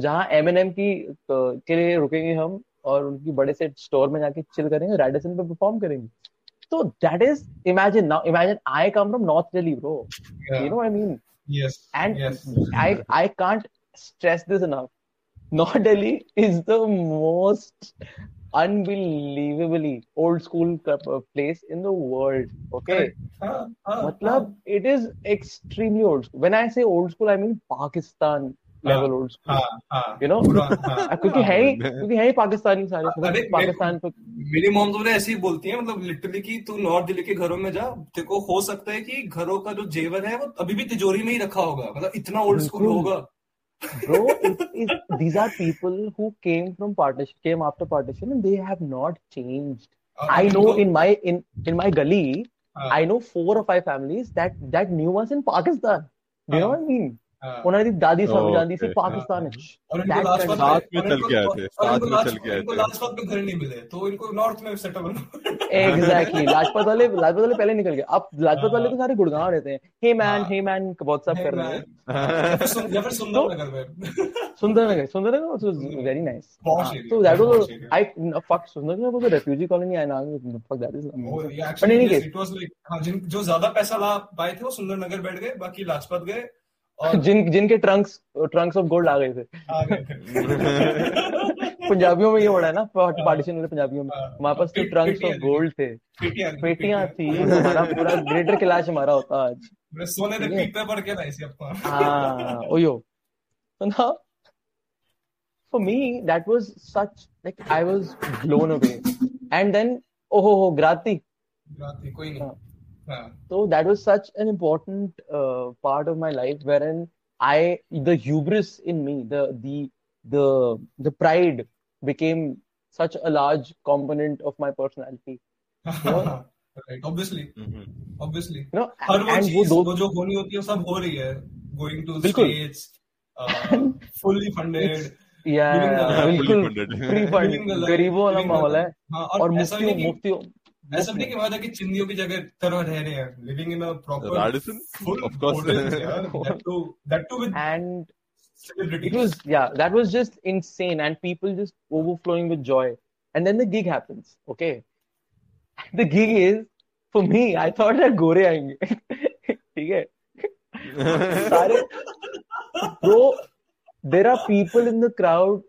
[SPEAKER 2] जहाँ एम एन एम की अ, के लिए रुकेंगे हम और उनकी बड़े से स्टोर में जाके चिल करेंगे रेडिसन पे परफॉर्म करेंगे तो that is imagine now imagine I come from North Delhi bro
[SPEAKER 1] Yeah.
[SPEAKER 2] you know what I mean
[SPEAKER 1] Yes.
[SPEAKER 2] and
[SPEAKER 1] yes.
[SPEAKER 2] I I can't stress this enough. North Uh, place in the world. Okay,
[SPEAKER 1] हाँ, हाँ,
[SPEAKER 2] मतलब it is extremely old school. When I say old school, I mean Pakistan level old school.
[SPEAKER 1] हाँ, हाँ.
[SPEAKER 2] You know,
[SPEAKER 1] पूरा, हाँ.
[SPEAKER 2] Uh, क्योंकि है ही क्योंकि है ही पाकिस्तानी सारे मतलब पाकिस्तान पे
[SPEAKER 1] मेरी मॉम तो मुझे ऐसे ही बोलती है मतलब लिटरली कि तू नॉर्थ दिल्ली के घरों में जा तेरे को हो सकता है कि घरों का जो जेवर है वो अभी भी तिजोरी में ही रखा होगा मतलब इतना ओल्ड स्कूल होगा
[SPEAKER 2] bro these are people who came from partition came after partition and they have not changed.
[SPEAKER 1] Uh,
[SPEAKER 2] I know
[SPEAKER 1] bro.
[SPEAKER 2] in my in in my gully
[SPEAKER 1] uh,
[SPEAKER 2] i know four or five families that that knew us in pakistan. Do you uh, know what i mean?
[SPEAKER 1] हाँ.
[SPEAKER 2] उन्होंने दादी सब जानती थी
[SPEAKER 3] okay.
[SPEAKER 2] Pakistan है
[SPEAKER 1] और इनको
[SPEAKER 3] साथ
[SPEAKER 1] और
[SPEAKER 3] में चल
[SPEAKER 1] इनको-
[SPEAKER 3] के आए थे, साथ
[SPEAKER 1] इनको
[SPEAKER 3] में चल के आए
[SPEAKER 1] इनको
[SPEAKER 3] थे।
[SPEAKER 1] लाजपत में घर नहीं मिले तो इनको नॉर्थ में सेटल
[SPEAKER 2] एग्जैक्टली लाजपत वाले लाजपत वाले पहले निकल गए अब लाजपत वाले तो सारे गुड़गांव रहते हैं हे मैन
[SPEAKER 1] हाँ।
[SPEAKER 2] हे मैन व्हाट्सएप कर रहे हैं
[SPEAKER 1] या फिर सुन- या फिर सुंदर नगर में
[SPEAKER 2] Sundernagar Sundernagar was very nice
[SPEAKER 1] Posh
[SPEAKER 2] हाँ,
[SPEAKER 1] area,
[SPEAKER 2] so that was
[SPEAKER 1] posh
[SPEAKER 2] a,
[SPEAKER 1] area.
[SPEAKER 2] I no, fuck Sundernagar was a refugee colony and now fuck that is
[SPEAKER 1] वो
[SPEAKER 2] amazing.
[SPEAKER 1] ये
[SPEAKER 2] But in
[SPEAKER 1] actually
[SPEAKER 2] any
[SPEAKER 1] yes,
[SPEAKER 2] case
[SPEAKER 1] it was like हाँ जिन जो ज़्यादा पैसा ला पाए थे वो सुंदर नगर बैठ गए बाकी लाजपत गए और
[SPEAKER 2] जिन जिनके ट्रंक्स ट्रंक्स ऑफ़ गोल्ड आ गए थे।
[SPEAKER 1] आ गए थे।
[SPEAKER 2] पंजाबियों में ये हो रहा है ना पार्टीशन वाले पंजाबियों में।
[SPEAKER 1] हाँ।
[SPEAKER 2] हमारे पास तो ट्रंक्स ऑफ़ गोल्ड थे।
[SPEAKER 1] पेटियाँ
[SPEAKER 2] थी हमारा पूरा ग्रेटर कैलाश हमारा होता आज।
[SPEAKER 1] सोने दे
[SPEAKER 2] ठीक है।
[SPEAKER 1] पीक पे पड़ के ना इसी अपना
[SPEAKER 2] हाँ OYO so now for me that was such like I was blown away and then oh ho ho Grati
[SPEAKER 1] रात थी कोई नहीं
[SPEAKER 2] हाँ।
[SPEAKER 1] हाँ
[SPEAKER 2] so that was such an important uh, part of my life wherein I the hubris in me the the the the pride became such a large component of my personality
[SPEAKER 1] right obviously
[SPEAKER 3] Mhm.
[SPEAKER 1] Obviously
[SPEAKER 2] you know
[SPEAKER 1] हर वो
[SPEAKER 2] and वो
[SPEAKER 1] चीज
[SPEAKER 2] दो
[SPEAKER 1] वो जो होनी होती है वो सब हो रही है going to
[SPEAKER 2] बिल्कुल।
[SPEAKER 1] states, uh, fully funded.
[SPEAKER 2] या
[SPEAKER 1] Living the life.
[SPEAKER 2] बिल्कुल
[SPEAKER 3] Fully funded.
[SPEAKER 2] Free fund
[SPEAKER 1] Living the life,
[SPEAKER 2] गरीबों वाला
[SPEAKER 1] living the
[SPEAKER 2] माहौल है
[SPEAKER 1] life. हाँ,
[SPEAKER 2] और
[SPEAKER 1] और ऐसा भी
[SPEAKER 2] मुफ्तियों
[SPEAKER 1] नहीं कि
[SPEAKER 2] मुफ्तियों
[SPEAKER 1] ऐसा नहीं कि बात है कि चिंदियों की जगह तरह रह रहे हैं living in a proper
[SPEAKER 3] Radisson?
[SPEAKER 1] full
[SPEAKER 3] Of course.
[SPEAKER 1] hotels, yeah. that too that too with
[SPEAKER 2] and
[SPEAKER 1] celebrities
[SPEAKER 2] it was yeah that was just insane and people just overflowing with joy and then the gig happens okay the gig is for me i thought that गोरे आएँगे ठीक है सारे bro there are people in the crowd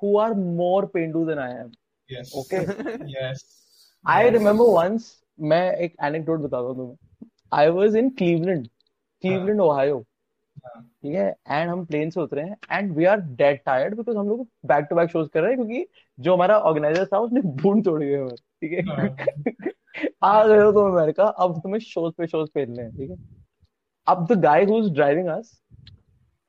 [SPEAKER 2] who are more pendu than i am
[SPEAKER 1] yes
[SPEAKER 2] okay
[SPEAKER 1] yes
[SPEAKER 2] I
[SPEAKER 1] Yes.
[SPEAKER 2] remember once मैं एक anecdote बताता हूँ तुम्हें। I was in Cleveland Cleveland Ohio
[SPEAKER 1] हाँ.
[SPEAKER 2] ठीक है? एंड हम प्लेन से उतरे हैं and we are dead tired because हम लोग बैक टू बैक शोज़ कर रहे हैं क्योंकि जो हमारा ऑर्गेनाइजर था उसने बूंद तोड़ हमें। ठीक है? आ गए हो तुम अमेरिका अब तुम्हें शोज़ पे शोज़ खेलने हैं ठीक है? अब the guy who is driving us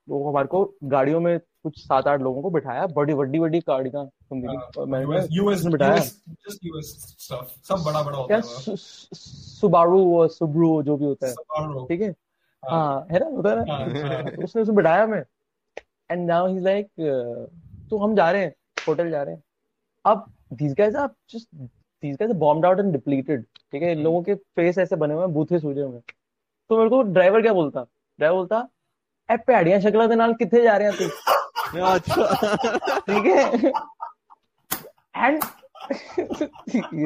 [SPEAKER 2] वो हमारे को गाड़ियों में कुछ सात आठ लोगों को बिठाया बड़ी बड़ी बड़ी गाड़ियां तुम
[SPEAKER 1] हाँ,
[SPEAKER 2] मैंने
[SPEAKER 1] US US
[SPEAKER 2] उसने बिठाया
[SPEAKER 1] US just US stuff सब बड़ा बड़ा होता
[SPEAKER 2] क्या
[SPEAKER 1] है
[SPEAKER 2] सु, सु, सुबारू और सुब्रू जो भी होता है
[SPEAKER 1] Subaru.
[SPEAKER 2] ठीक है
[SPEAKER 1] हाँ.
[SPEAKER 2] हाँ है ना होता है
[SPEAKER 1] हाँ,
[SPEAKER 2] ना
[SPEAKER 1] हाँ.
[SPEAKER 2] तो उसने उसे बिठाया हमें एंड नाउ ही लाइक तो हम जा रहे हैं होटल जा रहे हैं अब these guys are just these guys are bombed out and depleted ठीक है इन लोगों के फेस ऐसे बने हुए हैं बूथे सूजे हुए हैं तो मेरे को ड्राइवर क्या बोलता ड्राइवर बोलता ए ਭੈੜੀਆਂ ਸ਼ਕਲਾਂ ਦੇ ਨਾਲ ਕਿੱਥੇ ਜਾ ਰਿਹਾ ਤੂੰ
[SPEAKER 3] अच्छा अच्छा।
[SPEAKER 2] ठीक है? एंड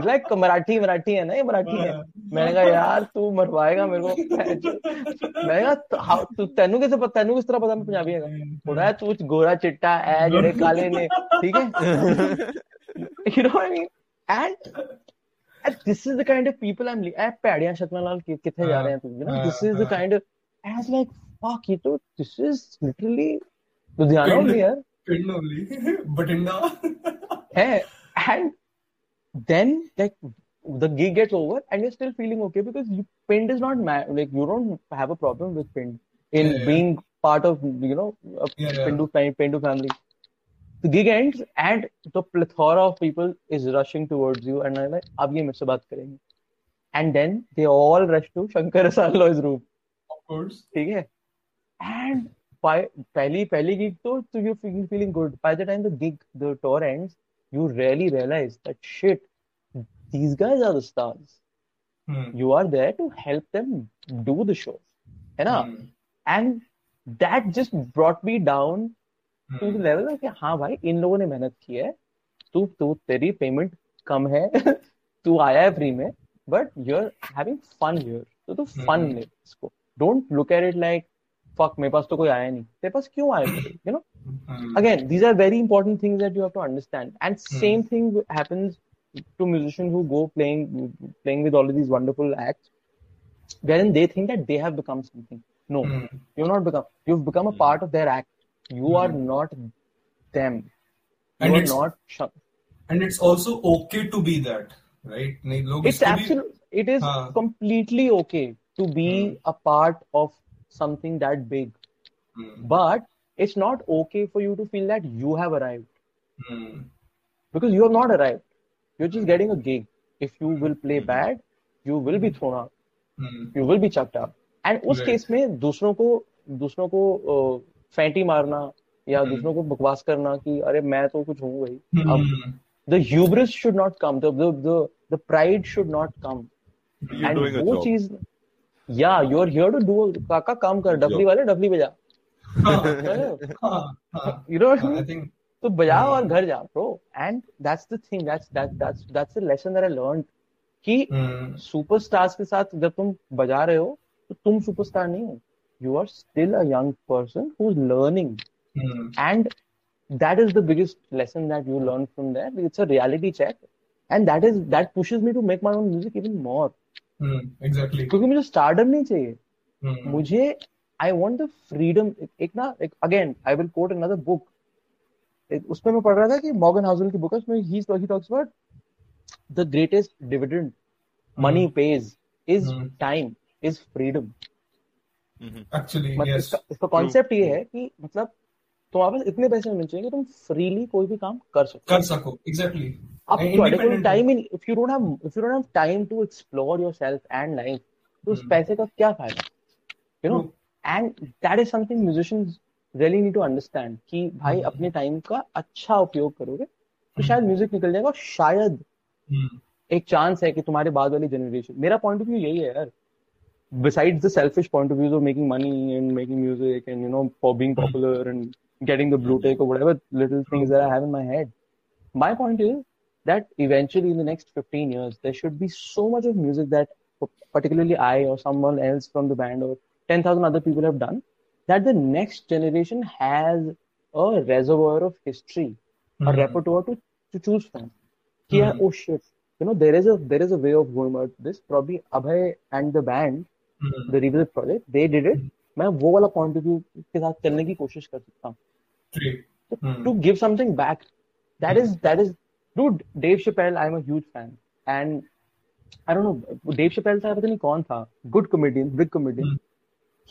[SPEAKER 2] लाइक मराठी मराठी है ना ये मराठी है। मैंने कहा यार तू मरवाएगा मेरे को मैंने कहा तो, हाँ, तू तेनू कैसे पता तेनू किस तरह पता मैं पंजाबी है? थोड़ा है तू गोरा चिट्टा है जड़े काले ने ठीक है? You know I mean and this is the kind of people I am a पैड़ियाँ शक्ल लाल कितने जा हाँ। रहे हैं तू this is the kind of as like fuck you तो this is literally literally Ludhiana only यार
[SPEAKER 1] Pind only Batinda
[SPEAKER 2] है and then like the gig gets over and you're still feeling okay because you, pind is not ma- like you don't have a problem with pind in
[SPEAKER 1] Yeah, yeah.
[SPEAKER 2] being part of you know a
[SPEAKER 1] Yeah, yeah.
[SPEAKER 2] pindu pindu family the gig ends and the plethora of people is rushing towards you and I'm like अब ये मुझसे बात करेंगे and then they all rush to Shankar Saloy's room
[SPEAKER 1] of course
[SPEAKER 2] ठीक है and by पहली पहली gig तो तो you feel feeling good by the time the gig the tour ends you really realize that shit these guys are the stars
[SPEAKER 1] hmm.
[SPEAKER 2] you are there to help them do the show है ना
[SPEAKER 1] Hmm.
[SPEAKER 2] and that just brought me down to
[SPEAKER 1] Hmm.
[SPEAKER 2] the level of कि हाँ भाई इन लोगों ने मेहनत की है तू तू तेरी पेमेंट कम है तू आया है फ्री में but you are having fun here तो तू फन
[SPEAKER 1] हम्म।
[SPEAKER 2] ले इसको don't look at it like fuck मेरे पास तो कोई आया नहीं तेरे पास क्यों आया you know
[SPEAKER 1] Hmm.
[SPEAKER 2] again these are very important things that you have to understand and same thing happens to musicians who go playing playing with all of these wonderful acts wherein they think that they have become something no
[SPEAKER 1] Hmm.
[SPEAKER 2] you've not become you've become a part of their act you are not them you
[SPEAKER 1] And
[SPEAKER 2] are
[SPEAKER 1] it's-
[SPEAKER 2] not sh-
[SPEAKER 1] and it's also okay to be that right नहीं लोग
[SPEAKER 2] it's
[SPEAKER 1] इसको भी-
[SPEAKER 2] absolute it is
[SPEAKER 1] हाँ.
[SPEAKER 2] completely okay to be
[SPEAKER 1] Hmm.
[SPEAKER 2] a part of something that big
[SPEAKER 1] Hmm.
[SPEAKER 2] but it's not okay for you to feel that you have arrived
[SPEAKER 1] Hmm.
[SPEAKER 2] because you have not arrived. You're just getting a gig. If you will play bad, you will be thrown out.
[SPEAKER 1] Hmm.
[SPEAKER 2] You will be chucked out. And उस
[SPEAKER 1] Right.
[SPEAKER 2] Case में दूसरों को दूसरों को अ, फैंटी मारना या
[SPEAKER 1] Hmm.
[SPEAKER 2] दूसरों को बकवास करना कि अरे मैं तो कुछ हूँ भाई अब
[SPEAKER 1] Hmm.
[SPEAKER 2] the hubris should not come the the the, the pride should not come
[SPEAKER 3] You're
[SPEAKER 2] and
[SPEAKER 3] doing a
[SPEAKER 2] वो
[SPEAKER 3] job.
[SPEAKER 2] Cheese yeah you're here to do काका काम कर डबली वाले डबली बजा
[SPEAKER 1] हाँ, हाँ, हाँ.
[SPEAKER 2] mean?
[SPEAKER 1] think
[SPEAKER 2] तो बजाओ
[SPEAKER 1] Hmm.
[SPEAKER 2] और घर जा bro and that's the thing that's that that's that's the lesson that I learned कि
[SPEAKER 1] hmm.
[SPEAKER 2] सुपरस्टार्स के साथ जब तुम बजा रहे हो तो तुम सुपरस्टार नहीं हो you are still a young person who is learning
[SPEAKER 1] Hmm.
[SPEAKER 2] And that is the biggest lesson that you learn from that it's a reality check and that is that pushes me to make my own music even more
[SPEAKER 1] Hmm. Exactly.
[SPEAKER 2] क्योंकि मुझे stardom नहीं चाहिए
[SPEAKER 1] Hmm.
[SPEAKER 2] मुझे I want the freedom एक ना एक again I will quote another book उसमें मैं पढ़ रहा था कि मॉर्गन हाउसल की बुक है उसमें he he talks about the greatest dividend money
[SPEAKER 1] pays
[SPEAKER 2] is. Time is
[SPEAKER 3] freedom.
[SPEAKER 1] Actually,
[SPEAKER 2] मतलब इसका इसका कॉन्सेप्ट ये है कि मतलब तुम्हारे पास इतने पैसे होने चाहिए कि तुम फ्रीली कोई भी काम कर सको।
[SPEAKER 1] कर सको exactly
[SPEAKER 2] exactly. Time in if if you don't have time to explore yourself and life तो उस
[SPEAKER 1] hmm.
[SPEAKER 2] पैसे का क्या फ़ायदा? You
[SPEAKER 1] know
[SPEAKER 2] and that is something musicians really need to understand कि भाई
[SPEAKER 1] hmm.
[SPEAKER 2] अपने टाइम का अच्छा उपयोग करोगे तो hmm. शायद म्यूज़िक निकल जाएगा और शायद एक चांस है कि तुम्हारे बाद वाली जनरेशन मेरा पॉइंट ऑफ़ व्यू यही है यार। Besides the selfish point of view of making money and making music and you know for being popular and getting the blue tick or whatever little things that I have in my head my point is that eventually in the next 15 years there should be so much of music that particularly I or someone else from the band or 10,000 other people have done that the next generation has a reservoir of history a
[SPEAKER 1] Hmm.
[SPEAKER 2] repertoire to, to choose from कि यार
[SPEAKER 1] Hmm.
[SPEAKER 2] oh shit you know there is a there is a way of going about this probably Abhay and the band
[SPEAKER 1] hmm,
[SPEAKER 2] the revisit project they did it मैं वो वाला point of view के साथ चलने की कोशिश कर सकता हूँ
[SPEAKER 1] True. Hmm,
[SPEAKER 2] to give something back that is that is dude Dave Chappelle I'm a huge fan and I don't know Dave Chappelle था पता नहीं कौन था good comedian big comedian
[SPEAKER 1] Hmm.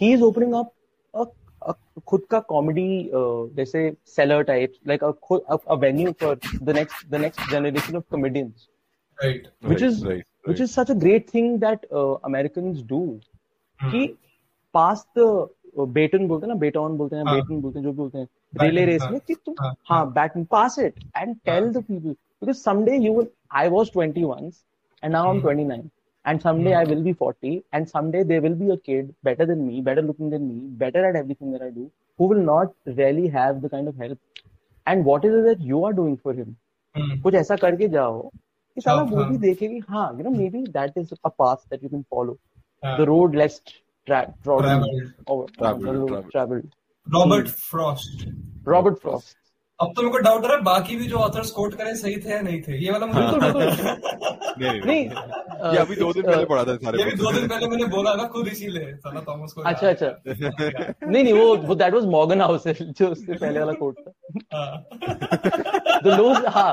[SPEAKER 2] he is opening up a, a खुद का comedy uh, जैसे seller type like a, खुद- a, a venue for the next the next generation of comedians
[SPEAKER 1] Right.
[SPEAKER 2] which
[SPEAKER 3] Right,
[SPEAKER 2] is
[SPEAKER 3] right,
[SPEAKER 2] which
[SPEAKER 3] right.
[SPEAKER 2] is such a great thing that uh, Americans do
[SPEAKER 1] हम्म,
[SPEAKER 2] कि पास the batten बोलते हैं ना batten बोलते हैं
[SPEAKER 1] हाँ।
[SPEAKER 2] Batten बोलते हैं जो भी बोलते हैं रेस
[SPEAKER 1] हाँ,
[SPEAKER 2] में कि तुम
[SPEAKER 1] हाँ,
[SPEAKER 2] हाँ baton pass it and tell the people because someday you will I was 20 once and now I'm
[SPEAKER 1] Hmm.
[SPEAKER 2] 29 and someday I will be 40 and someday there will be a kid better than me better looking than me better at everything that I do who will not really have the kind of help and what is it that you are doing for him
[SPEAKER 1] हम्म,
[SPEAKER 2] कुछ ऐसा करके जाओ कि साला
[SPEAKER 1] हाँ,
[SPEAKER 2] वो
[SPEAKER 1] हाँ।
[SPEAKER 2] भी देखे कि हाँ you know maybe that is a path that you can follow
[SPEAKER 1] हाँ.
[SPEAKER 2] the road less tra-
[SPEAKER 1] Robert Frost.
[SPEAKER 2] Robert Frost.
[SPEAKER 1] अब तो मेरे को डाउट हो रहा है बाकी भी जो ऑथर्स कोट करें सही थे या नहीं थे? ये वाला मुझे
[SPEAKER 3] नहीं, नहीं। ये अभी दो दिन पहले पढ़ा था सारे
[SPEAKER 1] ये भी दो दिन पहले मैंने बोला ना खुद इसीलिए साला थॉमस को
[SPEAKER 2] अच्छा अच्छा। नहीं नहीं वो वो दैट वाज मॉर्गन हाउस जो उससे पहले वाला कोट था।
[SPEAKER 1] हाँ।
[SPEAKER 2] द लोग हाँ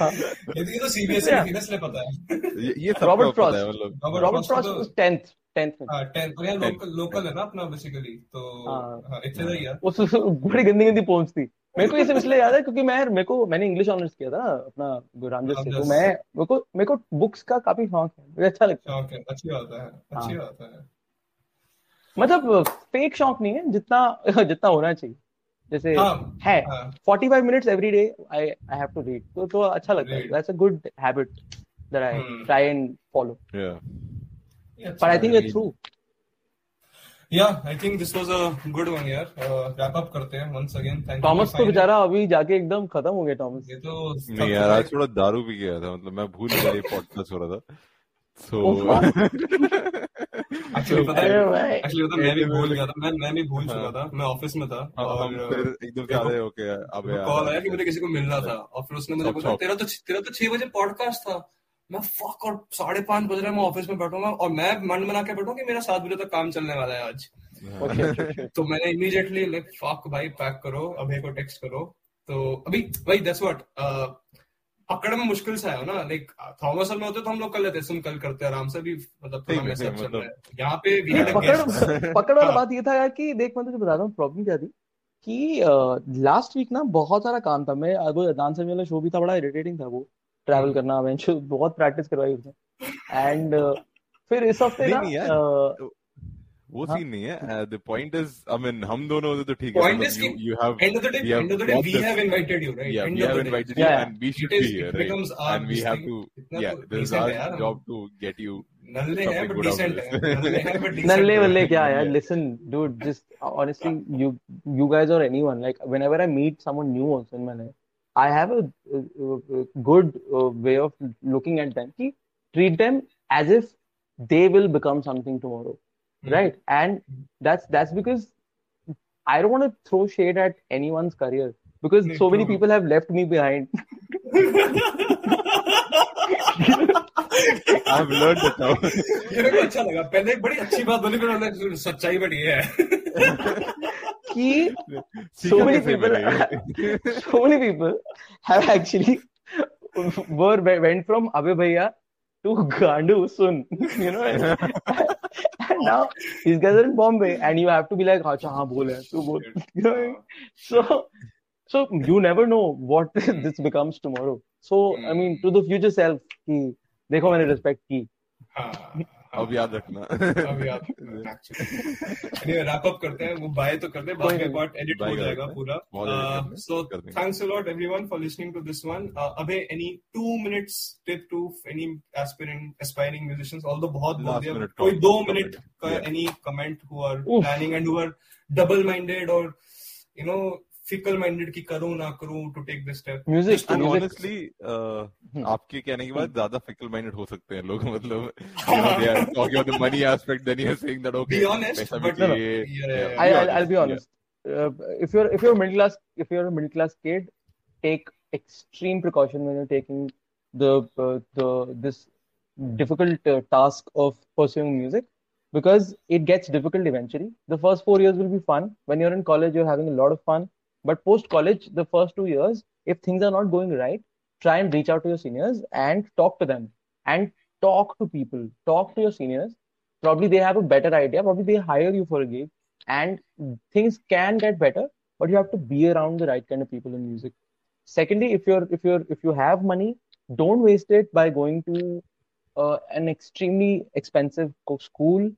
[SPEAKER 2] हाँ।
[SPEAKER 1] ये तो- तो सीबीएसई
[SPEAKER 2] Yeah.
[SPEAKER 1] थी ना पता है।
[SPEAKER 3] ये सब
[SPEAKER 2] Robert
[SPEAKER 3] पता
[SPEAKER 2] Frost.
[SPEAKER 3] है मतलब
[SPEAKER 2] रॉबर्ट फ्रॉस्ट
[SPEAKER 1] तो-
[SPEAKER 2] 10th 10th में।
[SPEAKER 1] हाँ टेन लोकल लोकल है ना अपना बेसिकली तो
[SPEAKER 2] हाँ।
[SPEAKER 1] हाँ इतने का ही है।
[SPEAKER 2] उस उस- बड़ी गंदी गंदी पहुँच थी। मेरे को ये सब इसलिए याद है क्योंकि मैं मेरे को मैंने इंग्लिश ऑनर्स किया था अपना रामजस से तो मैं मेरे को मेरे को बुक्स का काफ़ी शौक है मुझे अच्छा लगता है।
[SPEAKER 1] शौक है अच्छी बात है अच्छी
[SPEAKER 2] हाँ।
[SPEAKER 1] बात है।
[SPEAKER 2] मतलब फेक शौक नहीं है जितना जितना होना चाहिए। जैसे
[SPEAKER 1] हाँ,
[SPEAKER 2] है
[SPEAKER 1] हाँ।
[SPEAKER 2] 45 minutes every day I I have to read तो तो अच्छा लगता है। That's a good habit that
[SPEAKER 1] I.
[SPEAKER 2] Try and follow
[SPEAKER 3] yeah
[SPEAKER 2] but I
[SPEAKER 1] अच्छा
[SPEAKER 2] think
[SPEAKER 1] है,
[SPEAKER 2] it's.
[SPEAKER 1] Yeah, I think this was a good one यार रैप अप करते हैं once again. Thank
[SPEAKER 2] थॉमस तो बेचारा अभी जाके एकदम खत्म हो गया थॉमस
[SPEAKER 1] ये तो
[SPEAKER 3] नहीं यार आज थोड़ा दारू भी गया था मतलब मैं भूल गया ये पॉडकास्ट हो रहा था। So
[SPEAKER 1] एक्चुअली पता है एक्चुअली पता मैं भी भूल गया था मैं मैं भी भूल चुका था मैं ऑफ़िस में था और
[SPEAKER 3] फिर एकदम से ओके अब यार।
[SPEAKER 1] कॉल आया कि मुझे किसी को मिलना था और फिर उसने मुझे
[SPEAKER 3] Chop,
[SPEAKER 1] तेरा तो तेरा तो छह बजे पॉडकास्ट था। मैं फक और साढ़े पाँच बज रहे मैं ऑफ़िस में बैठूँगा और मैं मन बना के बैठूं कि मेरा सात बजे तक काम चलने वाला है आज।
[SPEAKER 2] ओके ओके
[SPEAKER 1] तो मैंने इमीडिएटली लाइक फक भाई पैक करो अभय को टेक्स्ट करो। तो अभी भाई दैट्स व्हाट पकड़ में मुश्किल सा है ना लाइक थॉमस में होते तो हम लोग कर लेते सुन कल करते आराम से भी मतलब थोड़ा मैसेज चल
[SPEAKER 3] मतलब-
[SPEAKER 1] रहा है। यहाँ पे.
[SPEAKER 2] पकड़ पकड़ वाला
[SPEAKER 1] हाँ।
[SPEAKER 2] बात ये था यार कि देख मैं तुझे बता रहा हूँ प्रॉब्लम क्या थी कि लास्ट वीक ना बहुत सारा काम था। मैं वो अदनान समी वाला शो भी था बड़ा इरिटेटिंग था वो। ट्रैवल करना बहुत प्रैक्टिस करवाई उसने एंड फिर इस हफ़्ते ना
[SPEAKER 3] वो
[SPEAKER 2] हाँ?
[SPEAKER 3] नहीं है। The point is I mean हम दोनों होते तो ठीक है।
[SPEAKER 1] Point is
[SPEAKER 3] you have
[SPEAKER 1] end of the day end of the day we you right and
[SPEAKER 3] we have invited should here right is job to get
[SPEAKER 1] नल्ले नल्ले
[SPEAKER 2] क्या यार listen dude just anyone like I meet someone new I have a, a, a good uh, way of looking at them. Treat them as if they will become something tomorrow
[SPEAKER 1] Hmm.
[SPEAKER 2] right? And that's that's because I don't want to throw shade at anyone's career because
[SPEAKER 1] Me
[SPEAKER 2] so many people have left me behind
[SPEAKER 3] I've learned it now
[SPEAKER 1] ये मेरे को अच्छा लगा पहले एक बड़ी अच्छी बात बोली फिर उन्होंने सच्चाई बड़ी है
[SPEAKER 2] कि so many people so many people have actually were went from Abhay Bhaiya to Gandu Sun, you know, and, and now these guys are in Bombay, and you have to be like, "अच्छा हाँ बोल यार, तू बोल," you know. So, so you never know what this becomes tomorrow. So I mean, to the future self, कि देखो मैंने respect की.
[SPEAKER 1] हाँ
[SPEAKER 3] अब याद रखना
[SPEAKER 1] अब याद anyway, wrap up करते हैं वो बाय तो करते हैं बाद में पार्ट एडिट हो जाएगा पूरा so thanks a lot everyone for listening to this one uh, अबे any two minutes tip to any aspiring aspiring musicians although बहुत बोल दिया कोई दो मिनट का any comment who are planning and who are double minded or you know fickle minded कि करूँ ना करूँ to take this
[SPEAKER 3] step music honestly आपके कहने के बाद ज़्यादा फिकल माइंडेड हो सकते हैं लोग मतलब talking about the money aspect then you are saying that okay be honest
[SPEAKER 1] but I I
[SPEAKER 2] be honest if you are if you are middle class if you are middle class kid take extreme precaution when you are taking the the this difficult task of pursuing music because it gets difficult eventually. The first four years will be fun. When you're in college you're having a lot of fun. But post college, the first two years, if things are not going right, try and reach out to your seniors and talk to them and talk to people, talk to your seniors. Probably they have a better idea. Probably they hire you for a gig and things can get better, but you have to be around the right kind of people in music. Secondly, if you're if you're if you have money, don't waste it by going to uh, an extremely expensive school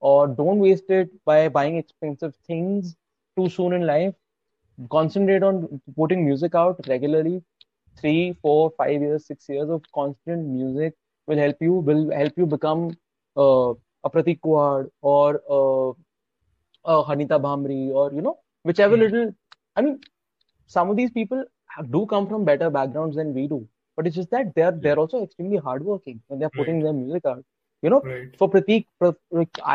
[SPEAKER 2] or don't waste it by buying expensive things too soon in life concentrate on putting music out regularly three four five years six years of constant music will help you will help you become uh, a pratik Kuhad or uh, a hanita bhamri or you know whichever mm. little i mean some of these people do come from better backgrounds than we do but it's just that they're they're also extremely hardworking when they're putting right. their music out you know
[SPEAKER 1] right.
[SPEAKER 2] for pratik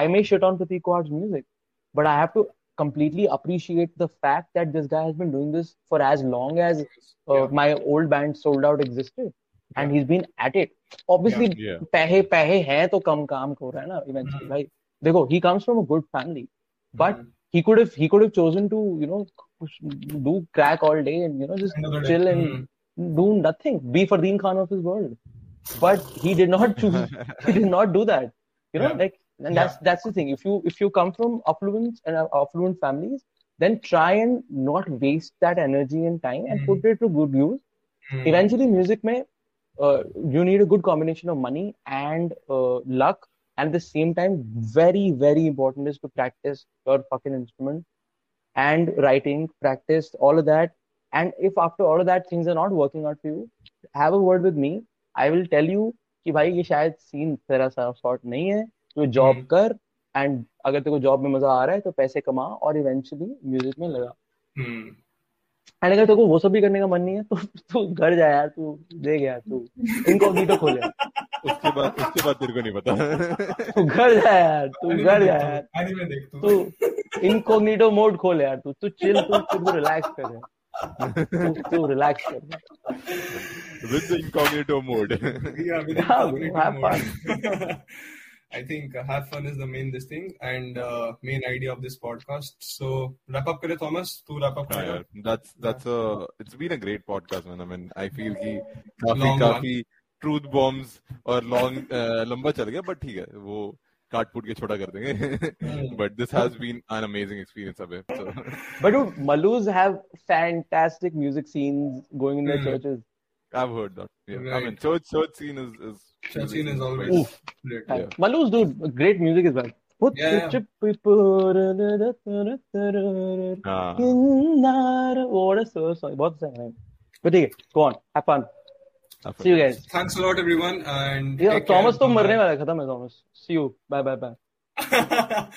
[SPEAKER 2] i may shit on pratik Kuhad's music but i have to completely appreciate the fact that this guy has been doing this for as long as uh, yeah. my old band sold out existed and he's been at it obviously
[SPEAKER 3] yeah.
[SPEAKER 2] पैसे पैसे हैं तो कम काम हो रहा है ना eventually भाई देखो he comes from a good family but mm-hmm. he could have he could have chosen to you know do crack all day and you know just Another chill day. and mm-hmm. do nothing be Fardeen Khan of his world but he did not choose he did not do that you know yeah. like and that's yeah. that's the thing if you if you come from affluent and uh, affluent families then try and not waste that energy and time and mm. put it to good use mm. eventually music may uh, you need a good combination of money and uh, luck and at the same time very very important is to practice your fucking instrument and writing practice all of that and if after all of that things are not working out for you have a word with me i will tell you कि भाई ये शायद scene तेरा सा sort नहीं है तू job हम्म। कर एंड अगर तेरे को जॉब में मज़ा आ रहा है तो पैसे कमा और इवेंचुअली म्यूज़िक में लगा। And
[SPEAKER 1] hmm.
[SPEAKER 2] अगर तेरे को वो सब भी करने का मन नहीं है तो तू घर जा यार तू देख यार तू इनकॉग्निटो खोल यार।
[SPEAKER 3] उसके बाद उसके बाद तेरे को नहीं पता।
[SPEAKER 2] तू घर जा यार तू घर जा यार। तू इनकॉग्निटो मोड खोल यार तू तू चिल तू तू रिलैक्स कर तू रिलैक्स कर
[SPEAKER 3] mode
[SPEAKER 1] yeah with the incognito mode I think uh, have fun is the main this thing and uh, main idea of this podcast. So wrap up, kare Thomas. To wrap up.
[SPEAKER 3] Yeah, yeah. That's that's a. It's been a great podcast, man. I mean, I feel कि काफी काफी truth bombs और long uh, लंबा चल गया, but ठीक है वो काट पुट के छोटा कर देंगे. but this has been an amazing experience, Abhay. So.
[SPEAKER 2] but dude, Malus have fantastic music scenes going in their mm. churches.
[SPEAKER 3] I've heard that. Yeah. Right. I mean, church church scene is is
[SPEAKER 1] church is always Oof. great.
[SPEAKER 2] Yeah. Malus do great music as well. Put
[SPEAKER 1] yeah.
[SPEAKER 2] the
[SPEAKER 3] Ah.
[SPEAKER 2] What a so बहुत सही है. But ठीक है, go on, have fun. See you guys.
[SPEAKER 1] Thanks a lot, everyone, and
[SPEAKER 2] Yeah, Thomas तो मरने वाला है खत्म है Thomas. See you. Bye bye.
[SPEAKER 1] Bye.